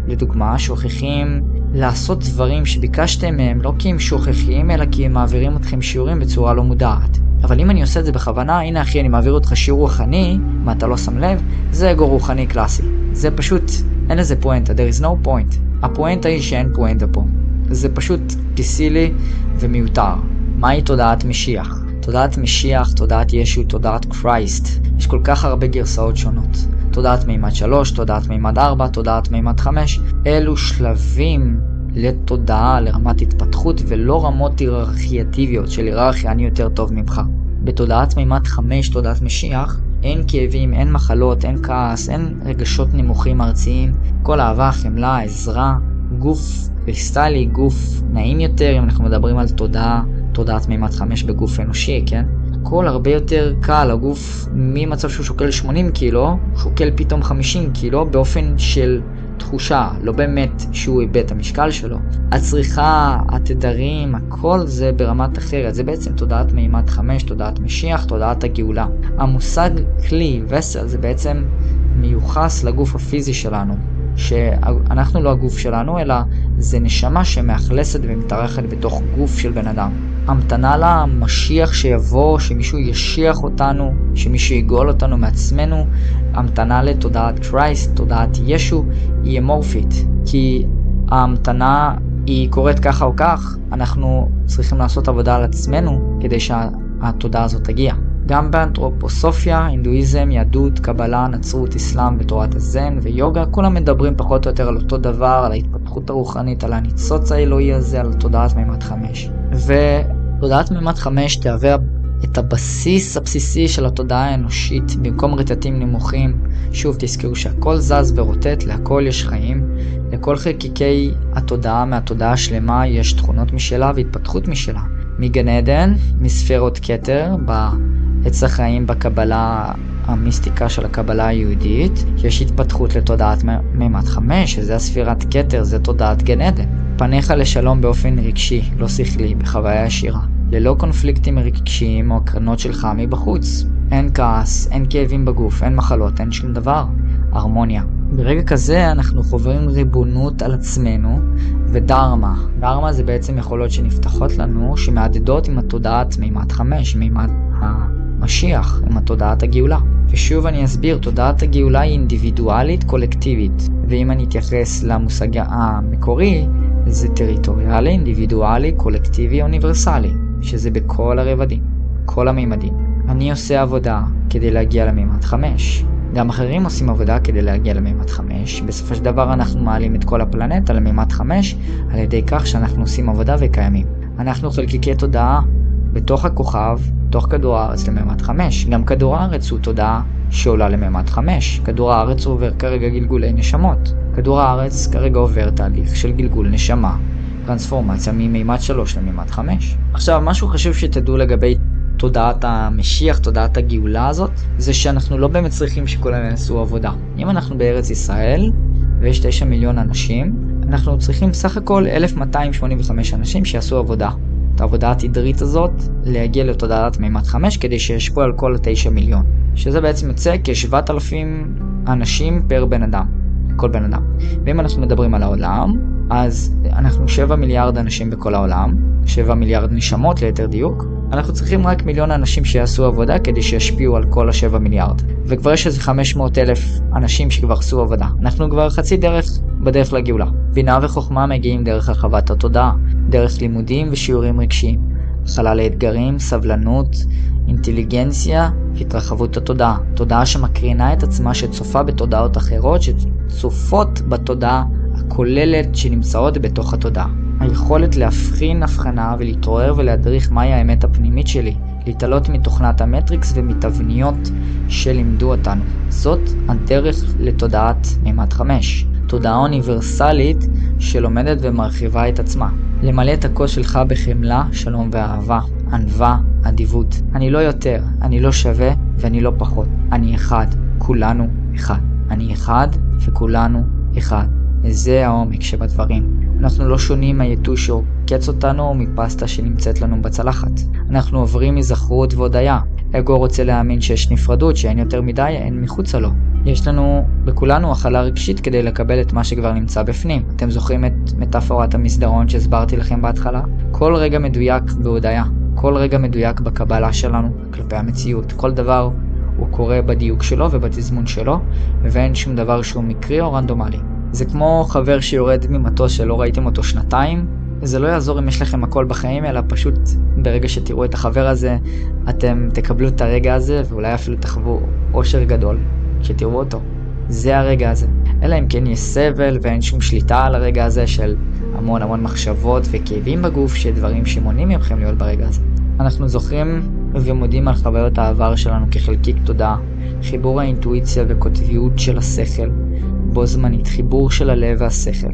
לדוגמה, שוכחים לעשות דברים שביקשתם מהם, לא כי הם שוכחים, אלא כי הם מעבירים אתכם שיעורים בצורה לא מודעת. אבל אם אני עושה את זה בכוונה, הנה אחי, אני מעביר אותך שיעור רוחני, מה אתה לא שם לב, זה אגו רוחני קלאסי. זה פשוט, אין לזה פואנטה, there is no point. הפואנטה היא שאין פואנטה פה. זה פשוט פיסילי ומיותר. מהי תודעת משיח? תודעת משיח, תודעת ישו, תודעת קרייסט. יש כל כך הרבה גרסאות שונות. תודעת מימד 3, תודעת מימד 4, תודעת מימד 5. אלו שלבים לתודעה, לרמת התפתחות, ולא רמות היררכייטיביות של היררכיה אני יותר טוב ממך. בתודעת מימד 5, תודעת משיח, אין כאבים, אין מחלות, אין כעס, אין רגשות נמוכים ארציים, כל אהבה, חמלה, עזרה, גוף קריסטלי, גוף נעים יותר, אם אנחנו מדברים על תודעה, תודעת מימד 5 בגוף אנושי, כן? הכל הרבה יותר קל, הגוף ממצב שהוא שוקל 80 קילו, שוקל פתאום 50 קילו באופן של תחושה, לא באמת שהוא איבד את המשקל שלו. הצריכה, התדרים, הכל זה ברמת אחרת. זה בעצם תודעת מימד 5, תודעת משיח, תודעת הגאולה. המושג כלי, וסל, זה בעצם מיוחס לגוף הפיזי שלנו. שאנחנו לא הגוף שלנו, אלא זה נשמה שמאכלסת ומתארחת בתוך גוף של בן אדם. המתנה למשיח שיבוא, שמישהו ישיח אותנו, שמישהו יגאול אותנו מעצמנו, המתנה לתודעת קרייסט, תודעת ישו, היא אמורפית. כי ההמתנה היא קורית ככה או כך, אנחנו צריכים לעשות עבודה על עצמנו כדי שהתודעה הזאת תגיע. גם באנתרופוסופיה, הינדואיזם, יהדות, קבלה, נצרות, אסלאם ותורת הזן ויוגה, כולם מדברים פחות או יותר על אותו דבר, על ההתפתחות הרוחנית, על הניצוץ האלוהי הזה, על תודעת מימד חמש. ותודעת מימד חמש תהווה את הבסיס הבסיסי של התודעה האנושית במקום רטטים נמוכים. שוב, תזכרו שהכל זז ורוטט, להכל יש חיים. לכל חלקיקי התודעה מהתודעה השלמה יש תכונות משלה והתפתחות משלה. מגן עדן, מספירות כתר, עץ החיים בקבלה, המיסטיקה של הקבלה היהודית, יש התפתחות לתודעת מימד חמש, שזה הספירת כתר, זה תודעת גן עדן. פניך לשלום באופן רגשי, לא שכלי, בחוויה ישירה. ללא קונפליקטים רגשיים או הקרנות שלך מבחוץ. אין כעס, אין כאבים בגוף, אין מחלות, אין שום דבר. הרמוניה. ברגע כזה אנחנו חוברים ריבונות על עצמנו ודרמה. דרמה זה בעצם יכולות שנפתחות לנו, שמהדהדות עם התודעת מימד חמש, מימד המשיח, עם התודעת הגאולה. ושוב אני אסביר, תודעת הגאולה היא אינדיבידואלית קולקטיבית, ואם אני אתייחס למושג המקורי, זה טריטוריאלי, אינדיבידואלי, קולקטיבי, אוניברסלי, שזה בכל הרבדים, כל המימדים. אני עושה עבודה כדי להגיע למימד 5. גם אחרים עושים עבודה כדי להגיע למימד 5. בסופו של דבר אנחנו מעלים את כל הפלנטה למימד 5 על ידי כך שאנחנו עושים עבודה וקיימים. אנחנו חלקיקי תודעה בתוך הכוכב, בתוך כדור הארץ למימד 5. גם כדור הארץ הוא תודעה שעולה למימד 5. כדור הארץ עובר כרגע גלגולי נשמות. כדור הארץ כרגע עובר תהליך של גלגול נשמה, טרנספורמציה ממימד 3 למימד 5. עכשיו, משהו חשוב שתדעו לגבי תודעת המשיח, תודעת הגאולה הזאת, זה שאנחנו לא באמת צריכים שכולם יעשו עבודה. אם אנחנו בארץ ישראל, ויש 9 מיליון אנשים, אנחנו צריכים סך הכל 1,285 אנשים שיעשו עבודה. את העבודה התדרית הזאת, להגיע לתודעת מימד 5 כדי שישפו על כל ה-9 מיליון. שזה בעצם יוצא כ-7,000 אנשים פר בן אדם, כל בן אדם. ואם אנחנו מדברים על העולם, אז אנחנו 7 מיליארד אנשים בכל העולם, 7 מיליארד נשמות ליתר דיוק, אנחנו צריכים רק מיליון אנשים שיעשו עבודה כדי שישפיעו על כל השבע מיליארד. וכבר יש איזה 500 אלף אנשים שכבר עשו עבודה. אנחנו כבר חצי דרך בדרך לגאולה. בינה וחוכמה מגיעים דרך הרחבת התודעה, דרך לימודים ושיעורים רגשיים. חלל לאתגרים, סבלנות, אינטליגנציה והתרחבות התודעה. תודעה שמקרינה את עצמה שצופה בתודעות אחרות שצופות בתודעה הכוללת שנמצאות בתוך התודעה. היכולת להבחין הבחנה ולהתעורר ולהדריך מהי האמת הפנימית שלי, להתעלות מתוכנת המטריקס ומתבניות שלימדו אותנו. זאת הדרך לתודעת מימד 5. תודעה אוניברסלית שלומדת ומרחיבה את עצמה. למלא את הכוס שלך בחמלה, שלום ואהבה, ענווה, אדיבות. אני לא יותר, אני לא שווה ואני לא פחות. אני אחד, כולנו אחד. אני אחד וכולנו אחד. וזה העומק שבדברים. אנחנו לא שונים מהיתוש שעוקץ אותנו או מפסטה שנמצאת לנו בצלחת. אנחנו עוברים מזכרות והודיה. אגו רוצה להאמין שיש נפרדות, שאין יותר מדי, אין מחוצה לו. יש לנו, בכולנו, הכלה רגשית כדי לקבל את מה שכבר נמצא בפנים. אתם זוכרים את מטאפורת המסדרון שהסברתי לכם בהתחלה? כל רגע מדויק בהודיה. כל רגע מדויק בקבלה שלנו כלפי המציאות. כל דבר הוא קורה בדיוק שלו ובתזמון שלו, ואין שום דבר שהוא מקרי או רנדומלי. זה כמו חבר שיורד ממטוס שלא ראיתם אותו שנתיים, זה לא יעזור אם יש לכם הכל בחיים, אלא פשוט ברגע שתראו את החבר הזה, אתם תקבלו את הרגע הזה, ואולי אפילו תחוו אושר גדול כשתראו אותו. זה הרגע הזה. אלא אם כן יש סבל ואין שום שליטה על הרגע הזה של המון המון מחשבות וכאבים בגוף, שדברים שמונעים מכם להיות ברגע הזה. אנחנו זוכרים ומודים על חוויות העבר שלנו כחלקיק תודעה, חיבור האינטואיציה וקוטביות של השכל, בו זמנית, חיבור של הלב והשכל.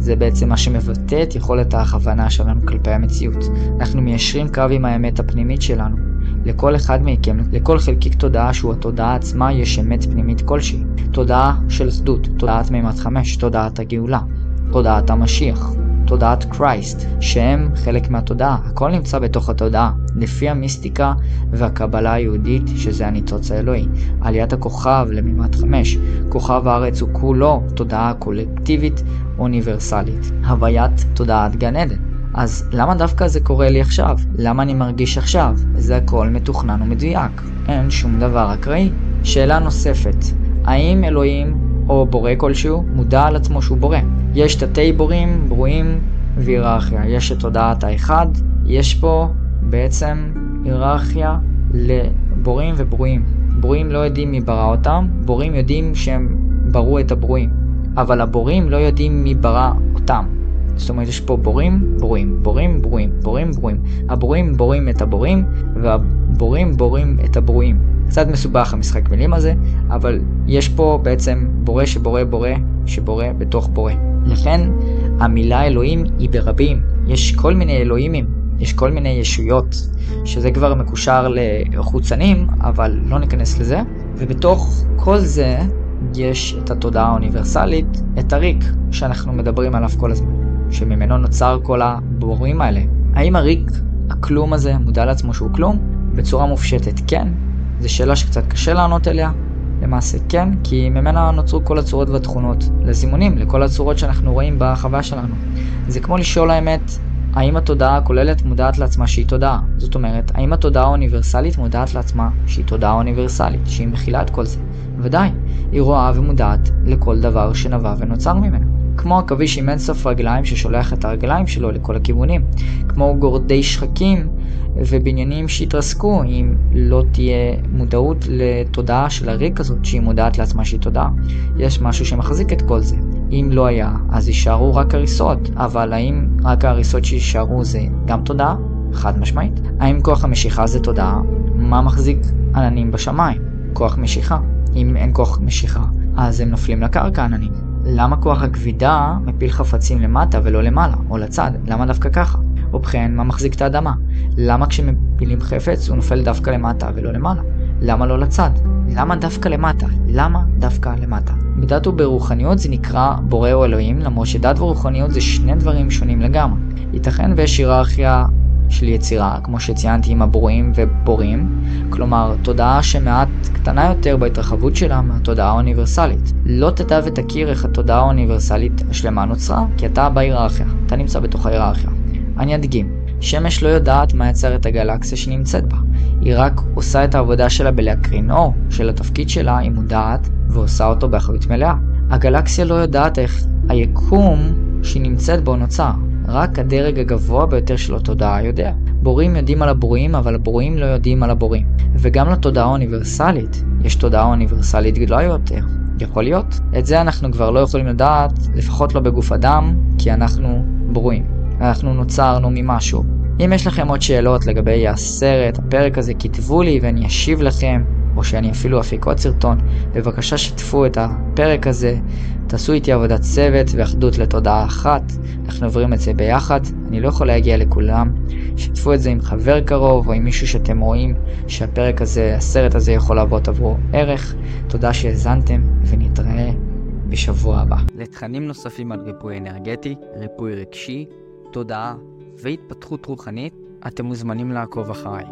זה בעצם מה שמבטא את יכולת ההכוונה שלנו כלפי המציאות. אנחנו מיישרים קו עם האמת הפנימית שלנו. לכל אחד מכם, לכל חלקיק תודעה שהוא התודעה עצמה, יש אמת פנימית כלשהי. תודעה של אחדות, תודעת מימד חמש, תודעת הגאולה, תודעת המשיח, תודעת קרייסט, שהם חלק מהתודעה. הכל נמצא בתוך התודעה, לפי המיסטיקה והקבלה היהודית, שזה הניצוץ האלוהי. עליית הכוכב למימד חמש, כוכב הארץ הוא כולו תודעה קולקטיבית אוניברסלית. הוויית תודעת גן עדן. אז למה דווקא זה קורה לי עכשיו? למה אני מרגיש עכשיו? זה הכל מתוכנן ומדויק. אין שום דבר אקראי. שאלה נוספת, האם אלוהים או בורא כלשהו מודע על עצמו שהוא בורא? יש תתי בורים, ברואים והיררכיה. יש את תודעת האחד, יש פה בעצם היררכיה לבורים וברואים. ברואים לא יודעים מי ברא אותם, בורים יודעים שהם ברו את הברואים. אבל הבורים לא יודעים מי ברא אותם. זאת אומרת, יש פה בורים, בורים, בורים, ברואים, בורים, ברואים. הבורים בורים את הבורים, והבורים בורים את הברואים. קצת מסובך המשחק מילים הזה, אבל יש פה בעצם בורא שבורא בורא שבורא בתוך בורא. לכן המילה אלוהים היא ברבים. יש כל מיני אלוהימים, יש כל מיני ישויות, שזה כבר מקושר לחוצנים, אבל לא ניכנס לזה. ובתוך כל זה יש את התודעה האוניברסלית, את הריק, שאנחנו מדברים עליו כל הזמן, שממנו נוצר כל הבורים האלה. האם הריק, הכלום הזה, מודע לעצמו שהוא כלום? בצורה מופשטת כן. זו שאלה שקצת קשה לענות אליה. למעשה כן, כי ממנה נוצרו כל הצורות והתכונות לזימונים, לכל הצורות שאנחנו רואים בחוויה שלנו. זה כמו לשאול האמת, האם התודעה הכוללת מודעת לעצמה שהיא תודעה? זאת אומרת, האם התודעה האוניברסלית מודעת לעצמה שהיא תודעה אוניברסלית, שהיא מכילה את כל זה? ודאי, היא רואה ומודעת לכל דבר שנבע ונוצר ממנו. כמו עכביש עם אינסוף רגליים ששולח את הרגליים שלו לכל הכיוונים. כמו גורדי שחקים ובניינים שיתרסקו אם לא תהיה מודעות לתודעה של הריק הזאת שהיא מודעת לעצמה שהיא תודעה. יש משהו שמחזיק את כל זה. אם לא היה, אז יישארו רק הריסות, אבל האם רק ההריסות שיישארו זה גם תודעה? חד משמעית. האם כוח המשיכה זה תודעה? מה מחזיק עננים בשמיים? כוח משיכה. אם אין כוח משיכה, אז הם נופלים לקרקע עננים. למה כוח הכבידה מפיל חפצים למטה ולא למעלה, או לצד? למה דווקא ככה? ובכן, מה מחזיק את האדמה? למה כשמפילים חפץ הוא נופל דווקא למטה ולא למעלה? למה לא לצד? למה דווקא למטה? למה דווקא למטה? בדת וברוחניות זה נקרא בורא או אלוהים, למרות שדת ורוחניות זה שני דברים שונים לגמרי. ייתכן ויש היררכיה של יצירה, כמו שציינתי עם הברואים ובורים, כלומר תודעה שמעט קטנה יותר בהתרחבות שלה מהתודעה האוניברסלית. לא תדע ותכיר איך התודעה האוניברסלית השלמה נוצרה, כי אתה בהיררכיה, אתה נמצא בתוך ההיררכיה. אני אדגים, שמש לא יודעת מה יצר את הגלקסיה שנמצאת בה, היא רק עושה את העבודה שלה בלהקרין אור, של התפקיד שלה היא מודעת ועושה אותו באחריות מלאה. הגלקסיה לא יודעת איך היקום שהיא נמצאת בו נוצר, רק הדרג הגבוה ביותר של התודעה יודע. בורים יודעים על הבורים, אבל הבורים לא יודעים על הבורים. וגם לתודעה האוניברסלית, יש תודעה אוניברסלית גדולה יותר. יכול להיות. את זה אנחנו כבר לא יכולים לדעת, לפחות לא בגוף אדם, כי אנחנו בורים. אנחנו נוצרנו ממשהו. אם יש לכם עוד שאלות לגבי הסרט, הפרק הזה, כתבו לי ואני אשיב לכם. או שאני אפילו אפיק עוד סרטון, בבקשה שתפו את הפרק הזה, תעשו איתי עבודת צוות ואחדות לתודעה אחת, אנחנו עוברים את זה ביחד, אני לא יכול להגיע לכולם, שתפו את זה עם חבר קרוב או עם מישהו שאתם רואים שהפרק הזה, הסרט הזה יכול להוות עבורו ערך. תודה שהאזנתם ונתראה בשבוע הבא. לתכנים נוספים על ריפוי אנרגטי, ריפוי רגשי, תודעה והתפתחות רוחנית, אתם מוזמנים לעקוב אחריי.